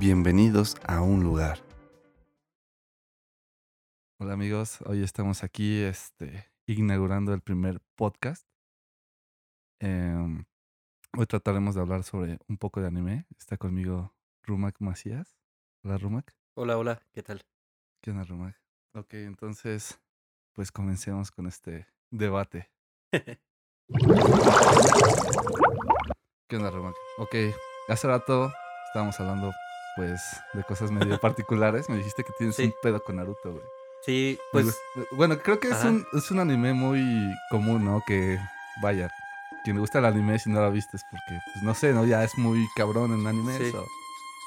Bienvenidos a un lugar. Hola amigos, hoy estamos aquí este, inaugurando el primer podcast. Em, hoy trataremos de hablar sobre un poco de anime. Está conmigo Rumak Macías. Hola Rumak. Hola, hola, ¿qué tal? ¿Qué onda Rumak? Ok, entonces pues comencemos con este debate. ¿Qué onda Rumak? Ok, hace rato estábamos hablando pues de cosas medio particulares. Me dijiste que tienes Sí. un pedo con Naruto, güey. Sí, pues gust- Bueno, creo que es un, es un anime muy común, ¿no? Que, vaya, quien le gusta el anime, si no lo viste, es porque, pues no sé, ¿no? Ya es muy cabrón en anime Sí. eso.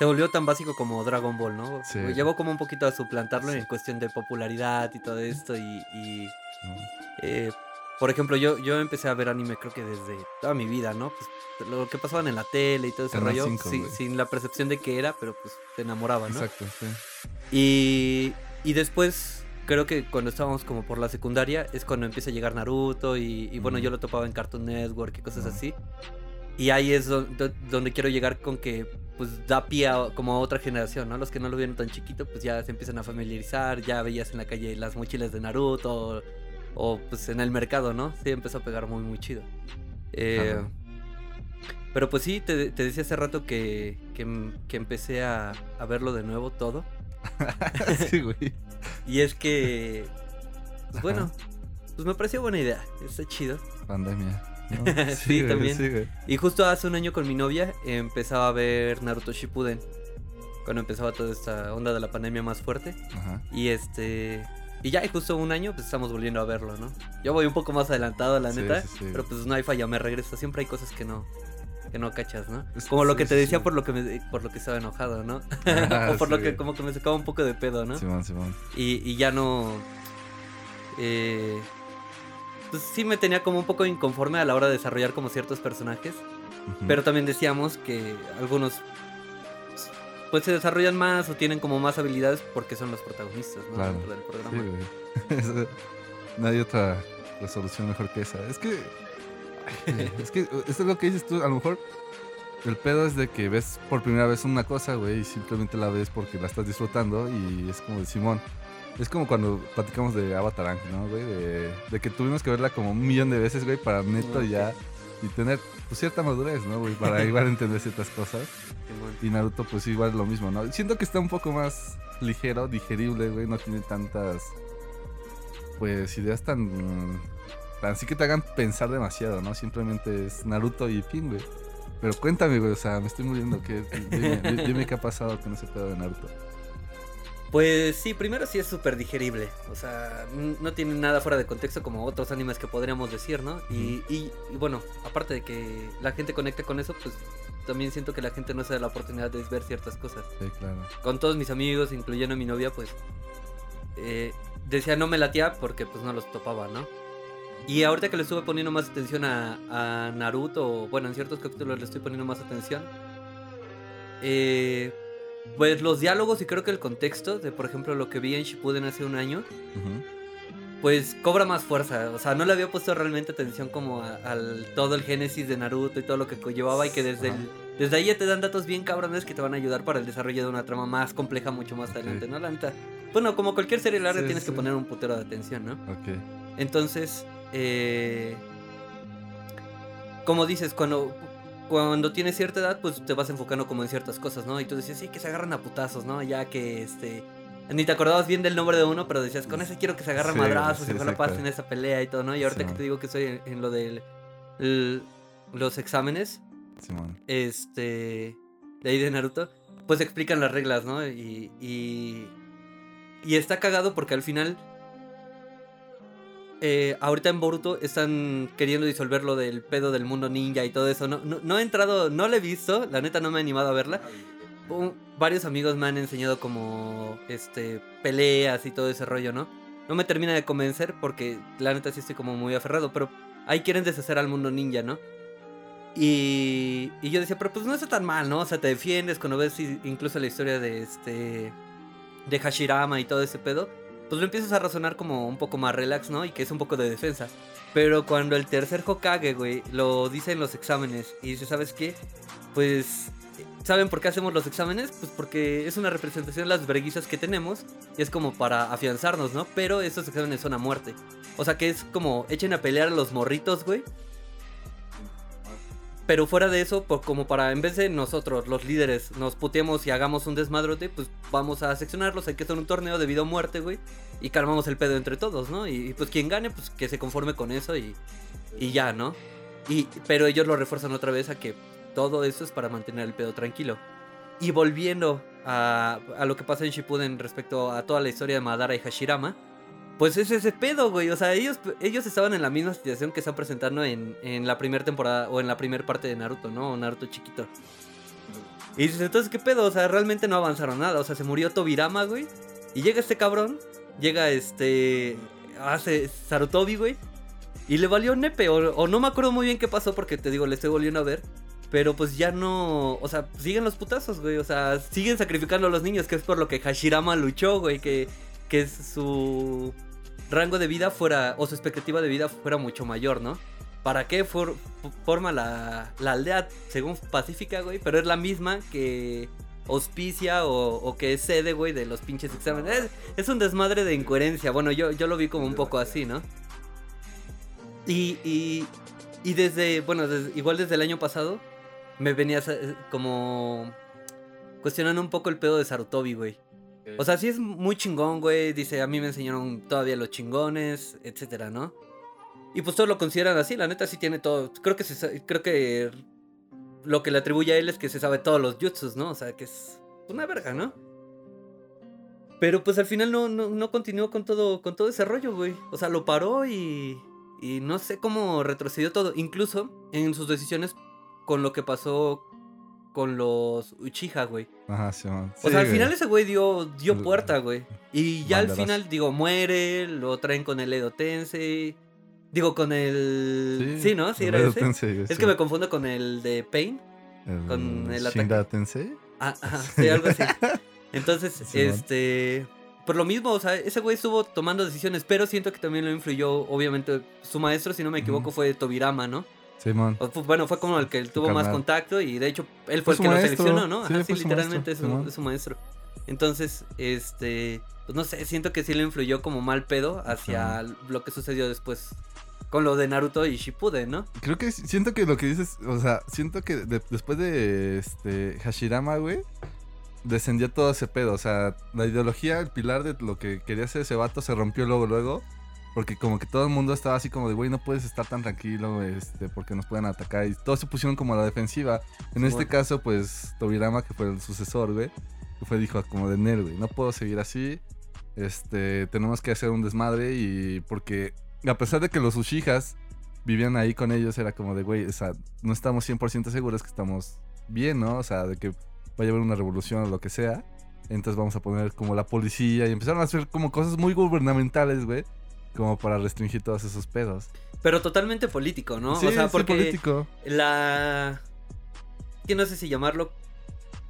Se volvió tan básico como Dragon Ball, ¿no? Sí. Llegó como un poquito a suplantarlo Sí. en cuestión de popularidad y todo esto y... y, eh, por ejemplo, yo, yo empecé a ver anime creo que desde toda mi vida, ¿no? Pues lo que pasaban en la tele y todo ese rollo, 5, sí, güey. sin la percepción de qué era, pero pues te enamoraba, ¿no? Exacto, sí. Y, y después, creo que cuando estábamos como por la secundaria, es cuando empieza a llegar Naruto y, y bueno, Ujú. yo lo topaba en Cartoon Network y cosas Ujú. así. Y ahí es donde, donde quiero llegar con que pues da pie a, como a otra generación, ¿no? Los que no lo vieron tan chiquito, pues ya se empiezan a familiarizar, ya veías en la calle las mochilas de Naruto o, o, pues en el mercado, ¿no? Sí, empezó a pegar muy, muy chido. Eh, pero pues sí, te, te decía hace rato que, que, em- que empecé a, a verlo de nuevo todo. sí, güey. Y es que, pues bueno, pues me pareció buena idea. Está chido. Pandemia. ¿No? Sí, también. Sí. Y justo hace un año con mi novia empezaba a ver Naruto Shippuden. Cuando empezaba toda esta onda de la pandemia más fuerte. Ajá. Y este. Y ya, y justo un año, pues estamos volviendo a verlo, ¿no? Yo voy un poco más adelantado, la Sí, neta. sí, sí. Pero pues no hay falla, me regreso. Siempre hay cosas que no. Que no cachas, ¿no? Como lo que te decía por lo que me, por lo que estaba enojado, ¿no? Ah, o por lo que como que me sacaba un poco de pedo, ¿no? Simón, Simón. y, y ya no. eh, pues sí me tenía como un poco inconforme a la hora de desarrollar como ciertos personajes. Pero también decíamos que algunos pues se desarrollan más o tienen como más habilidades porque son los protagonistas, ¿no? Claro. Dentro del programa. Sí. Eso- no hay otra resolución mejor que esa. Es que. güey, es que esto es lo que dices tú. A lo mejor el pedo es de que ves por primera vez una cosa, güey, y simplemente la ves porque la estás disfrutando y es como de Simón. Es como cuando platicamos de Avatar, Ang, ¿no, güey? De, de que tuvimos que verla como un millón de veces, güey, para neto ya. Y tener pues, cierta madurez, ¿no, güey? Para igual entender ciertas cosas. Y Naruto, pues igual lo mismo, ¿no? Siento que está un poco más ligero, digerible, güey. No tiene tantas, pues, ideas tan, tan así que te hagan pensar demasiado, ¿no? Simplemente es Naruto y fin, güey. Pero cuéntame, güey, o sea, me estoy muriendo. ¿qué, dime, di- dime qué ha pasado con ese pedo de Naruto. Pues sí, primero sí es súper digerible. O sea, no tiene nada fuera de contexto como otros animes que podríamos decir, ¿no? Y, y- y bueno, aparte de que la gente conecte con eso, pues también siento que la gente no se da la oportunidad de ver ciertas cosas. Sí, claro. con todos mis amigos, incluyendo a mi novia, pues eh, decía no me latía porque pues no los topaba, ¿no? Y ahorita que le estuve poniendo más atención a, a Naruto, bueno, en ciertos capítulos le estoy poniendo más atención, eh, pues los diálogos y creo que el contexto de, por ejemplo, lo que vi en Shippuden hace un año, pues cobra más fuerza. O sea, no le había puesto realmente atención como a- al todo el génesis de Naruto y todo lo que llevaba y que desde, el- desde ahí ya te dan datos bien cabrones que te van a ayudar para el desarrollo de una trama más compleja mucho más adelante. ¿no? La neta. Bueno, como cualquier serie larga Sí, tienes que poner un putero de atención, ¿no? Ok. Entonces, eh, como dices, cuando, cuando tienes cierta edad, pues te vas enfocando como en ciertas cosas, ¿no? Y tú decías, sí, que se agarran a putazos, ¿no? Ya que, este... Ni te acordabas bien del nombre de uno, pero decías, con ese quiero que se agarren Sí, madrazos sí, y ojalá exacto. pasen esa pelea y todo, ¿no? Y ahorita Sí, que man. te digo que estoy en, en lo de los exámenes, Simón. este de ahí de Naruto, pues explican las reglas, ¿no? Y, y, y está cagado porque al final, eh, ahorita en Boruto están queriendo disolver lo del pedo del mundo ninja y todo eso. No, he entrado, no lo he visto, la neta no me he animado a verla. Un- varios amigos me han enseñado como este peleas y todo ese rollo, ¿no? No me termina de convencer porque la neta sí estoy como muy aferrado, pero ahí quieren deshacer al mundo ninja, ¿no? Y, y yo decía, pero pues no está tan mal, ¿no? O sea, te defiendes cuando ves incluso la historia de este. de Hashirama y todo ese pedo. Pues lo empiezas a razonar como un poco más relax, ¿no? Y que es un poco de defensa. Pero cuando el tercer Hokage, güey, lo dice en los exámenes y dice, ¿sabes qué? Pues, ¿saben por qué hacemos los exámenes? Pues porque es una representación de las verguizas que tenemos y es como para afianzarnos, ¿no? Pero estos exámenes son a muerte. O sea que es como echen a pelear a los morritos, güey. Pero fuera de eso, por, como para en vez de nosotros, los líderes, nos puteemos y hagamos un desmadrote, pues vamos a seccionarlos, hay que hacer un torneo de vida o muerte, güey. Y calmamos el pedo entre todos, ¿no? Y, y pues quien gane, pues que se conforme con eso y, y ya, ¿no? Y, pero ellos lo refuerzan otra vez a que todo eso es para mantener el pedo tranquilo. Y volviendo a, a lo que pasa en Shippuden respecto a toda la historia de Madara y Hashirama, pues es ese pedo, güey. O sea, ellos, ellos estaban en la misma situación que están presentando en, en la primera temporada o en la primera parte de Naruto, ¿no? Naruto chiquito. Y dices, entonces, ¿qué pedo? O sea, realmente no avanzaron nada. O sea, se murió Tobirama, güey. Y llega este cabrón, llega este. Hace Sarutobi, güey. Y le valió nepe. O, o, no me acuerdo muy bien qué pasó porque te digo, le estoy volviendo a ver. Pero pues ya no. O sea, siguen los putazos, güey. O sea, siguen sacrificando a los niños, que es por lo que Hashirama luchó, güey. Que, que su rango de vida fuera, o su expectativa de vida fuera mucho mayor, ¿no? ¿Para qué for, forma la, la, aldea según Pacífica, güey? Pero es la misma que auspicia o, que es sede, güey, de los pinches exámenes. Es, un desmadre de incoherencia. Bueno, yo, yo lo vi como un poco así, ¿no? Y, y, y desde, bueno, igual desde el año pasado, me venía como cuestionando un poco el pedo de Sarutobi, güey. O sea, sí es muy chingón, güey. Dice, a mí me enseñaron todavía los chingones, etcétera, ¿no? Y pues todos lo consideran así, la neta sí tiene todo. Creo que creo que lo que le atribuye a él es que se sabe todos los jutsus, ¿no? O sea, que es una verga, ¿no? Pero pues al final no, no, no continuó con todo, con todo ese rollo, güey. O sea, lo paró y, y no sé cómo retrocedió todo. Incluso en sus decisiones con lo que pasó con los Uchiha, güey. Ajá, sí, man. O sea, al final ese güey dio, dio puerta, güey. Y ya al final, digo, muere, lo traen con el Edo Tensei. Digo, con el... Sí, sí ¿no? Sí, era ese. Tensei, es que me confundo con el de Pain. El con el ataque. Tensei? Ah, ajá, sí, algo así. Entonces, este... Por lo mismo, o sea, ese güey estuvo tomando decisiones, pero siento que también lo influyó, obviamente, su maestro, si no me equivoco, fue Tobirama, ¿no? Simón. Bueno, fue como el que tuvo más contacto y de hecho él fue, Fue el que lo seleccionó, ¿no? Sí, Ajá, literalmente maestro, es su, Simón. es su maestro. Entonces, este, pues no sé, siento que sí lo influyó como mal pedo hacia lo que sucedió después con lo de Naruto y Shippuden, ¿no? Creo que siento que lo que dices, o sea, siento que de- después de este Hashirama, güey, descendió todo ese pedo. O sea, la ideología, el pilar de lo que quería hacer ese vato se rompió luego, luego. Porque como que todo el mundo estaba así como de, güey, no puedes estar tan tranquilo, este, porque nos pueden atacar. Y todos se pusieron como a la defensiva. En Sí, este bueno. caso, pues, Tobirama, que fue el sucesor, güey, que fue, dijo como de Nel, güey, no puedo seguir así. Este, tenemos que hacer un desmadre y porque a pesar de que los Ushijas vivían ahí con ellos, era como de, güey, o sea, no estamos 100% seguros que estamos bien, ¿no? O sea, de que vaya a haber una revolución o lo que sea. Entonces vamos a poner como la policía y empezaron a hacer como cosas muy gubernamentales, güey. Como para restringir todos esos pedos. Pero totalmente político, ¿no? Sí, o sea, sí, porque político. la... Que no sé si llamarlo...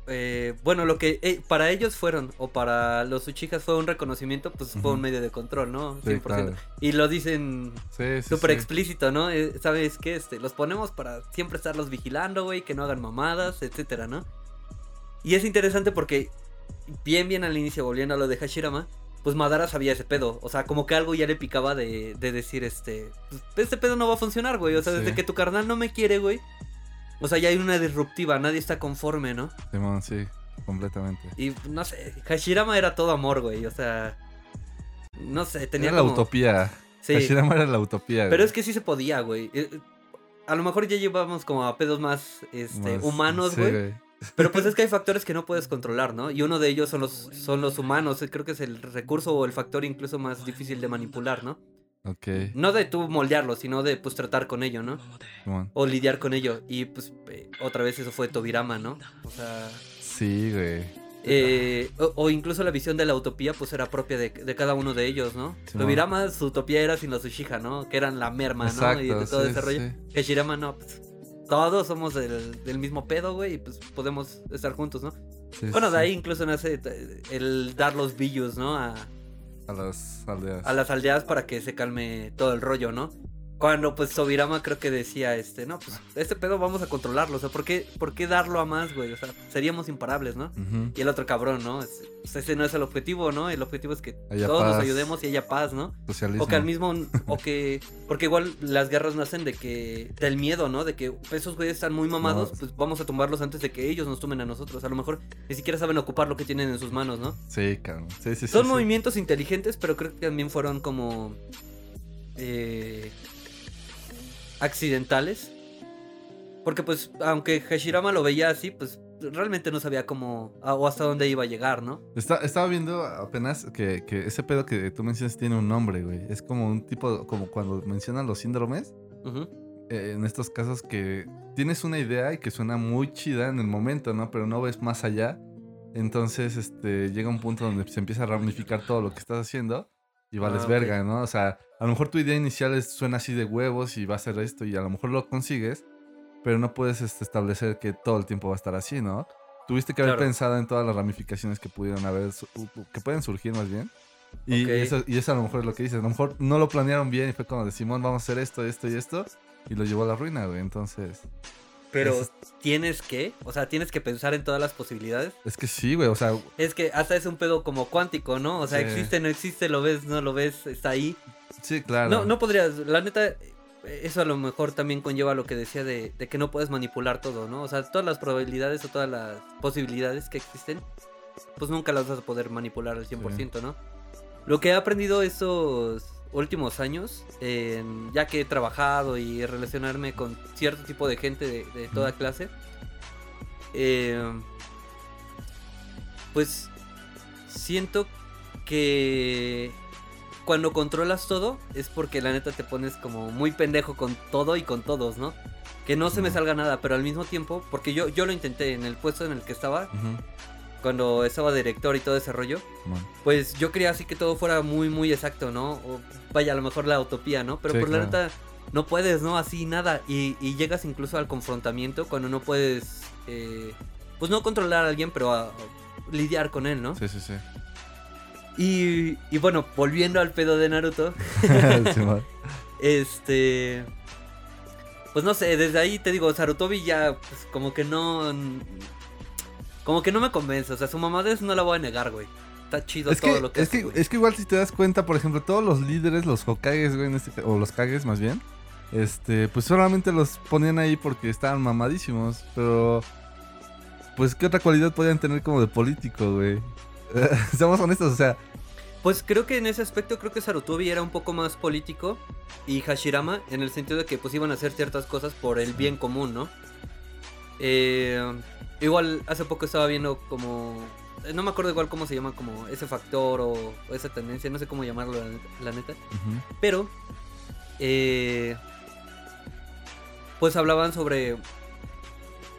eh, bueno, lo que eh, para ellos fueron, o para los Uchijas fue un reconocimiento, pues fue un medio de control, ¿no? Sí, 100%. claro. Y lo dicen sí, súper sí. explícito, ¿no? Eh, ¿Sabes qué? Este, los ponemos para siempre estarlos vigilando, güey, que no hagan mamadas, etcétera, ¿no? Y es interesante porque, bien, bien al inicio, volviendo a lo de Hashirama, pues Madara sabía ese pedo. O sea, como que algo ya le picaba de, de decir, este, pues, este pedo no va a funcionar, güey. O sea, desde que tu carnal no me quiere, güey. O sea, ya hay una disruptiva, nadie está conforme, ¿no? Simón, sí, completamente. Y no sé, Hashirama era todo amor, güey. O sea, no sé, tenía Era la utopía. Sí. Hashirama era la utopía, Pero güey. es que sí se podía, güey. Eh, A lo mejor ya llevamos como a pedos más, este, Más- humanos, sí, güey. Pero pues es que hay factores que no puedes controlar, ¿no? Y uno de ellos son los, son los humanos. Creo que es el recurso o el factor incluso más difícil de manipular, ¿no? Ok, No de tú moldearlo, sino de pues tratar con ello, ¿no? O lidiar con ello. Y pues eh, otra vez eso fue Tobirama, ¿no? O sea... Sí, güey. eh, o, o incluso la visión de la utopía pues era propia de, de cada uno de ellos, ¿no? Tobirama, su utopía era sin los Uchiha, ¿no? Que eran la merma, ¿no? Exacto, y de todo sí, ese rollo. sí. No, pues todos somos del, del mismo pedo, güey, y pues podemos estar juntos, ¿no? Sí, Bueno, sí, de ahí incluso nace eh, el dar los billos, ¿no? A, A las aldeas. a las aldeas para que se calme todo el rollo, ¿no? Cuando pues Sobirama creo que decía, este, no, pues este pedo vamos a controlarlo, o sea, ¿por qué, por qué darlo a más, güey? O sea, seríamos imparables, ¿no? Y el otro cabrón, ¿no? Es- pues, ese no es el objetivo, ¿no? El objetivo es que Haya todos nos ayudemos y haya paz, ¿no? Socialismo. O que al mismo, o que, porque igual las guerras nacen de que, del miedo, ¿no? De que esos güeyes están muy mamados, No. pues vamos a tumbarlos antes de que ellos nos tomen a nosotros. A lo mejor ni siquiera saben ocupar lo que tienen en sus manos, ¿no? Sí, cabrón. Sí, sí, sí. Son sí. movimientos inteligentes, pero creo que también fueron como eh, accidentales. Porque pues, aunque Hashirama lo veía así, pues realmente no sabía cómo o hasta dónde iba a llegar, ¿no? Está- estaba viendo apenas que, que ese pedo que tú mencionas tiene un nombre, güey. Es como un tipo, como cuando mencionan los síndromes. Ujú. eh, en estos casos que tienes una idea y que suena muy chida en el momento, ¿no? Pero no ves más allá. Entonces, este, llega un punto donde se empieza a ramificar todo lo que estás haciendo y vales Ah, verga, ¿no? O sea, a lo mejor tu idea inicial es- suena así de huevos y va a ser esto y a lo mejor lo consigues, pero no puedes este, establecer que todo el tiempo va a estar así, ¿no? Tuviste que haber Claro. pensado en todas las ramificaciones que pudieron haber, que pueden surgir más bien. Y, Ok. y eso, y eso a lo mejor es lo que dices. A lo mejor no lo planearon bien y fue como de Simón, vamos a hacer esto, esto y esto. Y lo llevó a la ruina, güey. Entonces, Pero Eso tienes que, o sea, tienes que pensar en todas las posibilidades. es que sí, güey. O sea, Es que hasta es un pedo como cuántico, ¿no? O sea, Sí. existe, no existe, lo ves, no lo ves, está ahí. Sí, claro. No, no podrías, la neta, eso a lo mejor también conlleva lo que decía de, de que no puedes manipular todo, ¿no? O sea, todas las probabilidades o todas las posibilidades que existen, pues nunca las vas a poder manipular al 100%, ¿no? Lo que he aprendido estos últimos años, en- ya que he trabajado y relacionarme con cierto tipo de gente de, de toda clase, eh, pues siento que cuando controlas todo es porque la neta te pones como muy pendejo con todo y con todos, ¿no? Que no se me salga nada, pero al mismo tiempo, porque yo, yo lo intenté en el puesto en el que estaba, cuando estaba director y todo ese rollo, pues yo quería así que todo fuera muy, muy exacto, ¿no? O vaya, a lo mejor la utopía, ¿no? Pero Sí, por la claro. neta, no puedes, ¿no? Así nada. Y, y llegas incluso al confrontamiento cuando no puedes, eh, pues no controlar a alguien, pero a- a lidiar con él, ¿no? Sí, sí, sí. Y, y bueno, volviendo al pedo de Naruto, este... Pues no sé, desde ahí te digo, Sarutobi ya, pues como que no... Como que no me convence, o sea, su mamadez no la voy a negar, güey. Está chido Es todo que, lo que es, hace, que, es que igual si te das cuenta, por ejemplo, todos los líderes, los Hokages, güey, en este o los Kages más bien, este, pues solamente los ponían ahí porque estaban mamadísimos, pero pues qué otra cualidad podían tener como de político, güey. Seamos honestos, o sea, Pues creo que en ese aspecto creo que Sarutobi era un poco más político y Hashirama en el sentido de que pues iban a hacer ciertas cosas por el bien común, ¿no? Eh, igual hace poco estaba viendo como... eh, No me acuerdo igual cómo se llama como ese factor o, o esa tendencia, no sé cómo llamarlo la neta. la neta. ujú, Pero... eh, pues hablaban sobre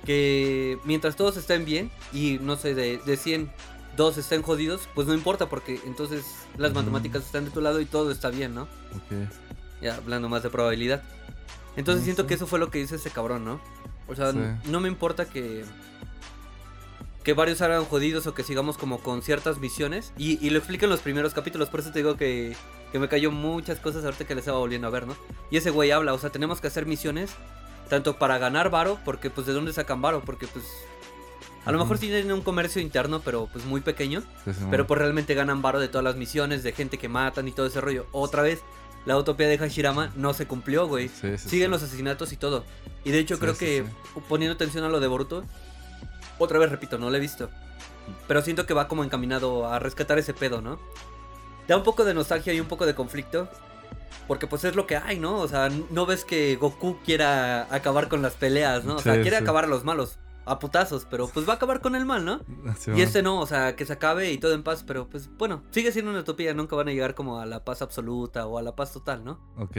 que mientras todos estén bien y no sé, de, de 100, dos estén jodidos, pues no importa porque entonces las matemáticas están de tu lado y todo está bien, ¿no? ok. Ya hablando más de probabilidad. Entonces siento que eso fue lo que hizo ese cabrón, ¿no? O sea, Sí. no me importa que que varios hagan jodidos o que sigamos como con ciertas misiones y, y lo explico en los primeros capítulos, por eso te digo que, que me cayó muchas cosas ahorita que les estaba volviendo a ver, ¿no? Y ese güey habla, o sea, tenemos que hacer misiones tanto para ganar varo, porque pues de dónde sacan varo, porque pues a lo mejor sí tienen un comercio interno, pero pues muy pequeño. Sí. Pero pues realmente ganan varo de todas las misiones, de gente que matan y todo ese rollo. Otra vez, la utopía de Hashirama no se cumplió, güey. Sí, Siguen los asesinatos y todo. Y de hecho creo que poniendo atención a lo de Boruto, otra vez repito, no lo he visto. Pero siento que va como encaminado a rescatar ese pedo, ¿no? Da un poco de nostalgia y un poco de conflicto. Porque pues es lo que hay, ¿no? O sea, no ves que Goku quiera acabar con las peleas, ¿no? O sea, quiere acabar a los malos. A putazos, pero pues va a acabar con el mal, ¿no? Y este no, o sea, que se acabe y todo en paz, pero pues bueno, sigue siendo una utopía, nunca van a llegar como a la paz absoluta o a la paz total, ¿no? Ok.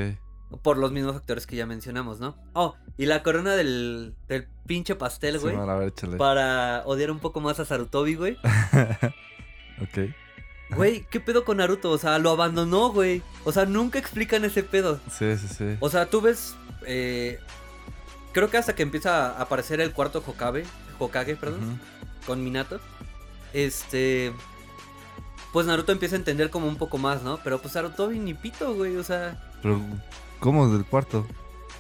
Por los mismos factores que ya mencionamos, ¿no? Oh, y la corona del, del pinche pastel, güey, Simón, a ver, échale. para odiar un poco más a Sarutobi, güey. ok. Güey, ¿qué pedo con Naruto? O sea, lo abandonó, güey. O sea, nunca explican ese pedo. Sí, sí, sí. O sea, tú ves, eh, creo que hasta que empieza a aparecer el cuarto Hokage, Hokage, perdón. Con Minato. Este. pues Naruto empieza a entender como un poco más, ¿no? Pero pues Sarutobi ni pito, güey, o sea... Pero, ¿cómo del cuarto?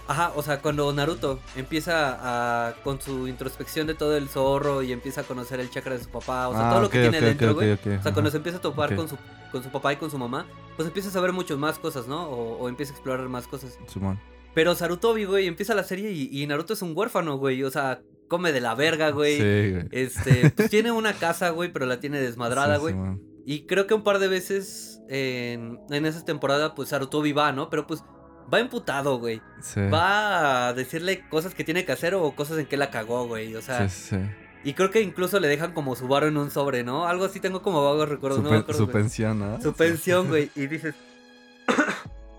Ajá, o sea, cuando Naruto empieza a con su introspección de todo el zorro y empieza a conocer el chakra de su papá, o sea, Ah, todo lo que tiene dentro, güey. O sea, ajá. cuando se empieza a topar con su con su papá y con su mamá, pues empieza a saber muchas más cosas, ¿no? O, o empieza a explorar más cosas. Simón. Pero Sarutobi, güey, empieza la serie y, y Naruto es un huérfano, güey. O sea, come de la verga, güey. Sí, güey. Este, pues tiene una casa, güey, pero la tiene desmadrada, Sí, güey. Y creo que un par de veces en, en esa temporada, pues Sarutobi va, ¿no? Pero pues va emputado, güey. Sí. Va a decirle cosas que tiene que hacer o cosas en que la cagó, güey. O sea, Sí, sí. y creo que incluso le dejan como su varo en un sobre, ¿no? Algo así tengo como vagos recuerdos, Su, no su pensión, ¿no? Su pensión, güey. Y dices,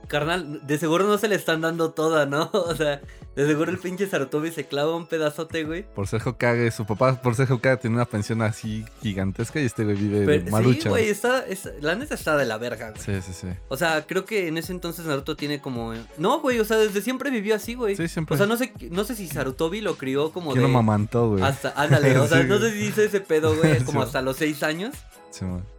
carnal, de seguro no se le están dando toda, ¿no? O sea, de seguro el pinche Sarutobi se clava un pedazote, güey. Por ser Hokage, su papá por ser Hokage tiene una pensión así gigantesca y este güey vive de Pero, sí, güey, está, es- la neta está de la verga, güey. Sí, sí, sí. O sea, creo que en ese entonces Naruto tiene como... No, güey, o sea, desde siempre vivió así, güey. Sí, siempre. O sea, no sé, no sé si Sarutobi lo crió como ¿Quién de... lo mamantó, güey? Hasta, ándale, o sea, Sí, no sé si hizo ese pedo, güey, como hasta los seis años.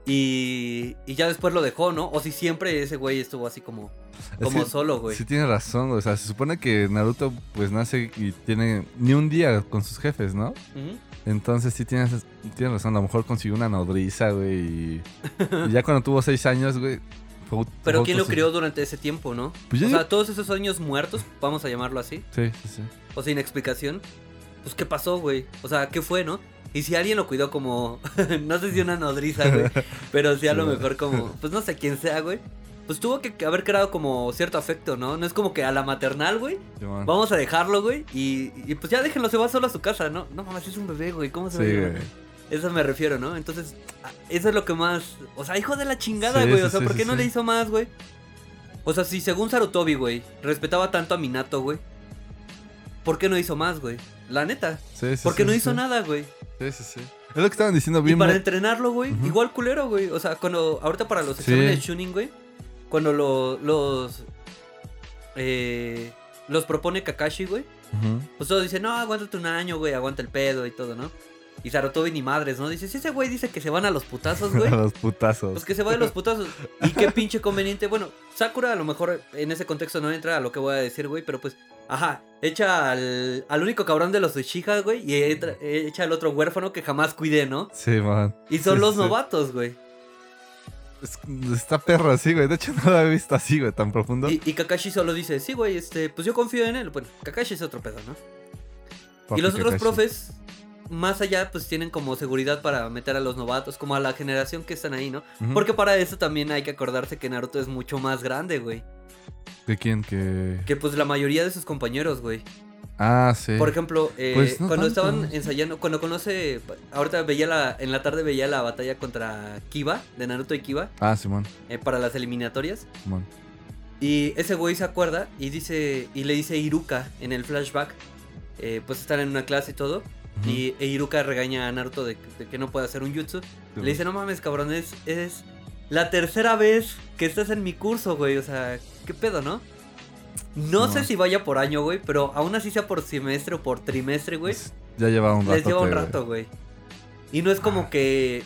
Y, y ya después lo dejó, ¿no? O si siempre ese güey estuvo así como, Es como que solo, güey. Sí tiene razón, güey. O sea, se supone que Naruto pues nace y tiene ni un día con sus jefes, ¿no? Entonces sí tienes, tienes razón. A lo mejor consiguió una nodriza, güey. Y, y ya cuando tuvo seis años, güey. fue- Pero fue ¿quién lo crió durante ese tiempo, no? Pues o sea, todos esos años muertos, vamos a llamarlo así, Sí, sí, sí. o sin explicación, pues ¿qué pasó, güey? O sea, ¿qué fue, no? Y si alguien lo cuidó como, no sé si una nodriza, güey, pero sí a lo mejor como, pues no sé quién sea, güey. Pues tuvo que haber creado como cierto afecto, ¿no? No es como que a la maternal, güey, vamos a dejarlo, güey, y, y pues ya déjenlo, se va solo a su casa, ¿no? No mames, es un bebé, güey, ¿cómo se Sí, llevar? güey. Eso me refiero, ¿no? Entonces, eso es lo que más. O sea, hijo de la chingada, Sí, güey. o sea, ¿por qué no le hizo más, güey? O sea, si según Sarutobi, güey, respetaba tanto a Minato, güey. ¿Por qué no hizo más, güey? La neta. Sí, sí, ¿Por qué no hizo nada, güey? Sí, sí, sí. Es lo que estaban diciendo Y bien. para mo- entrenarlo, güey, igual culero, güey. O sea, cuando. Ahorita para los Sí. exámenes Shunin, güey. Cuando lo- los. Eh, los propone Kakashi, güey. Ujú. Pues todos dicen, no, aguántate un año, güey, aguanta el pedo y todo, ¿no? Y Sarutobi ni madres, ¿no? Dice, si ese güey dice que se van a los putazos, güey. A los putazos. Pues que se va de los putazos. Y qué pinche conveniente. Bueno, Sakura a lo mejor en ese contexto no entra a lo que voy a decir, güey. Pero pues, ajá, echa al, al único cabrón de los Uchiha, güey. Y entra- echa al otro huérfano que jamás cuidé, ¿no? Sí, man. Y son Sí, los sí. novatos, güey. Es- está perro así, güey. De hecho, no lo había visto así, güey, tan profundo. Y, y Kakashi solo dice, sí, güey, este, pues yo confío en él. Bueno, Kakashi es otro pedo, ¿no? Papi y los otros Kakashi. profes, más allá, pues tienen como seguridad para meter a los novatos, como a la generación que están ahí, ¿no? Porque para eso también hay que acordarse que Naruto es mucho más grande, güey. ¿De quién? Que... Que pues la mayoría de sus compañeros, güey. Ah, sí. Por ejemplo, eh, Pues no cuando tanto. estaban ensayando, cuando conoce, ahorita veía la, en la tarde veía la batalla contra Kiba, de Naruto y Kiba, Ah, Simón. eh, para las eliminatorias. Simón. Y ese güey se acuerda y dice, y le dice Iruka en el flashback, eh, pues están en una clase y todo. Y e Iruka regaña a Naruto de, de que no puede hacer un jutsu. Le dice, no mames, cabrón, es, es la tercera vez que estás en mi curso, güey. O sea, ¿qué pedo, no? No, No. sé si vaya por año, güey, pero aún así sea por semestre o por trimestre, güey. Pues, Ya lleva un rato. Les lleva un rato, güey. Y no es como Ah. que...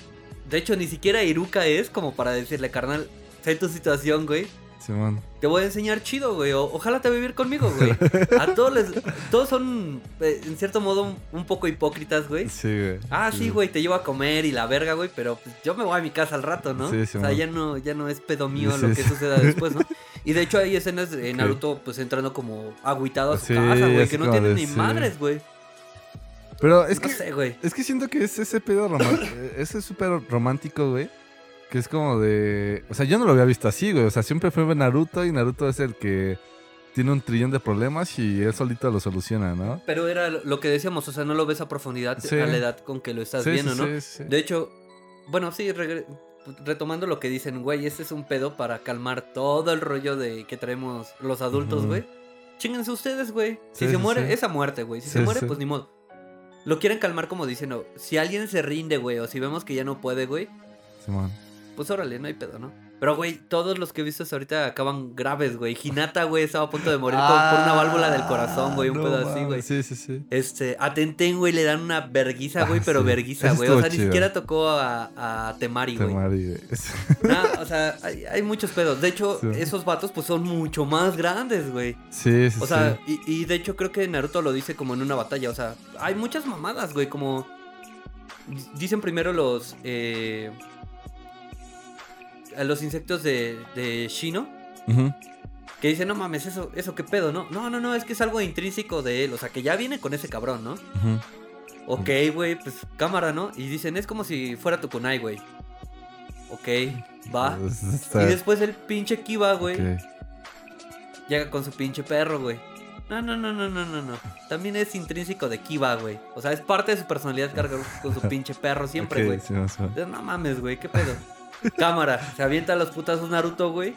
De hecho, ni siquiera Iruka es como para decirle, carnal, sé tu situación, güey. Simón. Te voy a enseñar chido, güey. o- ojalá te vivir conmigo, güey. A todos les... Todos son, eh, en cierto modo, un, un poco hipócritas, güey. Sí, güey. Ah, sí, güey, te llevo a comer y la verga, güey, pero pues, yo me voy a mi casa al rato, ¿no? Sí, sí, o sea, ya no, ya no es pedo mío Sí, lo que suceda después, ¿no? Y de hecho hay escenas de. Naruto pues entrando como agüitado a su casa, güey, que no como tiene de, ni madres, güey. Pero es no que. sé, güey. Es que siento que es ese pedo romántico. ese súper romántico, güey. Que es como de. O sea, yo no lo había visto así, güey. O sea, siempre fue Naruto y Naruto es el que tiene un trillón de problemas y él solito lo soluciona, ¿no? Pero era lo que decíamos, o sea, no lo ves a profundidad Sí. a la edad con que lo estás Sí, viendo, sí, ¿no? sí, sí. De hecho, bueno, sí, retomando lo que dicen, güey, este es un pedo para calmar todo el rollo de que traemos los adultos, güey. Chinguense ustedes, güey. Si se muere, esa muerte, güey. Si se muere, pues ni modo. Lo quieren calmar como diciendo, si alguien se rinde, güey, o si vemos que ya no puede, güey, Simón. Pues órale, no hay pedo, ¿no? Pero, güey, todos los que he visto hasta ahorita acaban graves, güey. Hinata, güey, estaba a punto de morir por, por una válvula del corazón, güey. Un Ah, no pedo así, güey. Sí, sí, sí. Este, a Tenten, güey, le dan una verguiza, güey, Ah, pero sí. verguiza, güey. O sea, ni siquiera tocó a, a Temari, güey. Temari, güey. O sea, hay, hay muchos pedos. De hecho, Sí. esos vatos, pues, son mucho más grandes, güey. Sí, sí, O sea, y, y de hecho creo que Naruto lo dice como en una batalla. O sea, hay muchas mamadas, güey. Como dicen primero los eh, a los insectos de, de Shino. Que dicen, no mames, eso, eso qué pedo, ¿no? No, no, no, es que es algo intrínseco de él. O sea, que ya viene con ese cabrón, ¿no? Ujú. Ok, güey, pues cámara, ¿no? Y dicen, es como si fuera tu kunai, güey. Ok, va. Pues, Y después el pinche Kiba, güey. Llega con su pinche perro, güey. No, no, no, no, no, no, no. También es intrínseco de Kiba, güey. O sea, es parte de su personalidad cargar con su pinche perro siempre, güey. sí, No mames, güey, qué pedo. Cámara, se avienta los putazos Naruto, güey.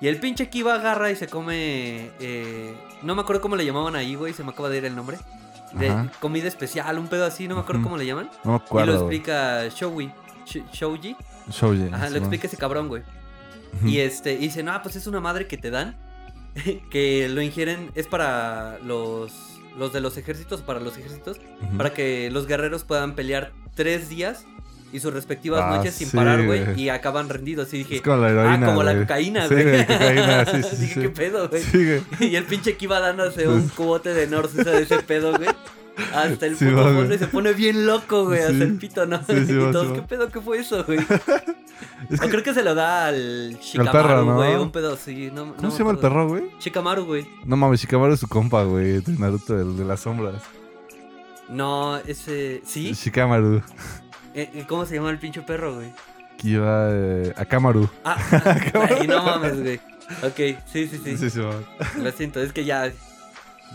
Y el pinche Kiba agarra y se come. eh, no me acuerdo cómo le llamaban ahí, güey. Se me acaba de ir el nombre. De Ajá. comida especial, un pedo así, no me acuerdo cómo le llaman. No me y lo acuerdo. güey. explica Shoui. Sh- Shouji. Shouji, Ajá, sí, lo explica ese cabrón, güey. Y este, y dice, no, pues es una madre que te dan. que lo ingieren, es para los, los de los ejércitos, para los ejércitos, para que los guerreros puedan pelear tres días y sus respectivas Ah, noches sin sí, parar, güey, y acaban rendidos. Y dije, Es como la heroína. ah, como la cocaína, güey. cocaína, sí, sí, dije, qué pedo, güey. Y el pinche que iba dándose un cubote de Norse de ese pedo, güey. Hasta el Sí, puto fondo y se pone bien loco, güey. Hasta Sí. el pito, ¿no? Sí, y va, todos, ¿qué va. pedo? ¿Qué fue eso, güey? Es O que- creo que se lo da al Shikamaru, ¿no? güey. Un pedo así. No, ¿Cómo se llama el perro, güey? Shikamaru, güey. No mames, Shikamaru es su compa, güey, de Naruto, el de las sombras. No, ese. ¿Sí? Shikamaru. Eh, eh, ¿Cómo se llama el pinche perro, güey? Kiba eh, Akamaru. Ah, ay, no mames, güey. Ok, sí, sí, sí. Sí. Lo siento, es que ya.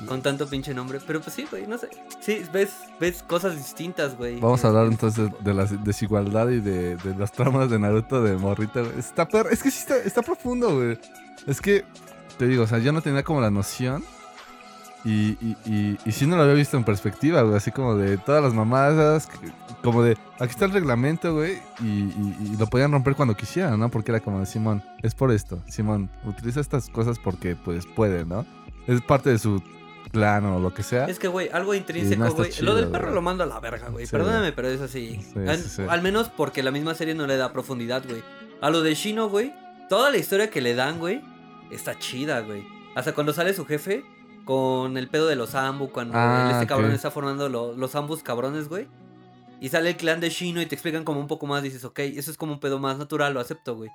Con tanto pinche nombre. Pero pues sí, güey, no sé. Sí, ves, ves cosas distintas, güey. Vamos a hablar entonces de la desigualdad y de, de las tramas de Naruto de Morrita, güey. Está per... Es que sí está, está profundo, güey. Es que, te digo, o sea, yo no tenía como la noción. Y, y, y, y sí no lo había visto en perspectiva, güey. Así como de todas las mamadas. Como de, aquí está el reglamento, güey. Y, lo podían romper cuando quisieran, ¿no? Porque era como de, Simón, es por esto. Simón, utiliza estas cosas porque, pues, puede, ¿no? Es parte de su clan o lo que sea. Es que, güey, algo intrínseco, güey. lo del perro lo mando a la verga, güey. Sí, Perdóname, pero es así. Sí, al, sí. al menos porque la misma serie no le da profundidad, güey. A lo de Shino, güey, toda la historia que le dan, güey, está chida, güey. Hasta cuando sale su jefe con el pedo de los Ambu, cuando Ah, este cabrón está formando lo- los Ambus cabrones, güey. Y sale el clan de Shino y te explican como un poco más, dices, ok, eso es como un pedo más natural, lo acepto, güey.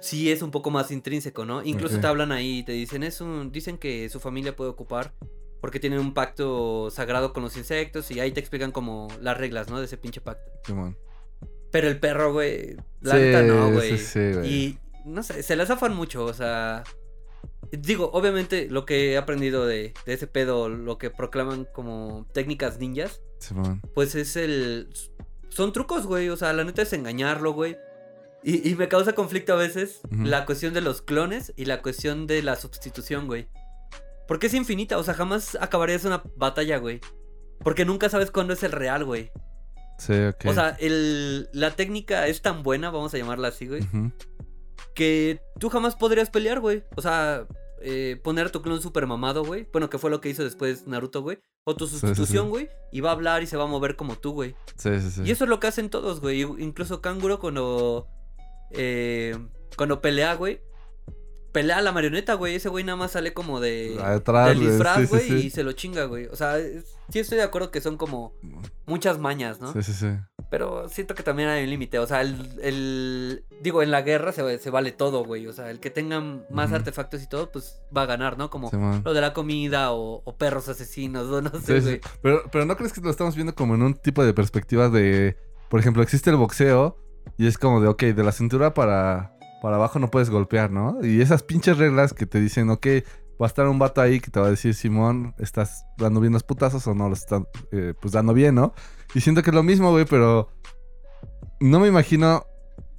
Sí es un poco más intrínseco, ¿no? Incluso te hablan ahí y te dicen, es un, dicen que su familia puede ocupar porque tienen un pacto sagrado con los insectos y ahí te explican como las reglas, ¿no? De ese pinche pacto. Simón. Pero el perro, güey, la Sí, no, güey. sí, sí, y no sé, se la zafan mucho, o sea. Digo, obviamente lo que he aprendido de, de ese pedo, lo que proclaman como técnicas ninjas, Simón. pues es el. Son trucos, güey. O sea, la neta es engañarlo, güey. Y, y me causa conflicto a veces la cuestión de los clones y la cuestión de la sustitución, güey. Porque es infinita, o sea, jamás acabarías una batalla, güey. Porque nunca sabes cuándo es el real, güey. Sí, ok. O sea, el, la técnica es tan buena, vamos a llamarla así, güey, Ujú. Que tú jamás podrías pelear, güey. O sea, eh, poner a tu clon super mamado, güey. Bueno, que fue lo que hizo después Naruto, güey. O tu sí, sí. sustitución, güey. Y va a hablar y se va a mover como tú, güey. Sí, sí, sí. Y eso es lo que hacen todos, güey. Incluso Kanguro cuando. eh, cuando pelea, güey. Pelea a la marioneta, güey. Ese güey nada más sale como de. Atrás, del disfraz, sí, güey. sí. Y se lo chinga, güey. O sea, es- sí estoy de acuerdo que son como muchas mañas, ¿no? Sí, sí, sí. Pero siento que también hay un límite. O sea, el, el- Digo, en la guerra se, se vale todo, güey. O sea, el que tenga más artefactos y todo, pues va a ganar, ¿no? Como lo de la comida o, o perros asesinos, o no sé, Sí, sí. güey. Pero, pero no crees que lo estamos viendo como en un tipo de perspectiva de. Por ejemplo, existe el boxeo y es como de, ok, de la cintura para, para abajo no puedes golpear, ¿no? Y esas pinches reglas que te dicen, ok, va a estar un vato ahí que te va a decir, Simón, ¿estás dando bien los putazos o no los estás eh, pues dando bien, ¿no? Y siento que es lo mismo, güey, pero no me imagino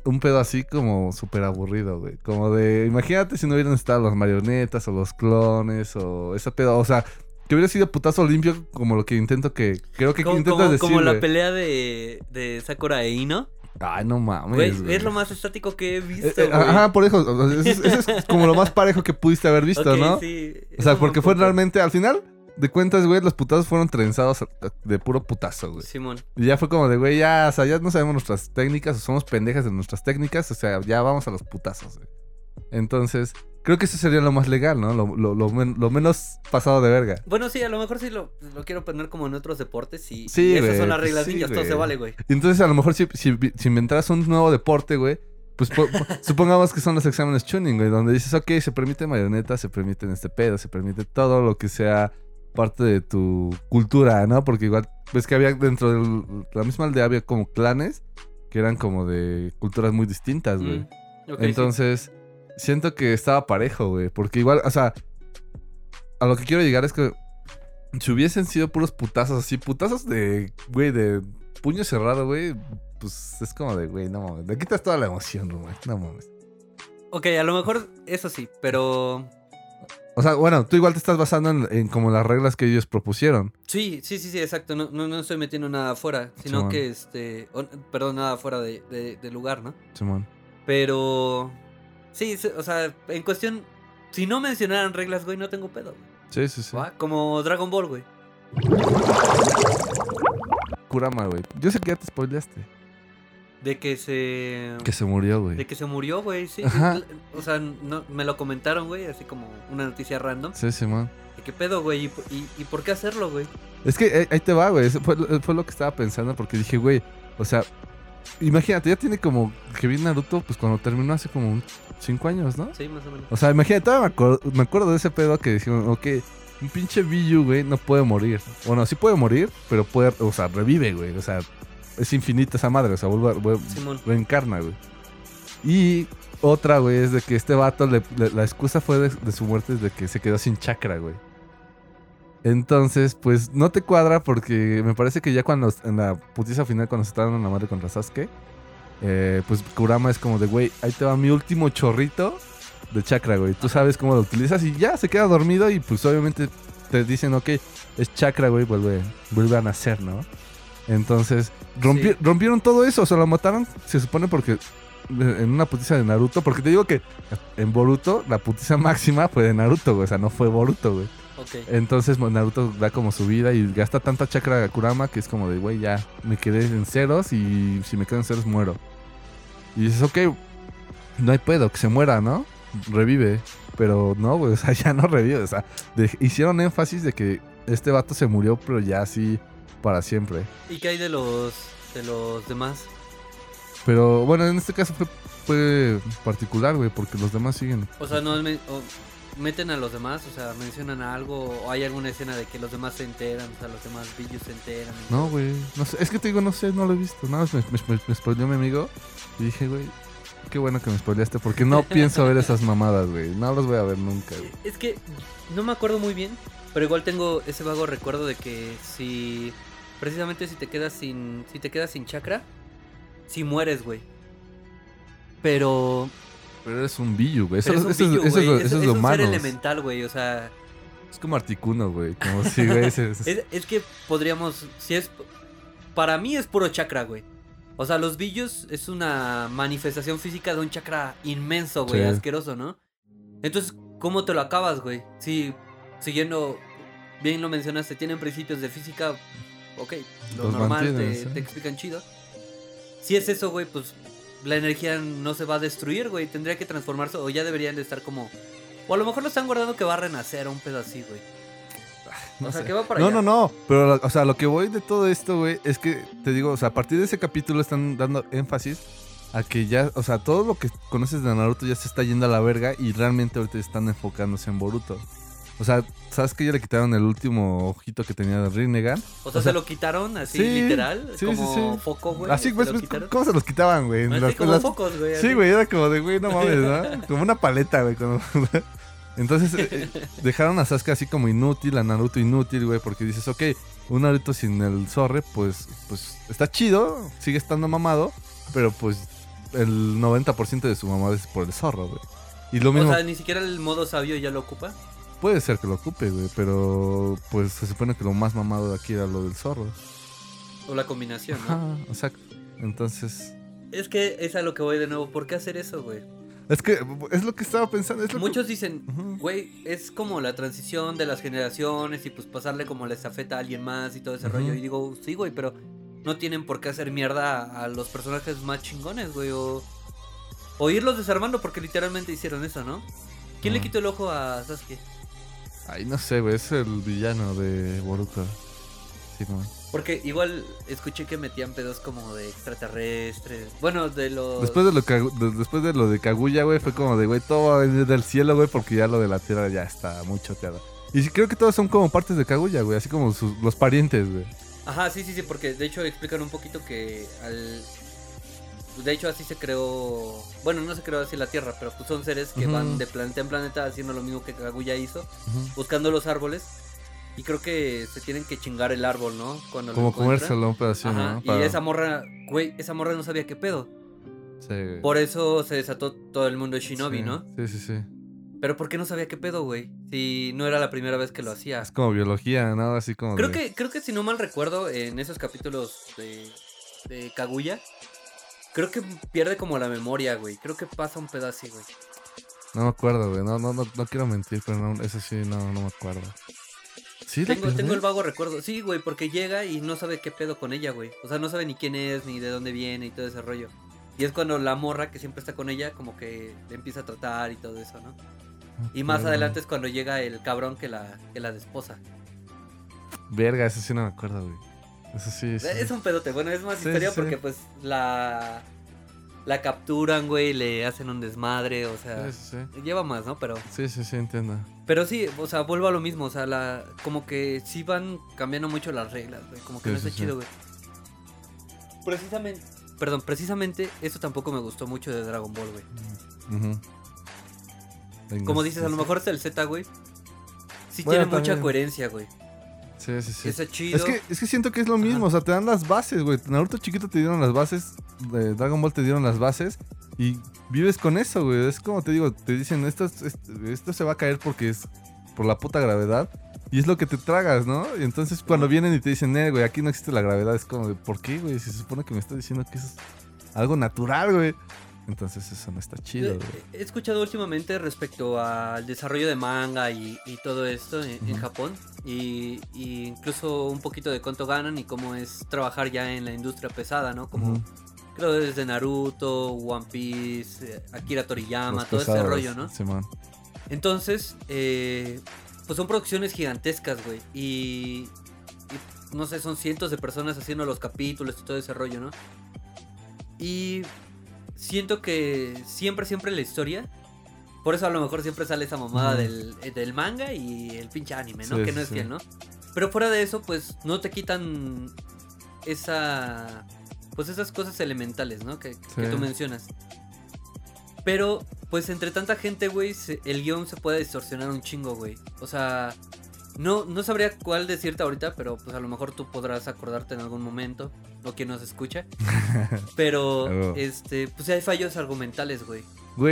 un pedo así como súper aburrido, güey. Como de, imagínate si no hubieran estado las marionetas o los clones o ese pedo, o sea, que hubiera sido putazo limpio como lo que intento que, creo que Como, intento como- decir, como la pelea de, de Sakura e Ino. Ay, no mames. Güey, güey. es lo más estático que he Eh, visto, eh, güey. Ajá, por eso. o sea, Eso, es- como lo más parejo que pudiste haber visto, ¿no? sí, O sea, porque fue realmente, al final de cuentas, güey, los putazos fueron trenzados de puro putazo, güey. Simón. Y ya fue como de, güey, ya, o sea, ya no sabemos nuestras técnicas, o somos pendejas de nuestras técnicas, o sea, ya vamos a los putazos, güey. Entonces, creo que eso sería lo más legal, ¿no? Lo, lo- lo men- lo menos pasado de verga. Bueno, sí, a lo mejor sí lo, lo quiero poner como en otros deportes y, Sí, y esas son las pues reglas sí, ninjas, todo se vale, güey. Y entonces, a lo mejor, si, si, si inventaras un nuevo deporte, güey, pues po- po- supongamos que son los exámenes tuning, güey, donde dices, ok, se permite marioneta, se permite en este pedo, se permite todo lo que sea parte de tu cultura, ¿no? Porque igual, ves que había dentro de la misma aldea había como clanes que eran como de culturas muy distintas, güey. Mm, sí. Siento que estaba parejo, güey. Porque igual, o sea, a lo que quiero llegar es que si hubiesen sido puros putazos así, putazos de, güey, de puño cerrado, güey, pues es como de, güey, no mames. Le quitas toda la emoción, güey. No mames. Ok, a lo mejor eso sí, pero... O sea, bueno, tú igual te estás basando en, en como las reglas que ellos propusieron. Sí, sí, sí, sí, exacto. No, no, no estoy metiendo nada afuera, sino Simón. que este... perdón, nada fuera de, de- de lugar, ¿no? Simón. Pero... Sí, sí, o sea, en cuestión... Si no mencionaran reglas, güey, no tengo pedo. güey. Sí, sí, sí. ¿va? Como Dragon Ball, güey. Kurama, güey. Yo sé que ya te spoileaste. De que se... Que se murió, güey. De que se murió, güey, sí. Ajá. O sea, no, me lo comentaron, güey, así como una noticia random. Sí, Simón. ¿De qué pedo, güey? ¿Y, y, y por qué hacerlo, güey? Es que eh, ahí te va, güey. Eso fue, fue lo que estaba pensando porque dije, güey, o sea, imagínate, ya tiene como que vi Naruto, pues cuando terminó hace como un cinco años, ¿no? Sí, más o menos. O sea, imagínate, todavía me acuerdo, me acuerdo de ese pedo que dijeron, ok, un pinche Biyu, güey, no puede morir. Bueno, sí puede morir, pero puede, o sea, revive, güey. O sea, es infinita esa madre, o sea, vuelve, a- vuelve- reencarna, güey. Y otra, güey, es de que este vato, le- le- la excusa fue de, de su muerte es de que se quedó sin chakra, güey. Entonces, pues no te cuadra porque me parece que ya cuando en la putiza final, cuando se estaban en la madre contra Sasuke, eh, pues Kurama es como de, güey, ahí te va mi último chorrito de chakra, güey. Tú sabes cómo lo utilizas y ya se queda dormido y pues obviamente te dicen, ok, es chakra, güey, vuelve, vuelve a nacer, ¿no? Entonces, rompi- Sí. rompieron todo eso, o sea, lo mataron, se supone porque en una putiza de Naruto, porque te digo que en Boruto la putiza máxima fue de Naruto, güey, o sea, no fue Boruto, güey. Entonces pues, Naruto da como su vida y gasta tanta chakra a Kurama que es como de, güey, ya me quedé en ceros y si me quedo en ceros muero. Y dices, ok, no hay pedo, que se muera, ¿no? Revive. Pero no, güey, o sea, ya no revive. O sea, de- hicieron énfasis de que este vato se murió, pero ya así para siempre. ¿Y qué hay de los de los demás? Pero bueno, en este caso fue, fue particular, güey, porque los demás siguen. O sea, no me- o meten a los demás, o sea, mencionan algo o hay alguna escena de que los demás se enteran, o sea, los demás villos se enteran. No, güey. No sé. Es que te digo, no sé, no lo he visto. Nada más me, me, me spoileó mi amigo. Y dije, güey, qué bueno que me spoileaste. Porque no pienso ver esas mamadas, güey. No las voy a ver nunca, güey. Es que no me acuerdo muy bien, pero igual tengo ese vago recuerdo de que si precisamente si te quedas sin si te quedas sin chakra, si mueres, güey. Pero Pero eres un billu, güey. Eso, es eso es lo- eso es un ser humano. elemental, güey, o sea, Es como Articuno, güey. Como si, güey. Es, que podríamos, si es, para mí es puro chakra, güey. O sea, los billos es una manifestación física de un chakra inmenso, güey, Sí. asqueroso, ¿no? Entonces, ¿cómo te lo acabas, güey? Si, siguiendo, bien lo mencionaste, tienen principios de física, ok, lo Los normal, te, ¿eh? te explican chido. Si es eso, güey, pues la energía no se va a destruir, güey, tendría que transformarse o ya deberían de estar como... O a lo mejor lo están guardando que va a renacer un pedo así, güey. no o sea, sé. que va para No, allá. no, no. Pero, o sea, lo que voy de todo esto, güey, es que te digo, o sea, a partir de ese capítulo están dando énfasis a que ya, o sea, todo lo que conoces de Naruto ya se está yendo a la verga y realmente ahorita están enfocándose en Boruto. O sea, ¿sabes que ya le quitaron el último ojito que tenía de Rinnegan? O sea, O sea, se lo quitaron así, sí, literal, sí, como sí, sí. foco, güey. Así, güey. ¿cómo se los quitaban, güey? Las- como las- focos, güey. Sí, güey, era como de, güey, no mames, ¿no? Como una paleta, güey. como- Entonces, eh, dejaron a Sasuke así como inútil, a Naruto inútil, güey, porque dices, ok, un Naruto sin el zorre, pues, pues está chido, sigue estando mamado, pero pues el 90% de su mamada es por el zorro, güey. Y lo O mismo sea, ni siquiera el modo sabio ya lo ocupa. Puede ser que lo ocupe, güey, pero pues se supone que lo más mamado de aquí era lo del zorro. O la combinación, ¿no? Ajá, exacto. Entonces, Es que es a lo que voy de nuevo. ¿Por qué hacer eso, güey? Es que es lo que estaba pensando. Es lo que- Muchos dicen, güey, es como la transición de las generaciones y pues pasarle como la estafeta a alguien más y todo ese rollo. Y digo, sí, güey, pero no tienen por qué hacer mierda a, a los personajes más chingones, güey. O, o irlos desarmando porque literalmente hicieron eso, ¿no? ¿Quién le quitó el ojo a Sasuke? Ay, no sé, güey. Es el villano de Boruto. Sí, no. Porque igual escuché que metían pedos como de extraterrestres. Bueno, de los... Después de lo, de- después de lo de Kaguya, güey, fue como de, güey, todo va a venir del cielo, güey, porque ya lo de la tierra ya está muy choteado. Y sí, creo que todos son como partes de Kaguya, güey, así como sus- los parientes, güey. Ajá, sí, sí, sí, porque de hecho explican un poquito que al... De hecho así se creó... Bueno, no se creó así la Tierra, pero pues son seres que van de planeta en planeta haciendo lo mismo que Kaguya hizo, buscando los árboles. Y creo que se tienen que chingar el árbol, ¿no? Cuando Como comérselo un pedacito, ¿no? y esa morra, güey, esa morra no sabía qué pedo. Sí, güey. Por eso se desató todo el mundo de Shinobi, Sí, ¿no? Sí, sí, sí. Pero ¿por qué no sabía qué pedo, güey? Si no era la primera vez que lo hacía. Es como biología, ¿no? Así como Creo de- que, creo que si no mal recuerdo, en esos capítulos de, de Kaguya, creo que pierde como la memoria, güey. Creo que pasa un pedo así, güey. No me acuerdo, güey. No, no, no, no quiero mentir, pero no, eso sí, no, no me acuerdo. Tengo, el vago recuerdo. Sí, güey, porque llega y no sabe qué pedo con ella, güey. O sea, no sabe ni quién es, ni de dónde viene y todo ese rollo. Y es cuando la morra que siempre está con ella, como que le empieza a tratar y todo eso, ¿no? Y más adelante es cuando llega el cabrón que la, que la desposa. Verga, eso sí no me acuerdo, güey. Eso sí, sí. Es un pedote. Bueno, es más Sí, historia porque pues la... La capturan, güey, le hacen un desmadre, o sea... Sí, sí. Lleva más, ¿no? Pero... Sí, sí, sí, entiendo. Pero sí, o sea, vuelvo a lo mismo, o sea, la... Como que sí van cambiando mucho las reglas, güey. Como que Sí, no está chido, güey. Precisamente... Perdón, precisamente eso tampoco me gustó mucho de Dragon Ball, güey. Venga, Como dices, a lo mejor es el Z, güey. Sí Bueno, tiene mucha coherencia, güey. Sí, sí, sí. Está chido. Es que, es que siento que es lo mismo, o sea, te dan las bases, güey. Naruto chiquito te dieron las bases, de Dragon Ball te dieron las bases y vives con eso, güey. Es como te digo, te dicen, esto, es- esto, esto se va a caer porque es por la puta gravedad y es lo que te tragas, ¿no? Y entonces cuando vienen y te dicen, eh, güey, aquí no existe la gravedad, es como de, ¿por qué, güey? Si se supone que me está diciendo que eso es algo natural, güey. Entonces eso no está chido. He escuchado últimamente respecto al desarrollo de manga y, y todo esto en. Japón. Y, y incluso un poquito de cuánto ganan y cómo es trabajar ya en la industria pesada, ¿no? Como creo desde Naruto, One Piece, eh, Akira Toriyama, Los todo ese rollo, ¿no? Simón. Entonces, eh, pues son producciones gigantescas, güey. Y, y, no sé, son cientos de personas haciendo los capítulos y todo ese rollo, ¿no? Y siento que siempre, siempre la historia. Por eso a lo mejor siempre sale esa mamada del, eh, del manga y el pinche anime, ¿no? Sí, que no es sí. fiel, ¿no? Pero fuera de eso, pues no te quitan esa. Pues esas cosas elementales, ¿no? Que, tú mencionas. Pero, pues entre tanta gente, güey, el guion se puede distorsionar un chingo, güey. O sea, no, no sabría cuál decirte ahorita, pero pues a lo mejor tú podrás acordarte en algún momento, o quien nos escucha. Pero, este, pues hay fallos argumentales, güey.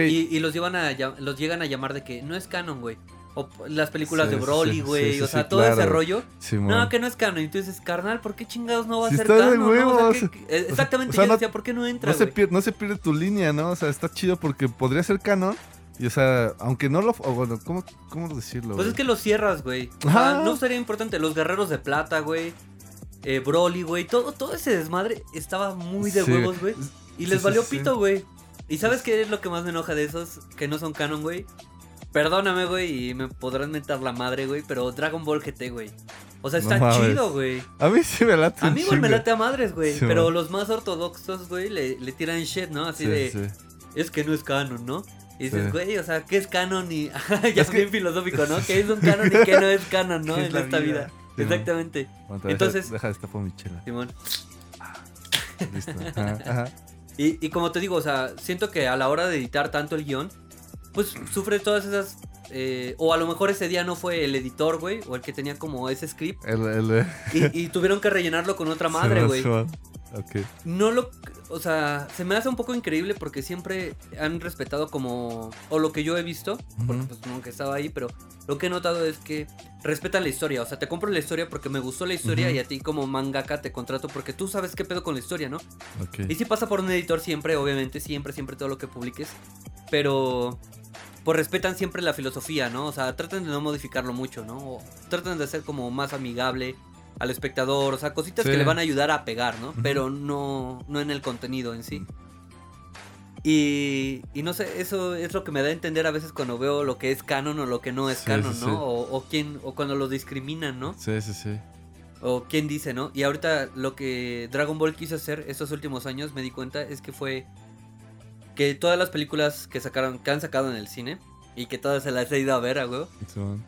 Y, y los, llevan a, los llegan a llamar de que no es canon, güey. O las películas Sí, de Broly, güey. sí, o sea, todo ese claro. rollo. Simón. No, que no es canon. Y tú dices, carnal, ¿por qué chingados no va a Si ser está de canon? no? O sea, que- exactamente, o sea, yo no- decía, ¿por qué no entra, no se, pierde, no se pierde tu línea, ¿no? O sea, está chido porque podría ser canon. Y, o sea, aunque no lo... O bueno, ¿cómo, cómo decirlo? Pues es güey? que lo cierras, güey. O sea, no sería importante. Los guerreros de plata, güey. Eh, Broly, güey. Todo, todo ese desmadre estaba muy de Sí, huevos, güey. Y les sí, valió sí. pito, güey. ¿Y sabes qué es lo que más me enoja de esos que no son canon, güey? Perdóname, güey, y me podrán mentar la madre, güey, pero Dragon Ball GT, güey. O sea, está chido, güey. A mí sí me late. A mí igual me late a madres, güey. Pero man. los más ortodoxos, güey, le, le tiran shit, ¿no? Así Sí, de, es que no es canon, ¿no? Y dices, Sí. güey, o sea, ¿qué es canon? Y ya Es que- bien filosófico, ¿no? ¿Qué es un canon y qué no es canon, no? ¿Qué es En esta vida? vida. Sí, man. Exactamente. Aguanta, deja- Entonces- Deja, destapo mi chela. Simón. Listo. Ajá, ajá. Y, y como te digo, o sea, siento que a la hora de editar tanto el guion, pues sufre todas esas. eh, o a lo mejor ese día no fue el editor, güey, o el que tenía como ese script. El, el, Y, y tuvieron que rellenarlo con otra madre, güey. Simón. Ok. no lo, o sea, se me hace un poco increíble porque siempre han respetado como, o lo que yo he visto, porque pues nunca estaba ahí, pero lo que he notado es que respetan la historia, o sea, te compro la historia porque me gustó la historia y a ti como mangaka te contrato porque tú sabes qué pedo con la historia, ¿no? Ok. Y si pasa por un editor siempre, obviamente, siempre, siempre todo lo que publiques, pero pues respetan siempre la filosofía, ¿no? O sea, tratan de no modificarlo mucho, ¿no? O tratan de ser como más amigable al espectador, o sea, cositas Sí. que le van a ayudar a pegar, ¿no? Pero no, no en el contenido en sí. Y, y no sé, eso es lo que me da a entender a veces cuando veo lo que es canon o lo que no es Sí, canon, sí, ¿no? sí. O, o quién, o cuando lo discriminan, ¿no? Sí, sí, sí. O quién dice, ¿no? Y ahorita lo que Dragon Ball quiso hacer estos últimos años, me di cuenta, es que fue que todas las películas que sacaron, que han sacado en el cine, y que todas se las he ido a ver, a huevo,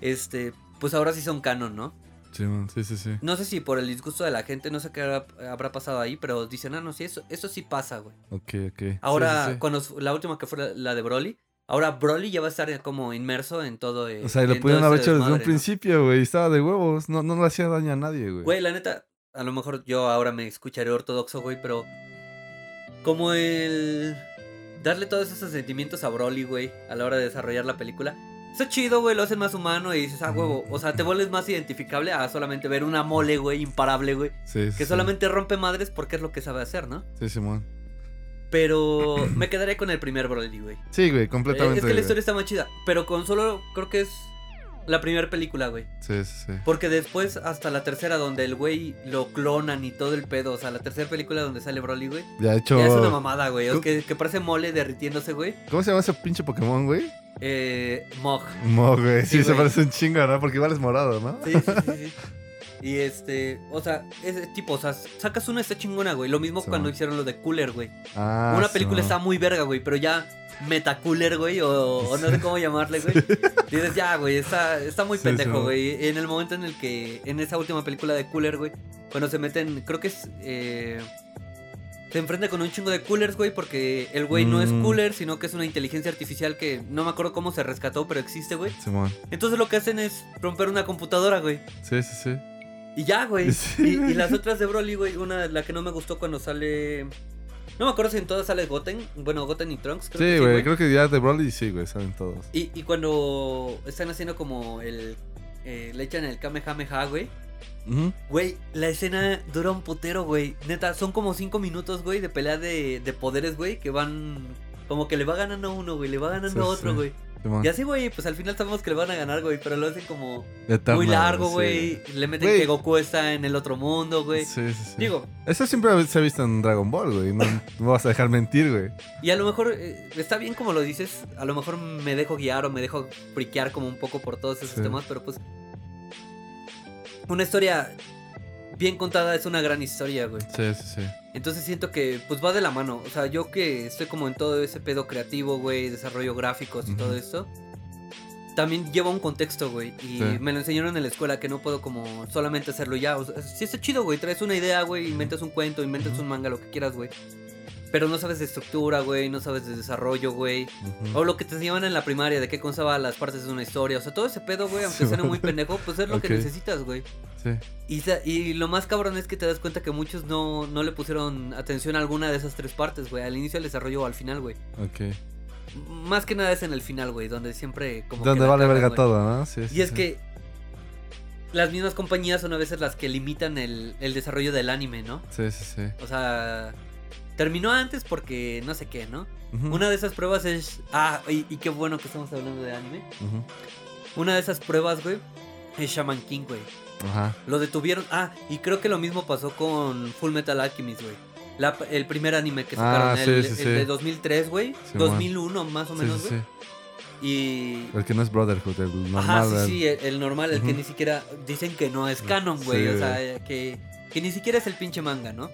este, pues ahora sí son canon, ¿no? Simón, sí, sí, sí. No sé si por el disgusto de la gente, no sé qué habrá, habrá pasado ahí, pero dicen, ah, no, sí, eso, eso sí pasa, güey. Ok, ok. Ahora, Sí, sí, sí. cuando la última que fue la, la de Broly, ahora Broly ya va a estar como inmerso en todo. eh, O sea, y lo pudieron haber hecho desde un ¿no? principio, güey. Estaba de huevos. No, no le hacía daño a nadie, güey. Güey, la neta, a lo mejor yo ahora me escucharé ortodoxo, güey, pero como el darle todos esos sentimientos a Broly, güey, a la hora de desarrollar la película. Está chido, güey, lo hacen más humano y dices, ah, huevo. O sea, te vuelves más identificable a solamente ver una mole, güey, imparable, güey. Sí, Que sí. solamente rompe madres porque es lo que sabe hacer, ¿no? Sí, Simón. Pero me quedaré con el primer Broly, güey. Sí, güey, Eh, completamente. Es que la güey. historia está más chida. Pero con solo, creo que es la primera película, güey. Sí, sí, sí. Porque después, hasta la tercera, donde el güey lo clonan y todo el pedo. O sea, la tercera película donde sale Broly, güey. Ya he hecho. Ya es una mamada, güey. Que, que parece mole derritiéndose, güey. ¿Cómo se llama ese pinche Pokémon, güey? Eh, Mog. Mo, güey. Sí, Sí, se parece un chingo, ¿no? Porque igual es morado, ¿no? Sí, sí, sí, sí. Y este, o sea, ese tipo, o sea, sacas una está chingona, güey. Lo mismo Sí, cuando hicieron lo de Cooler, güey. Ah, Una película está muy verga, güey, pero ya metacooler, güey, o, o no sé cómo llamarle, güey. Dices, ya, güey, está, está muy pendejo, güey. En el momento en el que, en esa última película de Cooler, güey, cuando se meten, creo que es, eh, se enfrenta con un chingo de coolers, güey, porque el güey no es Mm. cooler, sino que es una inteligencia artificial que no me acuerdo cómo se rescató, pero existe, güey. Simón. Entonces lo que hacen es romper una computadora, güey. Sí, sí, sí. Y ya, güey. Sí. Y, y las otras de Broly, güey, una, la que no me gustó cuando sale... No me acuerdo si en todas sale Goten. Bueno, Goten y Trunks, creo que Sí, güey. Creo que ya de Broly sí, güey. Saben todos. Y, y cuando están haciendo como el... eh, le echan el Kamehameha, güey. Güey, la escena dura un putero, güey. Neta, son como cinco minutos, güey, de pelea de, de poderes, güey, que van... Como que le va ganando a uno, güey, le va ganando Sí, a otro, sí. güey. Simón. Y así, güey, pues al final sabemos que le van a ganar, güey, pero lo hacen como Eterno, muy largo, sí. güey. Le meten que Goku está en el otro mundo, güey. Sí, sí, sí. Digo, Eso siempre se ha visto en Dragon Ball, güey. No, no me vas a dejar mentir, güey. y a lo mejor eh, está bien como lo dices, a lo mejor me dejo guiar o me dejo friquear como un poco por todos esos Sí. temas, pero pues una historia bien contada es una gran historia, güey. Sí, sí, sí. Entonces siento que pues va de la mano. O sea, yo que estoy como en todo ese pedo creativo, güey, desarrollo gráficos y todo esto. También lleva un contexto, güey. Y Sí. me lo enseñaron en la escuela que no puedo como solamente hacerlo ya. O sea, sí está chido, güey. Traes una idea, güey, inventas un cuento, inventas un manga, lo que quieras, güey. Pero no sabes de estructura, güey, no sabes de desarrollo, güey. O lo que te enseñaban en la primaria, de qué constaba las partes de una historia. O sea, todo ese pedo, güey, aunque suene muy pendejo, pues es lo que necesitas, güey. Sí. Y, lo más cabrón es que te das cuenta que muchos no, no le pusieron atención a alguna de esas tres partes, güey. Al inicio del desarrollo o al final, güey. Ok. Más que nada es en el final, güey, donde siempre como Donde vale verga güey. todo, ¿no? Sí, sí, Y es sí. que las mismas compañías son a veces las que limitan el, el desarrollo del anime, ¿no? Sí, sí, sí. O sea, terminó antes porque no sé qué, ¿no? Una de esas pruebas es... Ah, y, y qué bueno que estamos hablando de anime. Una de esas pruebas, güey, es Shaman King, güey. Ajá. Lo detuvieron. Ah, y creo que lo mismo pasó con Full Metal Alchemist, güey. La- el primer anime que sacaron, Ah, sí, el, sí, el sí. de 2003, güey. Sí, 2001 más o menos, sí, güey. sí. Y... El que no es Brotherhood, el normal. Ajá, sí, el- sí, el, el normal, el que ni siquiera... Dicen que no es canon, güey. O sea, eh, que, que ni siquiera es el pinche manga, ¿no?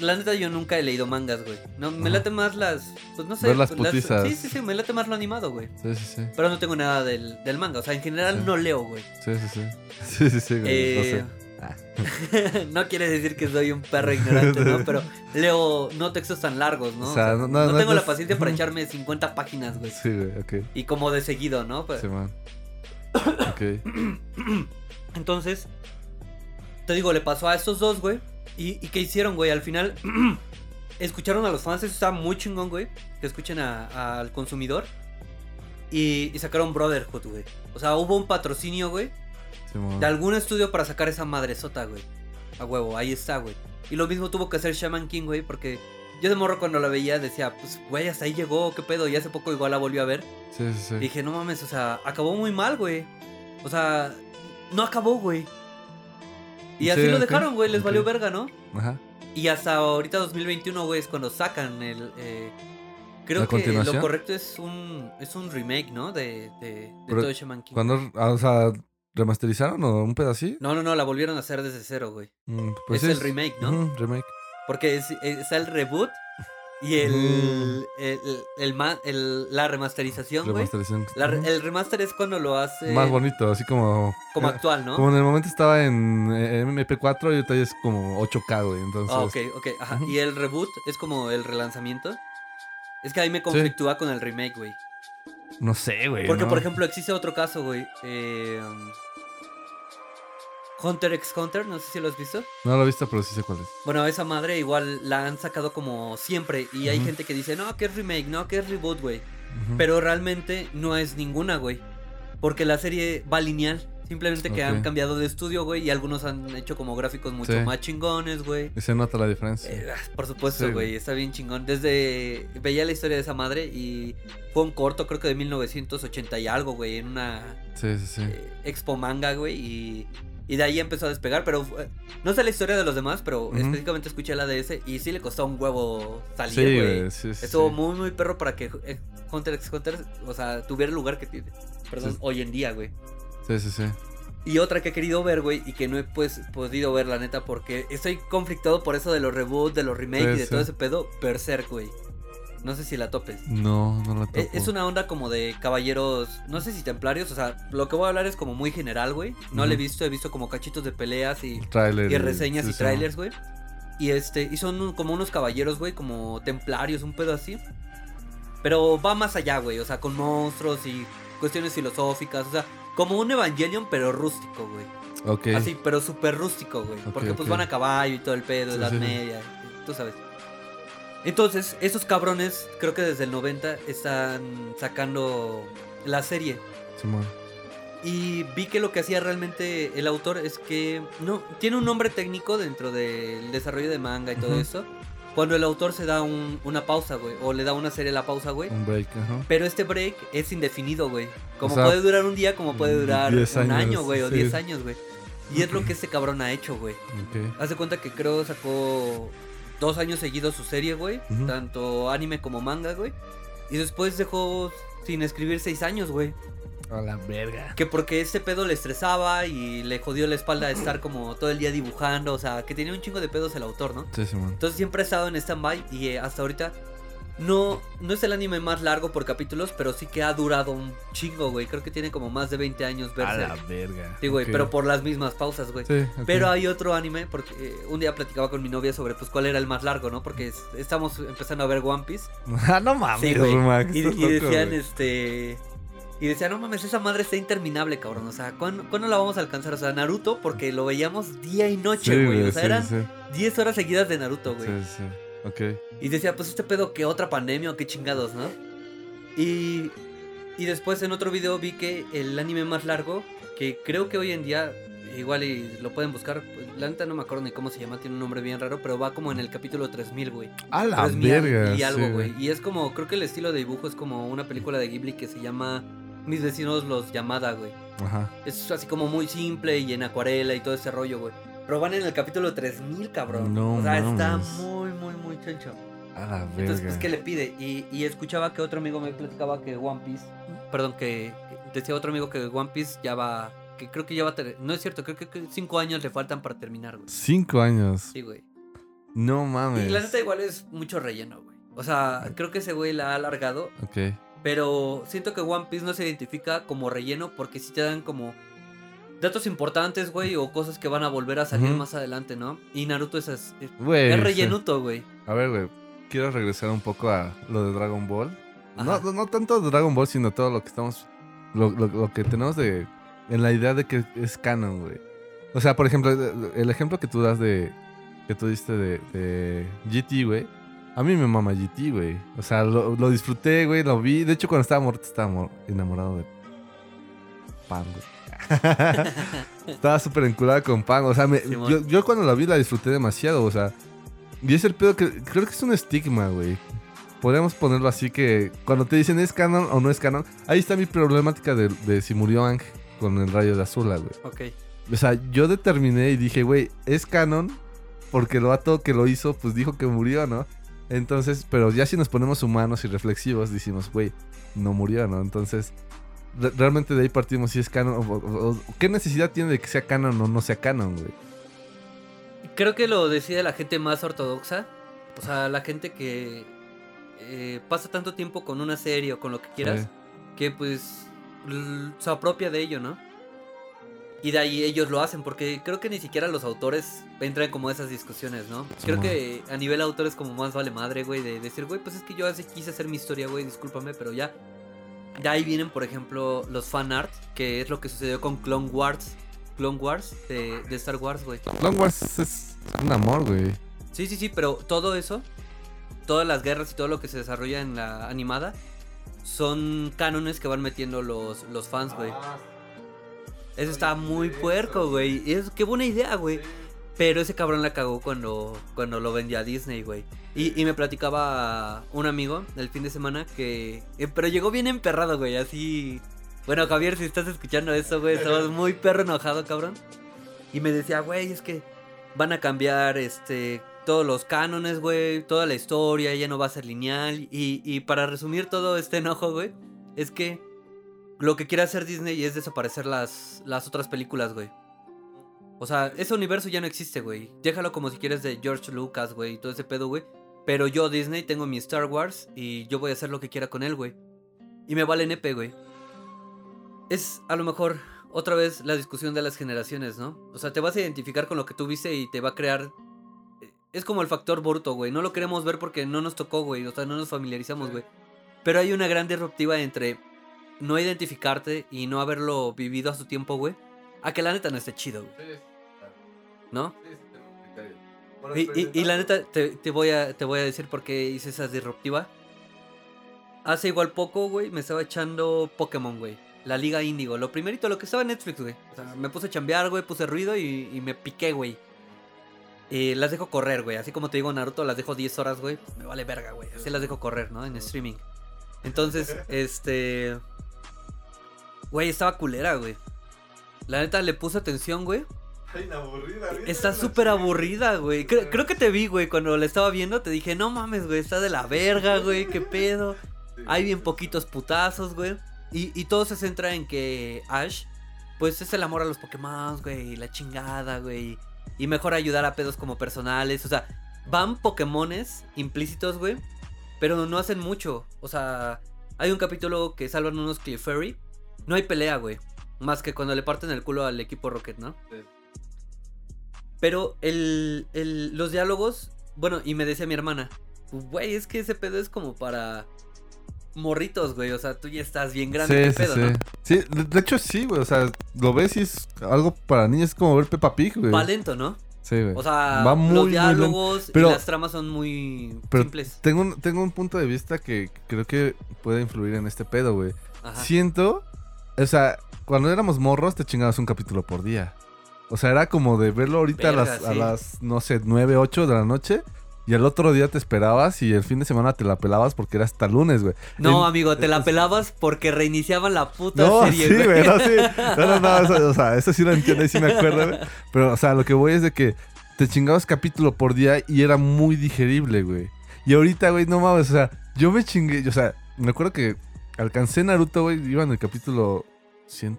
La neta yo nunca he leído mangas, güey. No, me late más las... Pues no sé. Ver las pues, putizas. Sí, sí, sí, me late más lo animado, güey. Sí, sí, sí. Pero no tengo nada del, del manga. O sea, en general Sí. no leo, güey. Sí, sí, sí. Sí, sí, sí, güey. Eh, No sé. Ah. no quiere decir que soy un perro ignorante, ¿no? Pero leo no textos tan largos, ¿no? O sea, no- no- no- tengo la paciencia para echarme 50 páginas, güey. Sí, güey, ok. Y como de seguido, ¿no? Pues- Sí, man. Ok. Entonces, te digo, le pasó a estos dos, güey. ¿Y, y qué hicieron, güey? Al final escucharon a los fans, eso está muy chingón, güey. Que escuchen a- al consumidor. Y, y sacaron Brotherhood, güey. O sea, hubo un patrocinio, güey, Simón. de algún estudio para sacar esa madresota, güey. A huevo, ahí está, güey. Y lo mismo tuvo que hacer Shaman King, güey, porque yo de morro cuando la veía decía, pues, güey, hasta ahí llegó, qué pedo. Y hace poco igual la volví a ver. Sí, sí, sí. Y dije, no mames, o sea, acabó muy mal, güey. O sea, no acabó, güey. Y así Sí, lo dejaron, güey, les valió verga, ¿no? Ajá. Y hasta ahorita 2021, güey, es cuando sacan el... eh, creo ¿La que lo correcto es un, es un remake, ¿no? De, de, de todo Shaman King. ¿Cuándo, o sea, remasterizaron o un pedacito? No, no, no, la volvieron a hacer desde cero, güey. Mm, pues es el remake, ¿no? Ujú, remake. Porque es, está el reboot y el, Mm. el, el, la remasterización, güey. Remasterización. La el remaster es cuando lo hace Más bonito, así como... como actual, ¿no? Como en el momento estaba en eh, MP4 y ahorita es como 8K, güey. Entonces, Ah, ok, ok, ajá. Y el reboot es como el relanzamiento. Es que ahí me conflictúa con el remake, güey. no sé, güey. Porque, ¿no? por ejemplo, existe otro caso, güey. eh, Hunter x Hunter, no sé si lo has visto. No lo he visto, pero sí sé cuál es. Bueno, esa madre igual la han sacado como siempre. Y hay gente que dice, no, que es remake, no, que es reboot, güey. Pero realmente no es ninguna, güey. Porque la serie va lineal. Simplemente que han cambiado de estudio, güey. Y algunos han hecho como gráficos mucho Sí. más chingones, güey. Y se nota la diferencia. Eh, por supuesto, Sí, güey. está bien chingón. Desde veía la historia de esa madre y fue un corto, creo que de 1980 y algo, güey, en una Sí, sí, sí. eh, expo manga, güey, y, y de ahí empezó a despegar. Pero fue- no sé la historia de los demás, pero específicamente escuché la de ese y sí le costó un huevo salir, sí, güey. Sí, sí, Estuvo muy, muy perro para que eh, Hunter x Hunter, o sea, tuviera el lugar que tiene. Perdón, hoy en día, güey. Sí, sí, sí. Y otra que he querido ver, güey, y que no he pues, podido ver, la neta, porque estoy conflictado por eso de los reboots, de los remakes y de todo ese pedo. Berserk, güey. No sé si la topes. No, no la topo. E- Es una onda como de caballeros, no sé si templarios, o sea, lo que voy a hablar es como muy general, güey. No le he visto, he visto como cachitos de peleas y, Trailer. y reseñas sí, y sí. trailers, güey. Y este, y son un- como unos caballeros, güey, como templarios, un pedo así. Pero va más allá, güey, o sea, con monstruos y cuestiones filosóficas, o sea, como un Evangelion, pero rústico, güey. Ok. Así, pero súper rústico, güey. Porque pues van a caballo y todo el pedo, Sí, Edad sí, sí. Media, tú sabes. Entonces, esos cabrones, creo que desde el 90 están sacando la serie. Simón. Y vi que lo que hacía realmente el autor es que no tiene un nombre técnico dentro del desarrollo de manga y todo eso. Cuando el autor se da un- una pausa, güey, o le da a una serie la pausa, güey. Un break, ajá. Pero este break es indefinido, güey. Como sea, puede durar un día, como puede durar 10 un año, güey, o sí. 10 años, güey. Y es lo que este cabrón ha hecho, güey. Ok. Haz de cuenta que creo sacó dos años seguidos su serie, güey. Tanto anime como manga, güey. Y después dejó sin escribir seis años, güey. A la verga. Que porque este pedo le estresaba y le jodió la espalda de estar como todo el día dibujando. O sea, que tenía un chingo de pedos el autor, ¿no? Sí, Simón. Entonces siempre ha estado en stand-by y eh, hasta ahorita no, no es el anime más largo por capítulos, pero sí que ha durado un chingo, güey. Creo que tiene como más de 20 años A la Berserk. verga. Sí, güey, pero por las mismas pausas, güey. Sí. Pero hay otro anime, porque eh, un día platicaba con mi novia sobre pues cuál era el más largo, ¿no? Porque es- estamos empezando a ver One Piece. ah, no mames, Sí, güey. Max. Y, decían, este... Y decían, no mames, esa madre está interminable, cabrón. O sea, ¿cuándo, cuándo la vamos a alcanzar? O sea, Naruto, porque lo veíamos día y noche, Sí, güey. o sea, sí, eran sí. 10 horas seguidas de Naruto, güey. Sí, sí. Ok. Y decía, pues este pedo que otra pandemia o qué chingados, ¿no? Y, y después en otro video vi que el anime más largo, que creo que hoy en día, igual y lo pueden buscar, la neta no me acuerdo ni cómo se llama, tiene un nombre bien raro, pero va como en el capítulo 3000, güey. A la 3000 verga. Y algo, sí, güey. Y es como, creo que el estilo de dibujo es como una película de Ghibli que se llama Mis vecinos los Yamada, güey. Ajá. Es así como muy simple y en acuarela y todo ese rollo, güey. Pero van en el capítulo 3000, cabrón. No o sea, está muy, muy, muy choncho. A la verga. Entonces, pues, ¿qué le pide? Y, y escuchaba que otro amigo me platicaba que One Piece, perdón, que, que decía otro amigo que One Piece ya va, que creo que ya va a ter- no es cierto, creo que, que cinco años le faltan para terminar, güey. Cinco años. Sí, güey. No mames. Y la neta igual es mucho relleno, güey. O sea, creo que ese güey la ha alargado, Ok. pero siento que One Piece no se identifica como relleno porque sí te dan como datos importantes, güey, o cosas que van a volver a salir más adelante, ¿no? Y Naruto es, es, es rellenuto, güey. A ver, güey. Quiero regresar un poco a lo de Dragon Ball. No, tanto de Dragon Ball, sino todo lo que estamos. Lo, lo- lo que tenemos de. En la idea de que es canon, güey. O sea, por ejemplo, el ejemplo que tú das de. que tú diste de, de GT, güey. A mí me mama GT, güey. O sea, lo, lo disfruté, güey, lo vi. De hecho, cuando estaba muerto, estaba mor- enamorado de Pan, güey. estaba súper enculada con Pan. O sea, me- yo, yo cuando la vi la disfruté demasiado, o sea. Y es el pedo que creo que es un estigma, güey. Podríamos ponerlo así que cuando te dicen es canon o no es canon, ahí está mi problemática de, de si murió Ang con el rayo de azul, güey. Ok. O sea, yo determiné y dije, güey, es canon porque el vato que lo hizo, pues dijo que murió, ¿no? Entonces, pero ya si nos ponemos humanos y reflexivos, decimos, güey, no murió, ¿no? Entonces, re- realmente de ahí partimos si es canon o, o- o- qué necesidad tiene de que sea canon o no sea canon, güey. Creo que lo decide la gente más ortodoxa. O sea, la gente que eh, pasa tanto tiempo con una serie o con lo que quieras, Sí. que pues se apropia de ello, ¿no? Y de ahí ellos lo hacen, porque creo que ni siquiera los autores entran como a esas discusiones, ¿no? Creo Simón. que a nivel autor es como más vale madre, güey, de decir, güey, pues es que yo así quise hacer mi historia, güey, discúlpame, pero ya. De ahí vienen, por ejemplo, los fan art, que es lo que sucedió con Clone Wars. Clone Wars de, de Star Wars, güey. Long Wars es un amor, güey. Sí, sí, sí, pero todo eso, todas las guerras y todo lo que se desarrolla en la animada, son cánones que van metiendo los, los fans, güey. Eso está muy puerco, güey. Es, qué buena idea, güey. Pero ese cabrón la cagó cuando, cuando lo vendió a Disney, güey. Y, y me platicaba un amigo el fin de semana que... eh, pero llegó bien emperrado, güey, así... Bueno, Javier, si estás escuchando eso, güey, estamos muy perro enojado, cabrón. Y me decía, güey, es que van a cambiar, este... Todos los cánones, güey, toda la historia, ya no va a ser lineal. Y, y para resumir todo este enojo, güey, es que lo que quiere hacer Disney es desaparecer las, las otras películas, güey. O sea, ese universo ya no existe, güey. Déjalo como si quieres de George Lucas, güey, y todo ese pedo, güey. Pero yo, Disney, tengo mi Star Wars y yo voy a hacer lo que quiera con él, güey. Y me vale nepe, güey. Es a lo mejor otra vez la discusión de las generaciones, ¿no? O sea, te vas a identificar con lo que tú viste y te va a crear... Es como el factor Boruto, güey. No lo queremos ver porque no nos tocó, güey. O sea, no nos familiarizamos, güey. Pero hay una gran disruptiva entre no identificarte y no haberlo vivido a su tiempo, güey. A que la neta no esté chido, güey. ¿No? Y, y- y la neta, te, te voy a, te voy a decir por qué hice esa disruptiva. Hace igual poco, güey, me estaba echando Pokémon, güey. La Liga Índigo. Lo primerito, lo que estaba en Netflix, güey. O sea, me puse a chambear, güey, puse ruido y, y me piqué, güey. Eh, las dejo correr, güey. Así como te digo Naruto, las dejo 10 horas, güey. Pues me vale verga, güey. Así las dejo correr, ¿no? En streaming. Entonces, este... Güey, estaba culera, güey. La neta, le puse atención, güey. Está súper aburrida, güey. Cre- creo que te vi, güey, cuando la estaba viendo. Te dije, no mames, güey, está de la verga, güey, qué pedo. Hay bien poquitos putazos, güey. Y, y todo se centra en que Ash, pues es el amor a los Pokémon, güey, la chingada, güey. Y mejor ayudar a pedos como personales. O sea, van Pokémones implícitos, güey. Pero no hacen mucho. O sea, hay un capítulo que salvan unos Clefairy. No hay pelea, güey. Más que cuando le parten el culo al equipo Rocket, ¿no? Pero el, el- los diálogos, bueno, y me decía mi hermana, güey, es que ese pedo es como para morritos, güey. O sea, tú ya estás bien grande, Sí, ¿qué sí, pedo, sí. no? Sí, de, de hecho sí, güey. O sea, lo ves y es algo para niños, es como ver Peppa Pig, güey. Va lento, ¿no? Sí, güey. O sea, Va muy, los muy diálogos Pero- y las tramas son muy Pero simples. tengo un, tengo un punto de vista que creo que puede influir en este pedo, güey. Ajá. Siento, o sea, cuando éramos morros te chingabas un capítulo por día. O sea, era como de verlo ahorita a, las, a las, no sé, 9, 8 de la noche. Y al otro día te esperabas y el fin de semana te la pelabas porque era hasta lunes, güey. No, amigo, te la pelabas porque reiniciaban la puta No, serie, sí, güey. güey, no, sí. No, no, no, eso, o sea, eso sí lo entiendo y sí me acuerdo, güey. Pero, o sea, lo que voy es de que te chingabas capítulo por día y era muy digerible, güey. Y ahorita, güey, no mames, o sea, yo me chingué, o sea, me acuerdo que alcancé Naruto, güey, iba en el capítulo 100...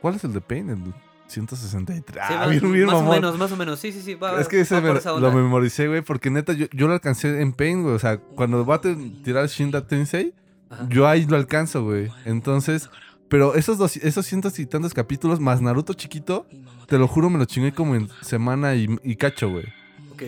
¿Cuál es el de Pain? El 163. Sí, Ah, más, bien, bien, más o menos, más o menos. Sí, sí, sí. Va, Es que ese me- lo memoricé, güey, porque neta, yo, yo lo alcancé en Pain, güey. O sea, cuando va a tirar Shinda Tensei, Ajá. yo ahí lo alcanzo, güey. Entonces, pero esos dos, esos cientos y tantos capítulos, más Naruto chiquito, te lo juro, me lo chingué como en semana y, y cacho, güey.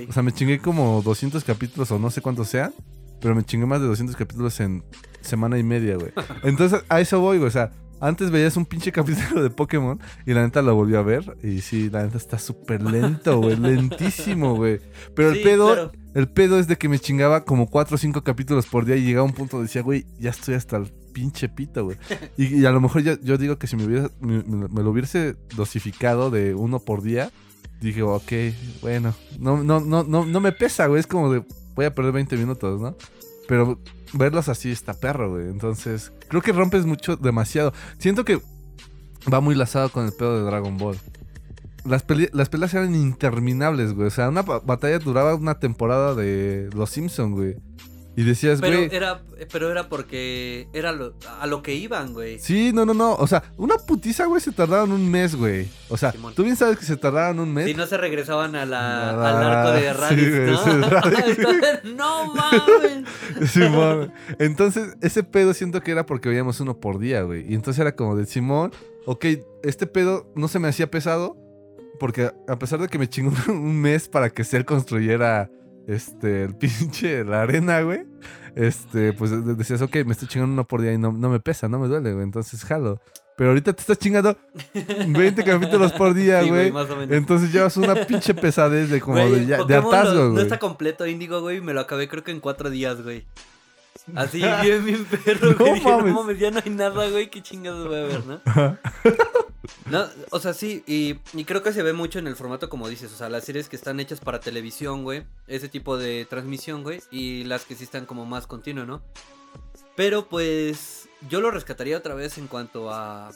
O sea, me chingué como 200 capítulos o no sé cuántos sean, pero me chingué más de 200 capítulos en semana y media, güey. Entonces, a eso voy, güey. O sea, antes veías un pinche capítulo de Pokémon y la neta lo volvió a ver. Y sí, la neta está súper lento, güey. lentísimo, güey. Pero el pedo, claro. el pedo es de que me chingaba como 4 o 5 capítulos por día y llegaba un punto donde decía, güey, ya estoy hasta el pinche pito, güey. Y, y a lo mejor yo, yo digo que si me, hubiera, me- me lo hubiese dosificado de uno por día, dije, ok, bueno, no, no, no, no, no me pesa, güey. Es como de, voy a perder 20 minutos, ¿no? Pero verlos así está perro, güey. Entonces, creo que rompes mucho, demasiado. Siento que va muy lazado con el pedo de Dragon Ball. Las, pele- las peleas eran interminables, güey. O sea, una ba- batalla duraba una temporada de Los Simpsons, güey. Y decías, Pero güey. era, pero era porque era lo- a lo que iban, güey. Sí, no, no, no. O sea, una putiza, güey, se tardaron un mes, güey. O sea, Simón. tú bien sabes que se tardaron un mes. Si no se regresaban a la, Ah, al arco de sí, Raditz, güey, ¿no? sí, Raditz. Entonces, no mames. Simón. Entonces, ese pedo siento que era porque veíamos uno por día, güey. Y entonces era como de Simón, ok, este pedo no se me hacía pesado. Porque a pesar de que me chingó un mes para que Cell construyera este, el pinche, la arena, güey. Este, pues de- decías, ok, me estoy chingando uno por día y no, no me pesa, no me duele, güey. Entonces jalo. Pero ahorita te estás chingando 20 capítulos por día, Sí, güey. más o menos. Entonces llevas una pinche pesadez de como Güey, de, ya- de hartazgo, no, no güey. está completo Índigo, güey. Me lo acabé creo que en cuatro días, güey. Así, bien, bien perro, No güey. Mames. no mames, ya no hay nada, güey. Qué chingados voy a ver, ¿no? No, o sea, sí, y, y creo que se ve mucho en el formato como dices, o sea, las series que están hechas para televisión, güey, ese tipo de transmisión, güey, y las que sí están como más continuo, ¿no? Pero pues yo lo rescataría otra vez en cuanto a,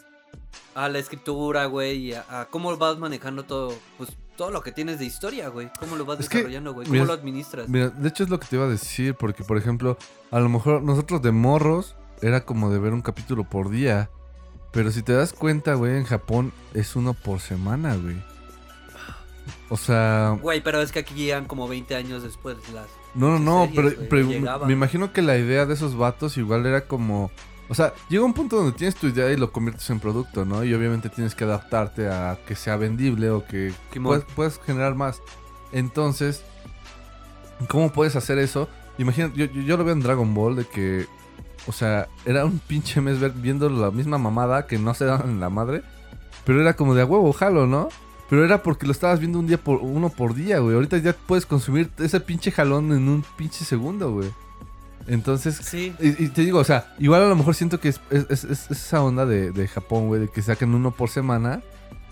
a la escritura, güey, y a, a cómo vas manejando todo, pues todo lo que tienes de historia, güey, cómo lo vas Es desarrollando, güey, cómo mira, lo administras. Mira, de hecho es lo que te iba a decir, porque por ejemplo, a lo mejor nosotros de morros era como de ver un capítulo por día. Pero si te das cuenta, güey, en Japón es uno por semana, güey. O sea, Güey, pero es que aquí llegan como 20 años después las... no, no, no, series, pero, güey, pero llegaban. me imagino que la idea de esos vatos igual era como... O sea, llega un punto donde tienes tu idea y lo conviertes en producto, ¿no? Y obviamente tienes que adaptarte a que sea vendible o que puedas, puedas generar más. Entonces, ¿cómo puedes hacer eso? Imagina, yo, yo lo veo en Dragon Ball de que, o sea, era un pinche mes ver, viendo la misma mamada que no se daban en la madre, pero era como de a huevo, jalo, ¿no? Pero era porque lo estabas viendo un día por uno por día, güey. Ahorita ya puedes consumir ese pinche jalón en un pinche segundo, güey. Entonces, Sí, y, y te digo, o sea, igual a lo mejor siento que es, es- es- es esa onda de, de Japón, güey, de que saquen uno por semana.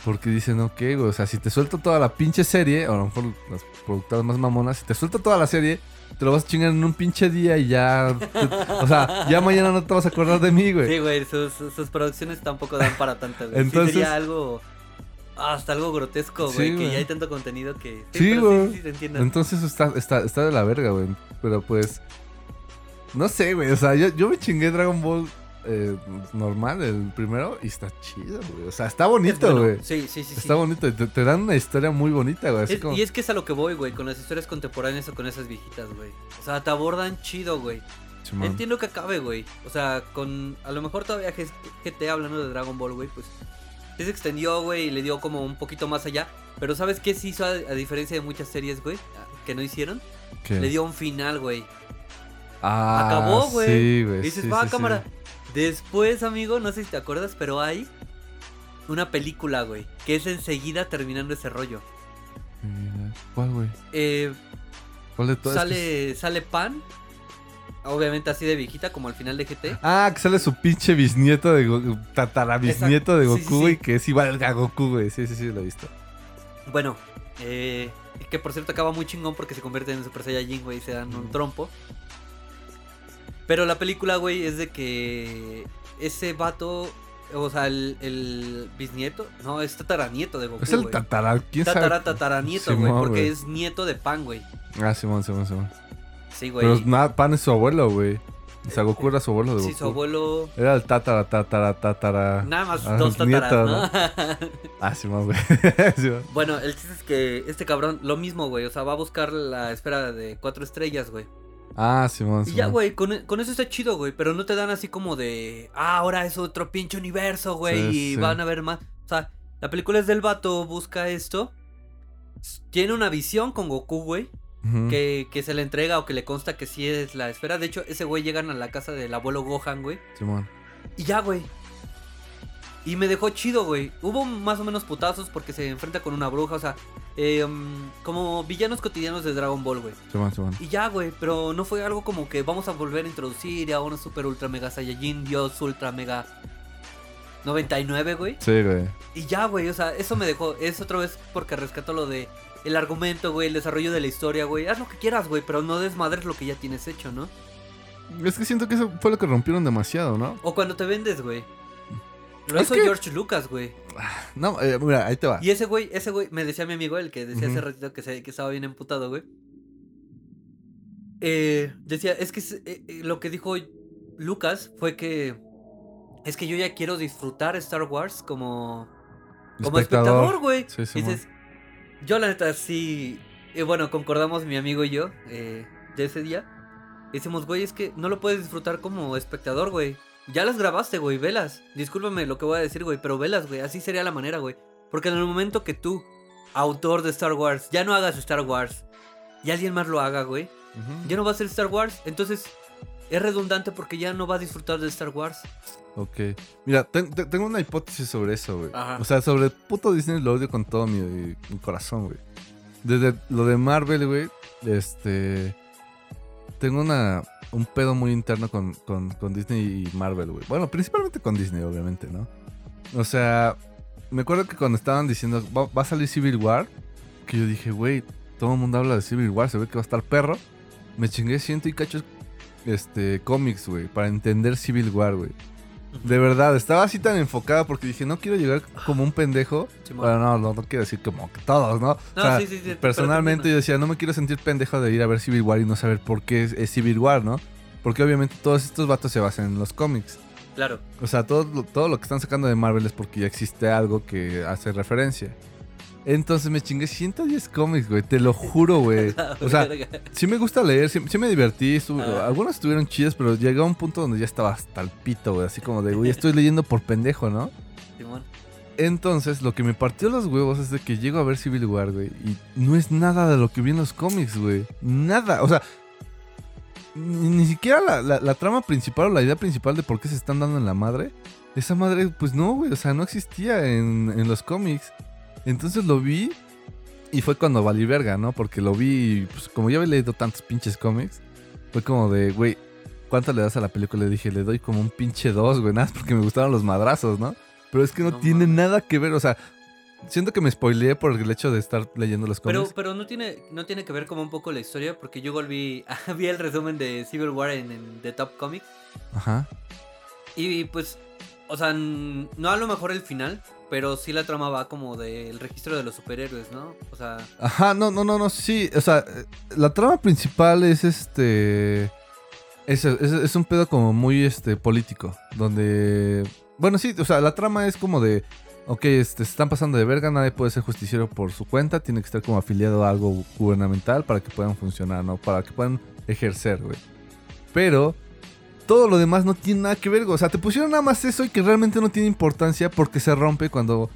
Porque dicen, ok, güey, o sea, si te suelto toda la pinche serie, o a lo mejor las productoras más mamonas, si te suelto toda la serie, te lo vas a chingar en un pinche día y ya. te- o sea, ya mañana no te vas a acordar de mí, güey. Sí, güey, sus, producciones tampoco dan para tanto, güey. Entonces- Sí sería algo... Hasta algo grotesco, Sí, güey, que güey. ya hay tanto contenido que... Sí, güey. Sí, sí, te. Entonces está, está, está de la verga, güey. Pero pues. No sé, güey. O sea, yo, yo me chingué Dragon Ball eh, normal, el primero, y está chido, güey. O sea, está Es bonito, bueno. güey. Sí, sí, sí. sí. Está bonito. y Te, te dan una historia muy bonita, güey. Es- como. Y es que es a lo que voy, güey, con las historias contemporáneas o con esas viejitas, güey. O sea, te abordan chido, güey. Entiendo que acabe, güey. O sea, con. A lo mejor todavía G- GT hablando de Dragon Ball, güey, pues. sí se extendió, güey, y le dio como un poquito más allá. Pero ¿sabes qué se hizo a, a diferencia de muchas series, güey? Que no hicieron. ¿Qué? Le dio un final, güey. Ah, Acabó, güey. Sí, güey. Dices, sí, va, sí, sí. cámara. Después, amigo, no sé si te acuerdas, pero hay una película, güey, que es enseguida terminando ese rollo. ¿Cuál, güey? Eh, ¿Cuál de todas? sale, sale Pan, obviamente así de viejita, como al final de GT. Ah, que sale su pinche bisnieto de Goku. Tatarabisnieto de. Goku, güey, que es igual a Goku, güey. Sí, sí, sí, lo he visto. Bueno, eh, que por cierto acaba muy chingón porque se convierte en Super Saiyajin, güey, y se dan un trompo. Pero la película, güey, es de que ese vato, o sea, el, el bisnieto, no, es tataranieto de Goku. Es el güey. tatara. ¿Quién sabe? Tatara, tataranieto, güey, porque güey. es nieto de Pan, güey. Ah, Simón, Simón, Simón. Sí, güey. Pero nada, Pan es su abuelo, güey. O sea, Goku era su abuelo de Goku. Sí, su abuelo. Era el tatara, tatara, tatara. Nada más ah, dos nieto, tataras, ¿no? Ah, Simón, güey. Simón. bueno, el chiste es que este cabrón, lo mismo, güey. O sea, va a buscar la esfera de cuatro estrellas, güey. Ah, Simón, Y Simón. ya, güey, con, con eso está chido, güey. Pero no te dan así como de. Ah, ahora es otro pinche universo, güey. Sí, y sí. van a ver más. O sea, la película es del vato, busca esto. Tiene una visión con Goku, güey. Que, que se le entrega o que le consta que sí es la esfera. De hecho, ese güey llegan a la casa del abuelo Gohan, güey. Simón. Y ya, güey. Y me dejó chido, güey. Hubo más o menos putazos porque se enfrenta con una bruja, o sea, eh, um, como villanos cotidianos de Dragon Ball, güey. Simón, Simón. Y ya, güey, pero no fue algo como que vamos a volver a introducir a una super ultra mega Saiyajin, Dios ultra mega 99, güey. Sí, güey. Y ya, güey, o sea, eso me dejó, es otra vez porque rescato lo de el argumento, güey, el desarrollo de la historia, güey. Haz lo que quieras, güey, pero no desmadres lo que ya tienes hecho, ¿no? Es que siento que eso fue lo que rompieron demasiado, ¿no? O cuando te vendes, güey. Lo Es que- George Lucas, güey. No, eh, mira, ahí te va. Y ese güey, ese güey, me decía mi amigo, el que decía hace ratito que, se, que estaba bien emputado, güey. Eh, decía, es que eh, eh, lo que dijo Lucas fue que es que yo ya quiero disfrutar Star Wars como, como espectador, güey. Sí, Simón. dices, yo la neta sí, y bueno, concordamos mi amigo y yo eh, de ese día. Decimos, güey, es que no lo puedes disfrutar como espectador, güey. Ya las grabaste, güey, velas. Discúlpame lo que voy a decir, güey, pero velas, güey. Así sería la manera, güey. Porque en el momento que tú, autor de Star Wars, ya no hagas Star Wars y alguien más lo haga, güey, ya no va a ser Star Wars. Entonces es redundante porque ya no va a disfrutar de Star Wars. Ok. Mira, ten- te- tengo una hipótesis sobre eso, güey. O sea, sobre puto Disney lo odio con todo mi, mi corazón, güey. Desde lo de Marvel, güey, este... Tengo una, un pedo muy interno con, con, con Disney y Marvel, güey. Bueno, principalmente con Disney, obviamente, ¿no? O sea, me acuerdo que cuando estaban diciendo, va, a salir Civil War, que yo dije, güey, todo el mundo habla de Civil War, se ve que va a estar perro. Me chingué ciento y cachos este, cómics, güey, para entender Civil War, güey. De verdad, estaba así tan enfocada porque dije, no quiero llegar como un pendejo. Bueno, no, no, no quiero decir como que todos, ¿no? No, O sea, sí, sí, personalmente yo decía, no me quiero sentir pendejo de ir a ver Civil War y no saber por qué es, es Civil War, ¿no? Porque obviamente todos estos vatos se basan en los cómics. Claro. O sea, todo, todo lo que están sacando de Marvel es porque ya existe algo que hace referencia. Entonces me chingué 110 cómics, güey, te lo juro, güey. O sea, sí me gusta leer, sí, sí me divertí. estuvo- Ah. Algunos estuvieron chidos, pero llegó a un punto donde ya estaba hasta el pito, güey. Así como de, güey, estoy leyendo por pendejo, ¿no? Simón. Entonces, lo que me partió los huevos es de que llego a ver Civil War, güey. Y no es nada de lo que vi en los cómics, güey. Nada. O sea, ni, ni siquiera la, la- la trama principal o la idea principal de por qué se están dando en la madre. Esa madre, pues no, güey. O sea, no existía en, en los cómics. Entonces lo vi y fue cuando valí verga, ¿no? Porque lo vi, y, pues como ya había leído tantos pinches cómics, fue como de, güey, ¿cuánto le das a la película? Le dije, le doy como un pinche dos, güey, nada porque me gustaron los madrazos, ¿no? Pero es que no, No tiene mames. nada que ver, o sea, siento que me spoileé por el hecho de estar leyendo los Pero, cómics. pero no tiene, no tiene que ver como un poco la historia, porque yo volví, vi el resumen de Civil War en, en The Top Comics. Ajá. Y pues, o sea, no a lo mejor el final, pero sí la trama va como del registro de los superhéroes, ¿no? O sea, Ajá, no, no, no, no, sí, o sea, eh, la trama principal es este... Es, es- es un pedo como muy este político, donde... Bueno, sí, o sea, la trama es como de... Ok, este, se están pasando de verga, nadie puede ser justiciero por su cuenta, tiene que estar como afiliado a algo gubernamental para que puedan funcionar, ¿no? Para que puedan ejercer, güey. Pero todo lo demás no tiene nada que ver. O sea, te pusieron nada más eso y que realmente no tiene importancia porque se rompe cuando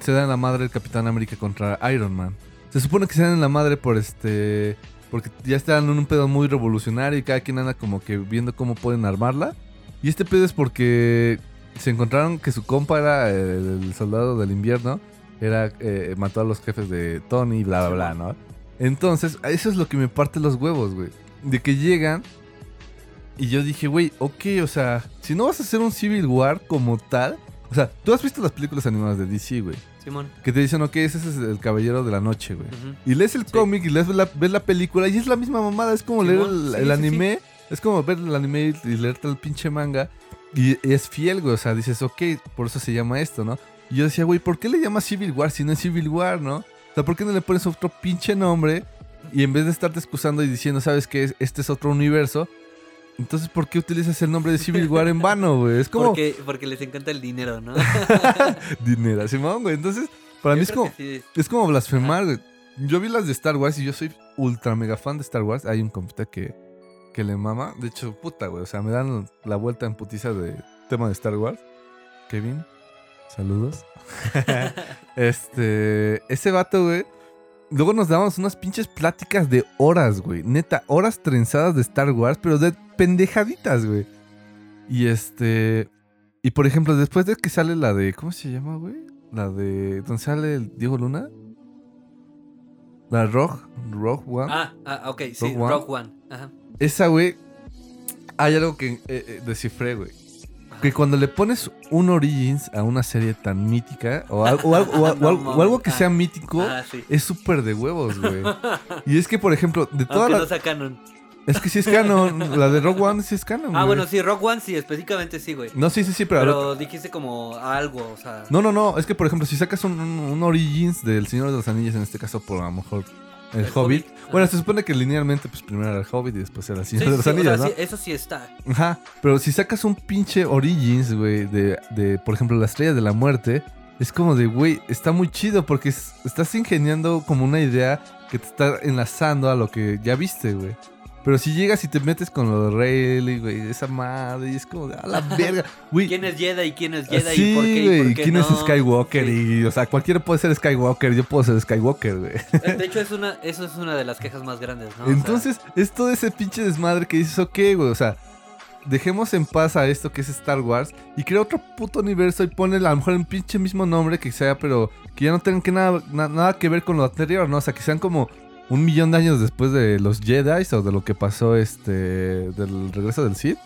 se da en la madre el Capitán América contra Iron Man. Se supone que se dan en la madre por este. Porque ya están en un pedo muy revolucionario y cada quien anda como que viendo cómo pueden armarla. Y este pedo es porque se encontraron que su compa era eh, el soldado del invierno. Era, eh, mató a los jefes de Tony y bla, bla, bla, ¿no? Entonces, eso es lo que me parte los huevos, güey. De que llegan y yo dije, güey, ok, o sea, si no vas a hacer un Civil War como tal. O sea, tú has visto las películas animadas de DC, güey. Simón. Que te dicen, ok, ese es el Caballero de la Noche, güey. Y lees el Sí. cómic y lees la, ves la película y es la misma mamada. Es como leer el, sí, el sí, anime. Es como ver el anime y leerte el pinche manga. Y, y es fiel, güey. O sea, dices, ok, por eso se llama esto, ¿no? Y yo decía, güey, ¿por qué le llamas Civil War si no es Civil War, no? O sea, ¿por qué no le pones otro pinche nombre? Y en vez de estarte excusando y diciendo, ¿sabes qué? Este es otro universo. Entonces, ¿por qué utilizas el nombre de Civil War en vano, güey? Es como Porque, porque les encanta el dinero, ¿no? dinero, Simón, güey. Entonces, para mí es como... sí. Es como blasfemar, güey. Yo vi las de Star Wars y yo soy ultra mega fan de Star Wars. Hay un compita que, que le mama. De hecho, puta, güey. O sea, me dan la vuelta en putiza de tema de Star Wars. Kevin, saludos. este, ese vato, güey. Luego nos dábamos unas pinches pláticas de horas, güey. Neta, horas trenzadas de Star Wars, pero de pendejaditas, güey. Y este. Y por ejemplo, después de que sale la de. ¿Cómo se llama, güey? La de. ¿Dónde sale el Diego Luna? La Rogue, Rogue One. Ah, ah, ok, sí, One. Rogue One. Ajá. Esa, güey. Hay algo que eh, eh, descifré, güey. Que cuando le pones un Origins a una serie tan mítica, o, al- o al- o al- o al- o algo que sea mítico, Ah, sí. es súper de huevos, güey. Y es que, por ejemplo, de todas las. no sea canon. Es que sí es canon. La de Rogue One sí es canon. Ah, güey. bueno, sí, Rogue One sí, específicamente sí, güey. No, sí, sí, sí, pero. Pero dijiste como algo, o sea. No, no, no. Es que, por ejemplo, si sacas un, un- un Origins del Señor de los Anillos, en este caso, por a lo mejor el, El Hobbit. Hobbit. Bueno, Ajá. se supone que linealmente, pues primero era el Hobbit y después era el Sí, Señor de los sí, o sea, Anillos, ¿no? sí, eso sí está. Ajá. Pero si sacas un pinche Origins, güey, de, de, por ejemplo, la Estrella de la Muerte, es como de, güey, está muy chido porque es- estás ingeniando como una idea que te está enlazando a lo que ya viste, güey. Pero si llegas y te metes con lo de Rayleigh, güey, esa madre, y es como de, a la verga, güey. ¿Quién es Jedi y quién es Jedi Sí, y por qué? y güey, por qué ¿quién es? Skywalker? Sí. Y, o sea, cualquiera puede ser Skywalker, yo puedo ser Skywalker, güey. Eh, De hecho, es una, eso es una de las quejas más grandes, ¿no? O sea, Entonces, es todo ese pinche desmadre que dices, ok, güey, o sea, dejemos en paz a esto que es Star Wars y crea otro puto universo y ponle a lo mejor el pinche mismo nombre que sea, pero que ya no tengan que nada, na- nada que ver con lo anterior, ¿no? O sea, que sean como un millón de años después de los Jedi o de lo que pasó, este, del regreso del Sith.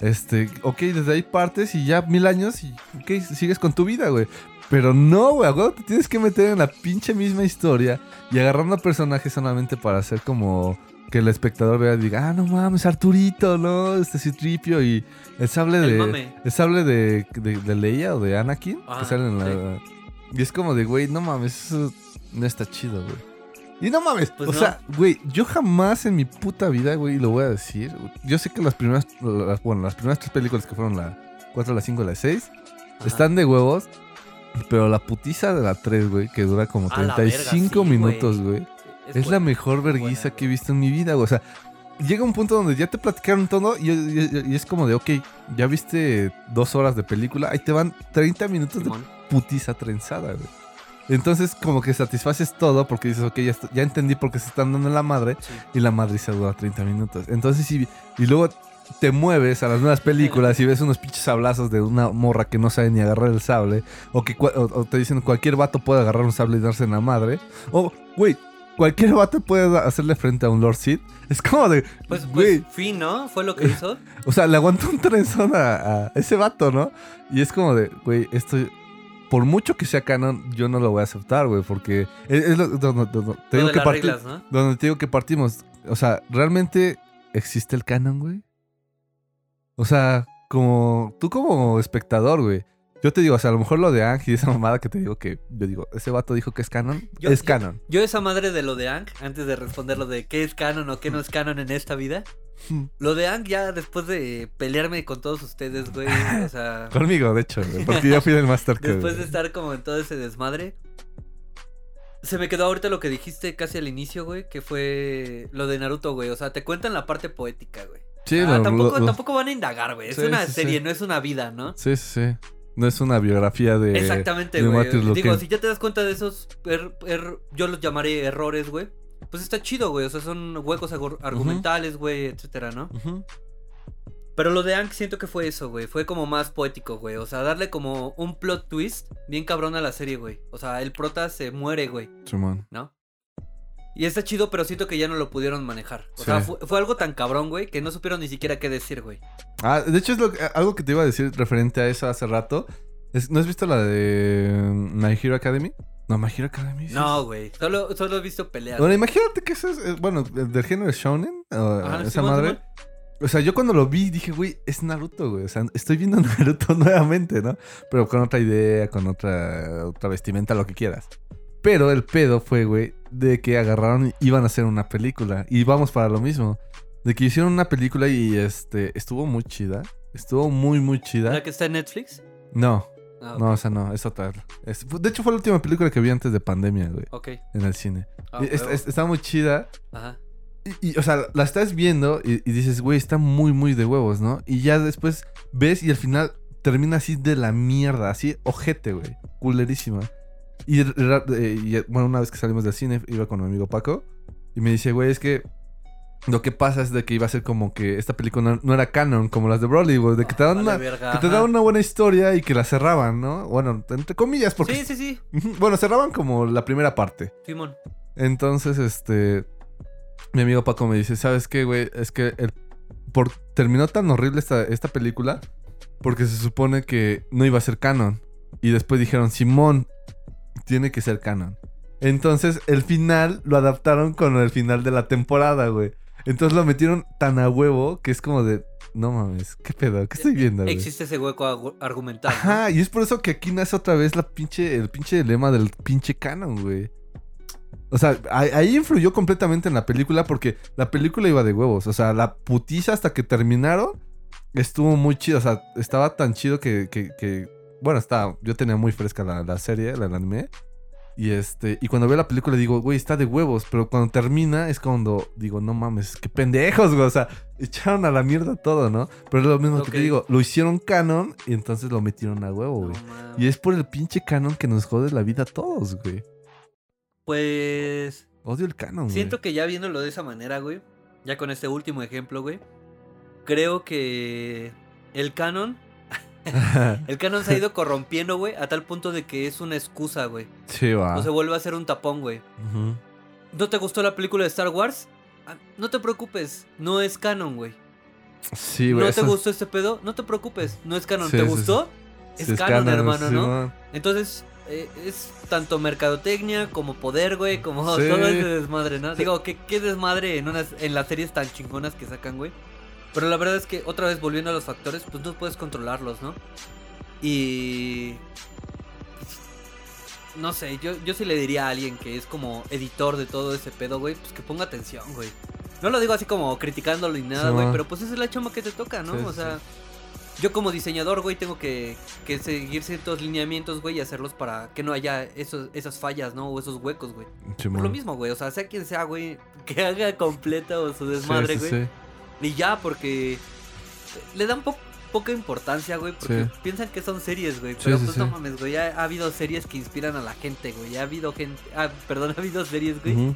Este, ok, desde ahí partes y ya mil años y, ok, sigues con tu vida, güey. Pero no, güey, te tienes que meter en la pinche misma historia y agarrando personajes solamente para hacer como que el espectador vea y diga, ah, no mames, Arturito, ¿no? Este Citripio y el sable El de. mame. El sable de, de, de Leia o de Anakin. Que salen en la. Y es como de, güey, no mames, eso no está chido, güey. Y no mames, Pues o no. sea, güey, yo jamás en mi puta vida, güey, lo voy a decir. Yo sé que las primeras, las- bueno, las primeras tres películas que fueron la 4, la 5 y la 6 ajá. están de huevos, pero la putiza de la 3, güey, que dura como A la verga, 35 sí, minutos, güey. Es, la mejor verguiza que he visto en mi vida, güey. O sea, llega un punto donde ya te platicaron todo y, y- y es como de, ok, ya viste dos horas de película, ahí te van 30 minutos de putiza trenzada, güey. Entonces, como que satisfaces todo porque dices, ok, ya, entendí por qué se están dando la madre Sí. y la madre se dura 30 minutos. Entonces, sí, y luego te mueves a las nuevas películas y ves unos pinches sablazos de una morra que no sabe ni agarrar el sable, o que cua- o, o te dicen cualquier vato puede agarrar un sable y darse en la madre, o, güey, cualquier vato puede hacerle frente a un Lord Sith. Es como de, Pues, güey, pues, fin, ¿no? Fue lo que hizo. o sea, le aguantó un trenzón a, a ese vato, ¿no? Y es como de, güey, esto, por mucho que sea canon, yo no lo voy a aceptar, güey, porque es, es lo, donde- donde- te digo que reglas, ¿no? donde te digo que partimos. O sea, ¿realmente existe el canon, güey? O sea, como tú como espectador, güey. Yo te digo, o sea, a lo mejor lo de Ang y esa mamada que te digo que yo digo, ese vato dijo que es canon, Yo- es yo- canon. Yo esa madre de lo de Ang, antes de responder lo de qué es canon o qué no es canon en esta vida, lo de Ang ya después de pelearme con todos ustedes, güey, o sea, Conmigo, de hecho, porque yo fui el master después de estar como en todo ese desmadre, se me quedó ahorita lo que dijiste casi al inicio, güey, que fue lo de Naruto, güey, o sea, te cuentan la parte poética, güey. Sí, Ah, lo- tampoco, lo- tampoco van a indagar, güey, es Sí, una sí, serie, sí. no es una vida, ¿no? Sí, sí, sí. No es una biografía de... Exactamente, de güey. Digo, si ya te das cuenta de esos, er- er- yo los llamaré errores, güey. Pues está chido, güey. O sea, son huecos argumentales, güey, etcétera, ¿no? Pero lo de Ank siento que fue eso, güey. Fue como más poético, güey. O sea, darle como un plot twist bien cabrón a la serie, güey. O sea, el prota se muere, güey, Simón. ¿no? Y está chido, pero siento que ya no lo pudieron manejar. O Sí. sea, fue, fue algo tan cabrón, güey, que no supieron ni siquiera qué decir, güey. Ah, de hecho es lo que- algo que te iba a decir referente a eso hace rato. Es- ¿No has visto la de My Hero Academy? No, My Hero Academy. sí No, güey. Solo, solo he visto peleas. Bueno, güey. imagínate que eso es, eh, bueno, del género shonen, o Ajá, esa Simón, madre. O sea, yo cuando lo vi dije, güey, es Naruto, güey. O sea, estoy viendo Naruto nuevamente, ¿no? Pero con otra idea, con otra, otra vestimenta, lo que quieras. Pero el pedo fue, güey, de que agarraron y iban a hacer una película. Y vamos para lo mismo. De que hicieron una película y este estuvo muy chida. Estuvo muy, muy chida. ¿La que está en Netflix? No, Ah, ok. no, o sea, no, es otra. Es- de hecho, fue la última película que vi antes de pandemia, güey, Ok. en el cine. Ah, es- es- está muy chida. Ajá. Y, y, o sea, la estás viendo y, y dices, güey, está muy, muy de huevos, ¿no? Y ya después ves y al final termina así de la mierda, así ojete, güey. Culerísima. Y, eh, y, bueno, una vez que salimos del cine, iba con mi amigo Paco y me dice, güey, es que lo que pasa es de que iba a ser como que esta película no, no era canon como las de Broly, güey. De que te daban Vale, una, verga, que te ajá. daban una buena historia y que la cerraban, ¿no? Bueno, entre comillas, porque... Sí, sí, sí. Bueno, cerraban como la primera parte. Simón. Entonces, este. Mi amigo Paco me dice: ¿Sabes qué, güey? Es que el, por, terminó tan horrible esta, esta película porque se supone que no iba a ser canon. Y después dijeron: Simón, tiene que ser canon. Entonces, el final lo adaptaron con el final de la temporada, güey. Entonces lo metieron tan a huevo que es como de. No mames, ¿qué pedo? ¿Qué estoy viendo, güey? Existe ese hueco argumental. ¿no? Ajá, y es por eso que aquí nace otra vez la pinche, el pinche lema del pinche canon, güey. O sea, ahí, influyó completamente en la película porque la película iba de huevos. O sea, la putiza hasta que terminaron estuvo muy chido. O sea, estaba tan chido que, que, que- bueno, estaba, yo tenía muy fresca la, la serie, la, anime. Y este, y cuando veo la película digo, güey, está de huevos. Pero cuando termina es cuando digo, no mames, qué pendejos, güey. O sea, echaron a la mierda todo, ¿no? Pero es lo mismo que te digo, lo hicieron canon y entonces lo metieron a huevo, güey. Y es por el pinche canon que nos jode la vida a todos, güey. Pues. Odio el canon, güey. Siento que ya viéndolo de esa manera, güey. Ya con este último ejemplo, güey. Creo que. El canon. El canon se ha ido corrompiendo, güey. A tal punto de que es una excusa, güey. sí, va. O se vuelve a ser un tapón, güey. ¿No te gustó la película de Star Wars? Ah, No te preocupes, no es canon, güey. Sí, güey. ¿No te gustó este pedo? No te preocupes, no es canon. Sí, ¿Te sí, gustó? Es, canon, hermano, ¿no? Entonces, eh, es tanto mercadotecnia como poder, güey, como todo ese desmadre, ¿no? Digo, ¿qué, qué desmadre en, unas, en las series tan chingonas que sacan, güey? Pero la verdad es que, otra vez volviendo a los factores, pues no puedes controlarlos, ¿no? Y... No sé, yo, yo sí le diría a alguien que es como editor de todo ese pedo, güey, pues que ponga atención, güey. No lo digo así como criticándolo ni nada, güey, pero pues esa es la chamba que te toca, ¿no? Sí, o sí, sea, yo como diseñador, güey, tengo que, que seguir ciertos lineamientos, güey, y hacerlos para que no haya esos, esas fallas, ¿no? O esos huecos, güey. Por lo mismo, güey, o sea, sea quien sea, güey, que haga completa o su desmadre, güey. Y ya, porque le dan po- poca importancia, güey, porque Sí. piensan que son series, güey. Pero sí, pues sí. no mames, güey, ha, ha habido series que inspiran a la gente, güey. Ha habido gente, ah, perdón, ha habido series, güey,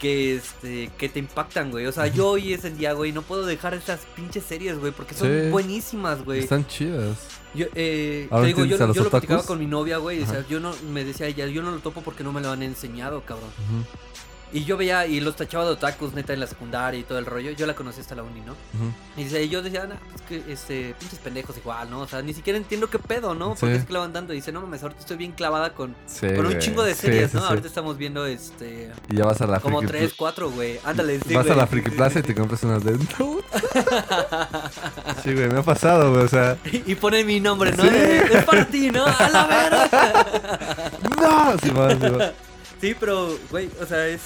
que este que te impactan, güey. O sea, yo hoy es el día, güey, no puedo dejar esas pinches series, güey, porque son buenísimas, güey. Están chidas. Yo, eh, ¿Ahora te digo, yo, lo- yo lo platicaba otakus? con mi novia, güey. O sea, yo no, me decía ella, yo no lo topo porque no me lo han enseñado, cabrón. Ujú, Y yo veía y los tachaba de otakus, neta, en la secundaria y todo el rollo. Yo la conocí hasta la uni, ¿no? ujú. Y dice, yo decía, nah, pues que, este, pinches pendejos igual, ¿no? O sea, ni siquiera entiendo qué pedo, ¿no? ¿Por Sí. qué se clavan tanto? Y dice, no mames, ahorita estoy bien clavada con, Sí, con un chingo de Sí, series, sí, ¿no? sí. Ahorita estamos viendo, este, Y ya vas a la como Friki tres, cuatro, güey. Ándale, sí, Vas a la Friki Plaza y te compras unas de. Sí, güey, me ha pasado, güey. O sea. Y pone mi nombre, ¿no? Sí. Es para ti, ¿no? A la verga. ¡No! Simón, Simón. Sí, pero, güey, o sea, es.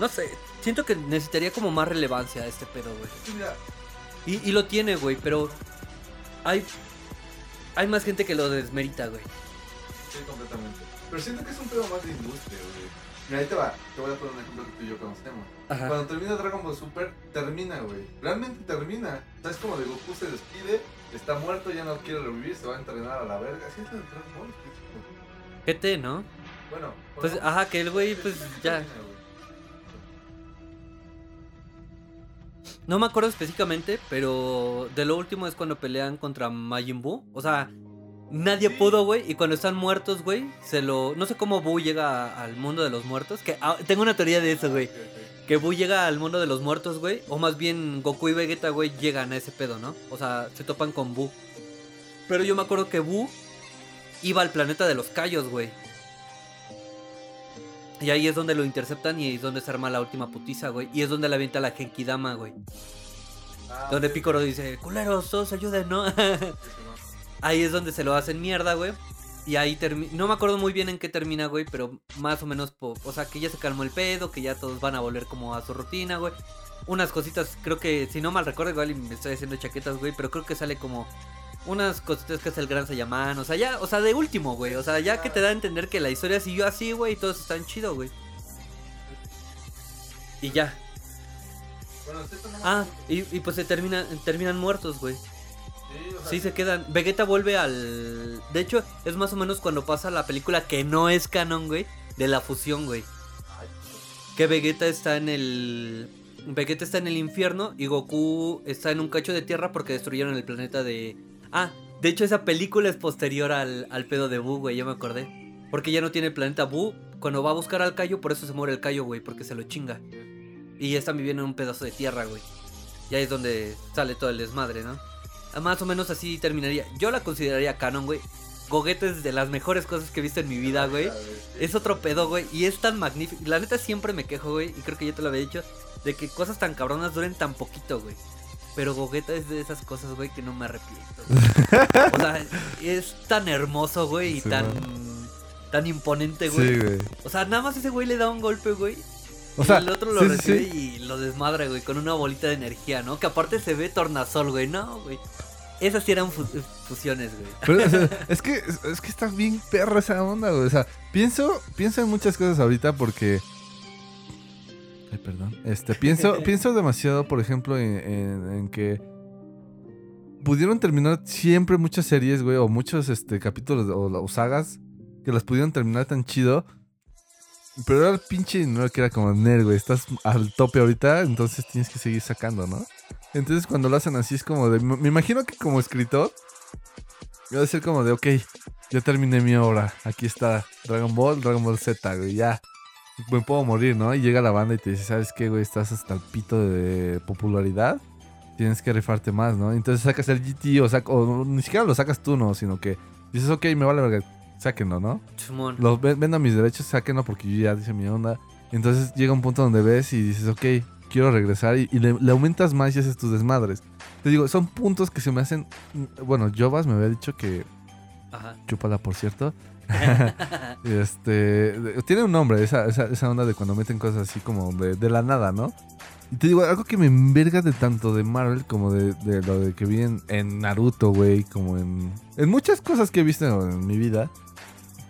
No sé. Siento que necesitaría como más relevancia este pedo, güey. Y, y lo tiene, güey, pero. Hay. Hay más gente que lo desmerita, güey. Sí, completamente. Pero siento que es un pedo más de industria, güey. Mira, ahí te va. Te voy a poner un ejemplo que tú y yo conocemos. Ajá. Cuando termina Dragon Ball Super, termina, güey. Realmente termina. O sea, es como de Goku se despide, está muerto, ya no quiere revivir, se va a entrenar a la verga. Así es el Dragon Ball. GT, ¿no? Bueno, Pues, ajá, que el güey, pues ya. termina, No me acuerdo específicamente, pero de lo último es cuando pelean contra Majin Buu. O sea, nadie Sí. pudo, güey. Y cuando están muertos, güey, se lo. No sé cómo Buu llega a- al mundo de los muertos. Que ah, tengo una teoría de eso, güey. Que Buu llega al mundo de los muertos, güey. O más bien Goku y Vegeta, güey, llegan a ese pedo, ¿no? O sea, se topan con Buu. Pero yo me acuerdo que Buu iba al planeta de los Cayos, güey. Y ahí es donde lo interceptan y ahí es donde se arma la última putiza, güey. Y es donde le avienta la Genkidama, güey. Ah, Donde ok. Piccolo dice, culeros, todos ayuden, ¿no? ahí es donde se lo hacen mierda, güey. Y ahí termina. No me acuerdo muy bien en qué termina, güey, pero más o menos. O sea, que ya se calmó el pedo, que ya todos van a volver como a su rutina, güey. Unas cositas, creo que, si no mal recuerdo, igual me estoy haciendo chaquetas, güey, pero creo que sale como. Unas cositas que es el gran Sayaman, o sea, ya, o sea, de último, güey. O sea, ya que te da a entender que la historia siguió así, güey, y todos están chido, güey. Y ya. Bueno, Ah, y, y pues se terminan, terminan muertos, güey. Sí, o sea, Sí, se quedan. Vegeta vuelve al. De hecho, es más o menos cuando pasa la película que no es canon, güey. De la fusión, güey. Que Vegeta está en el. Vegeta está en el infierno y Goku está en un cacho de tierra porque destruyeron el planeta de... Ah, de hecho esa película es posterior al, al pedo de Buu, güey, ya me acordé. Porque ya no tiene el planeta Buu. Cuando va a buscar al Kaio, por eso se muere el Kaio, güey, porque se lo chinga. Y ya están viviendo en un pedazo de tierra, güey. Y ahí es donde sale todo el desmadre, ¿no? Ah, Más o menos así terminaría. Yo la consideraría canon, güey. Gogeta es de las mejores cosas que he visto en mi vida, güey. Es otro pedo, güey. Y es tan magnífico. La neta siempre me quejo, güey. Y creo que ya te lo había dicho. De que cosas tan cabronas duren tan poquito, güey. Pero Gogeta es de esas cosas, güey, que no me arrepiento. o sea, es tan hermoso, güey. Y Sí, tan... man. Tan imponente, güey. Sí, güey. O sea, nada más ese güey le da un golpe, güey. O y sea, el otro lo sí, recibe y lo desmadra, güey, con una bolita de energía, ¿no? Que aparte se ve tornasol, güey. No, güey. Esas sí eran fu- fusiones, güey. Pero, o sea, es que es, es que está bien perra esa onda, güey. O sea, pienso, pienso en muchas cosas ahorita porque. Ay, perdón. Este, pienso, pienso demasiado, por ejemplo, en, en- en que pudieron terminar siempre muchas series, güey, o muchos este, capítulos o, o sagas que las pudieron terminar tan chido. Pero era el pinche dinero que era como, Nel, güey, estás al tope ahorita, entonces tienes que seguir sacando, ¿no? Entonces cuando lo hacen así es como de... Me imagino que como escritor Debe ser como de, ok, ya terminé mi obra. Aquí está Dragon Ball, Dragon Ball Z, güey, ya. Me puedo morir, ¿no? Y llega la banda y te dice, ¿sabes qué, güey? Estás hasta el pito de popularidad. Tienes que rifarte más, ¿no? Entonces sacas el GT o, sac- o ni siquiera lo sacas tú, ¿no? Sino que dices, ok, me vale verga, sáquenlo, ¿no? Simón. Lo, ven- vendo mis derechos, sáquenlo porque yo ya dice mi onda. Entonces llega un punto donde ves y dices, ok, quiero regresar y, y le, le aumentas más y haces tus desmadres. Te digo, son puntos que se me hacen... Bueno, Jovas me había dicho que... Ajá. Chúpala, por cierto. este... Tiene un nombre, esa, esa, esa onda de cuando meten cosas así como de, de la nada, ¿no? Y te digo, algo que me enverga de tanto de Marvel como de, de lo de que vi en, en Naruto, güey, como en... En muchas cosas que he visto en, en mi vida.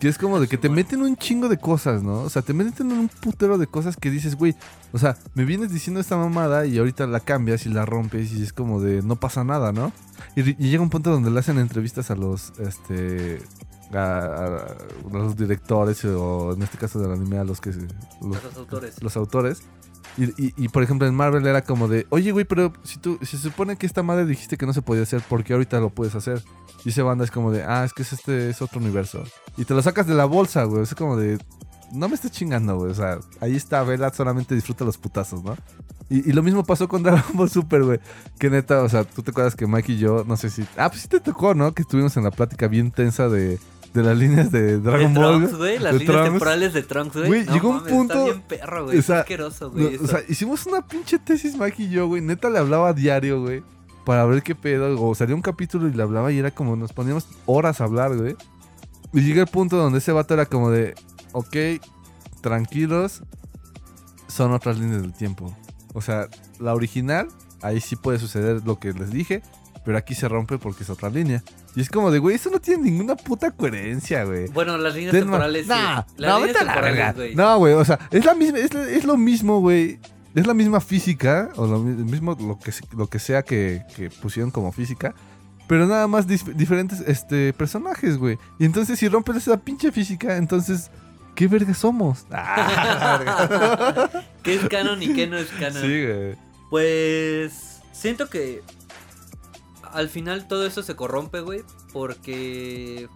Que es como de que te meten un chingo de cosas, ¿no? O sea, te meten un putero de cosas que dices, güey, o sea, me vienes diciendo esta mamada y ahorita la cambias y la rompes y es como de no pasa nada, ¿no? Y, y llega un punto donde le hacen entrevistas a los, este, a, a- los directores o en este caso del anime a los que los, Los autores. los autores. Y, y- y, por ejemplo en Marvel era como de, oye güey, pero si tú, si se supone que esta madre dijiste que no se podía hacer, ¿por qué ahorita lo puedes hacer? Y esa banda es como de, ah, es que es este es otro universo. Y te lo sacas de la bolsa, güey. Es como de, no me estés chingando, güey. O sea, ahí está, vela, solamente disfruta los putazos, ¿no? Y, y lo mismo pasó con Dragon Ball Super, güey. Que neta, o sea, tú te acuerdas que Mike y yo, no sé si. Ah, pues sí te tocó, ¿no? Que estuvimos en la plática bien tensa de, de las líneas de Dragon de Ball. Trunks, güey. Las de líneas Trunks. temporales de Trunks, güey. No llegó un mames, punto- Está bien perro, güey. o sea, asqueroso, No, güey. o sea, hicimos una pinche tesis, Mike y yo, güey. Neta le hablaba a diario, güey. Para ver qué pedo. O salía un capítulo y le hablaba y era como nos poníamos horas a hablar, güey. Y llega el punto donde ese vato era como de, ok, tranquilos, son otras líneas del tiempo. O sea, la original, ahí sí puede suceder lo que les dije, pero aquí se rompe porque es otra línea. Y es como de, güey, eso no tiene ninguna puta coherencia, güey. Bueno, las líneas Ten temporales. sí. Nah, Las no, líneas temporales, güey. No, güey, o sea, es la misma, es, es lo mismo, güey. Es la misma física, o lo mi- mismo lo que, lo que sea que, que pusieron como física, pero nada más dif- diferentes este, personajes, güey. Y entonces, si rompes esa pinche física, entonces, ¿qué verga somos? Ah. ¿Qué es canon y qué no es canon? sí, güey. Pues siento que al final todo eso se corrompe, güey, porque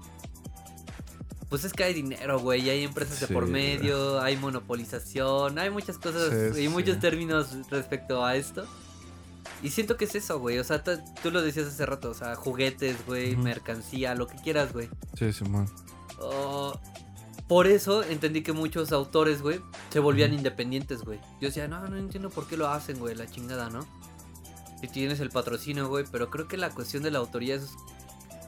pues es que hay dinero, güey, y hay empresas de por medio, hay monopolización, hay muchas cosas Sí, y sí. muchos términos respecto a esto. Y siento que es eso, güey, o sea, tú lo decías hace rato, o sea, juguetes, güey, mercancía, lo que quieras, güey. Sí, Simón. Oh, por eso entendí que muchos autores, güey, se volvían independientes, güey. Yo decía, no, no entiendo por qué lo hacen, güey, la chingada, ¿no? Si tienes el patrocinio, güey, pero creo que la cuestión de la autoría es...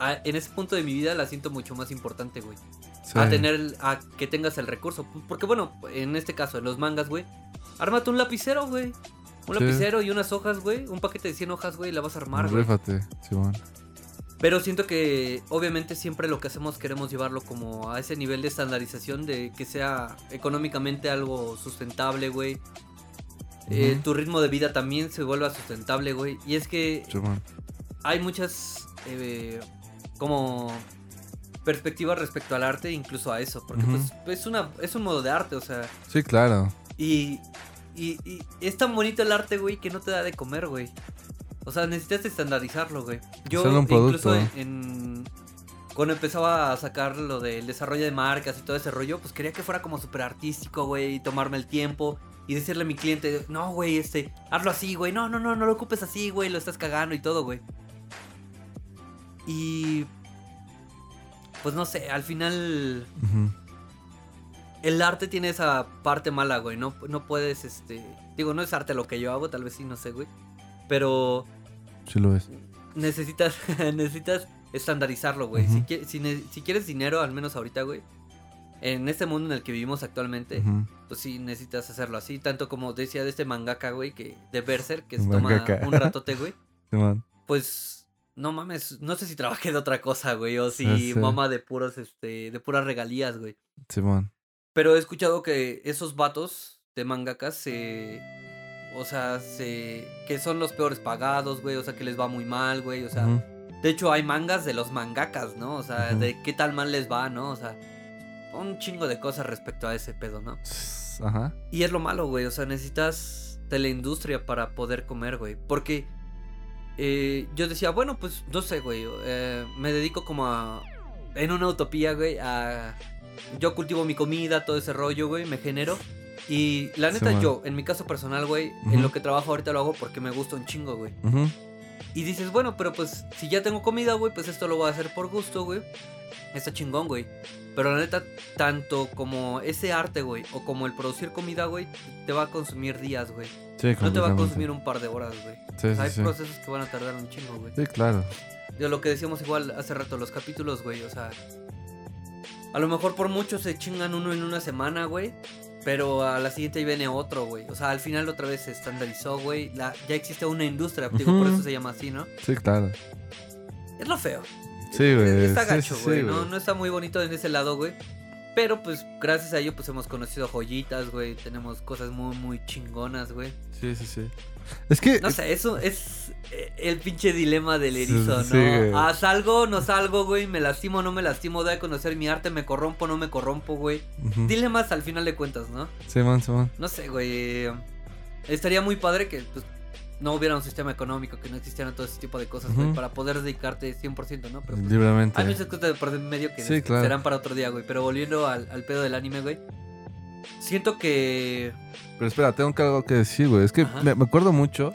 a- en ese punto de mi vida la siento mucho más importante, güey. Sí. A tener, a que tengas el recurso. Porque bueno, en este caso, en los mangas, güey, ármate un lapicero, güey. Un Sí. lapicero y unas hojas, güey. Un paquete de 100 hojas, güey, la vas a armar, güey. Rífate, Simón. Pero siento que obviamente siempre lo que hacemos queremos llevarlo como a ese nivel de estandarización de que sea económicamente algo sustentable, güey. Eh, tu ritmo de vida también se vuelva sustentable, güey. Y es que hay muchas eh, como perspectivas respecto al arte, incluso a eso. Porque pues es, una, es un modo de arte, o sea. Sí, claro. Y, y, y es tan bonito el arte, güey, que no te da de comer, güey. O sea, necesitas estandarizarlo, güey. Yo Solo un incluso producto. en, en- cuando empezaba a sacar lo del desarrollo de marcas y todo ese rollo, pues quería que fuera como súper artístico, güey, y tomarme el tiempo y decirle a mi cliente, no, güey, este, hazlo así, güey, no, no, no, no lo ocupes así, güey, lo estás cagando y todo, güey. Y pues no sé, al final el arte tiene esa parte mala, güey. No, no puedes, este. Digo, no es arte lo que yo hago, tal vez sí, no sé, güey. Pero Sí lo es. necesitas, necesitas estandarizarlo, güey. si quieres dinero, al menos ahorita, güey. En este mundo en el que vivimos actualmente, pues sí necesitas hacerlo así. Tanto como decía de este mangaka, güey, que de Berserk, que se toma un ratote, güey. Pues no mames, no sé si trabajé de otra cosa, güey. O si Ya sé. mama de puros, este, de puras regalías, güey. Simón. Pero he escuchado que esos vatos de mangakas se. O sea, se. Que son los peores pagados, güey. O sea, que les va muy mal, güey. O sea, de hecho, hay mangas de los mangakas, ¿no? O sea, de qué tal mal les va, ¿no? O sea, un chingo de cosas respecto a ese pedo, ¿no? Ajá. Y es lo malo, güey. O sea, necesitas de la industria para poder comer, güey. Porque eh, yo decía, bueno, pues no sé, güey. eh, me dedico como a. En una utopía, güey. A. Yo cultivo mi comida, todo ese rollo, güey. Me genero. Y la neta, yo, en mi caso personal, güey, en lo que trabajo ahorita lo hago porque me gusta un chingo, güey. Ujú. Y dices, bueno, pero pues si ya tengo comida, güey, pues esto lo voy a hacer por gusto, güey. Está chingón, güey. Pero la neta, tanto como ese arte, güey, o como el producir comida, güey, te va a consumir días, güey. Sí, No te va a consumir un par de horas, güey. Sí, O sea, sí, hay sí. procesos que van a tardar un chingo, güey. Sí, claro. De lo que decíamos igual hace rato, los capítulos, güey, o sea... A lo mejor por mucho se chingan uno en una semana, güey. Pero a la siguiente viene otro, güey. O sea, al final otra vez se estandarizó, güey. La- Ya existe una industria, digo, por eso se llama así, ¿no? Sí, claro. Es lo feo. Sí, güey. Está gacho, sí, güey. sí, no, no está muy bonito en ese lado, güey. Pero pues gracias a ello pues hemos conocido joyitas, güey. Tenemos cosas muy, muy chingonas, güey. Sí, sí, sí. Es que. No sé, eso es eh, el pinche dilema del Sí, erizo, sí. ¿no? Ah, salgo, no salgo, güey. Me lastimo, no me lastimo. Doy a conocer mi arte, me corrompo, no me corrompo, güey. Ujú. Dilemas al final de cuentas, ¿no? Simón, Simón. No sé, güey. Estaría muy padre que pues, no hubiera un sistema económico, que no existieran todo ese tipo de cosas, güey, para poder dedicarte 100%, ¿no? Pero, pues, Libremente. hay muchas cosas por medio que Sí, claro. serán para otro día, güey. Pero volviendo al, al pedo del anime, güey. Siento que. Pero espera, tengo algo que decir, güey. Es que me, me acuerdo mucho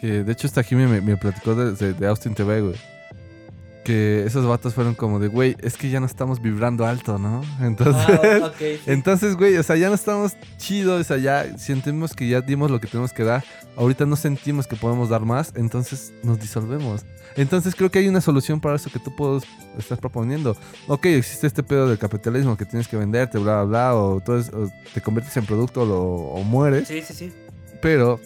que, de hecho, esta Jimmy me, me platicó de, de- de Austin TV, güey. Que esos vatos fueron como de, güey, es que ya no estamos vibrando alto, ¿no? Entonces, Ah, ok, sí. entonces, güey, o sea, ya no estamos chidos, o sea, ya sentimos que ya dimos lo que tenemos que dar. Ahorita no sentimos que podemos dar más, entonces nos disolvemos. Entonces creo que hay una solución para eso que tú puedes, estás proponiendo. Ok, existe este pedo del capitalismo que tienes que venderte, bla, bla, bla, o, todo es- o te conviertes en producto o, o mueres. Sí, sí, sí. Pero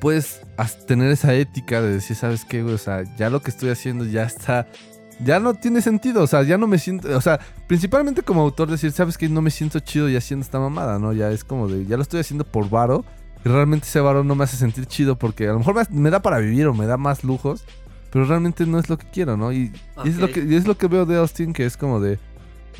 puedes tener esa ética de decir, ¿sabes qué, güey? O sea, ya lo que estoy haciendo ya está. Ya no tiene sentido, o sea, ya no me siento, o sea, principalmente como autor decir, sabes que no me siento chido ya haciendo esta mamada, ¿no? Ya es como de, ya lo estoy haciendo por varo y realmente ese varo no me hace sentir chido porque a lo mejor me, me da para vivir o me da más lujos, pero realmente no es lo que quiero, ¿no? Y, y es, lo que, y es lo que veo de Austin, que es como de,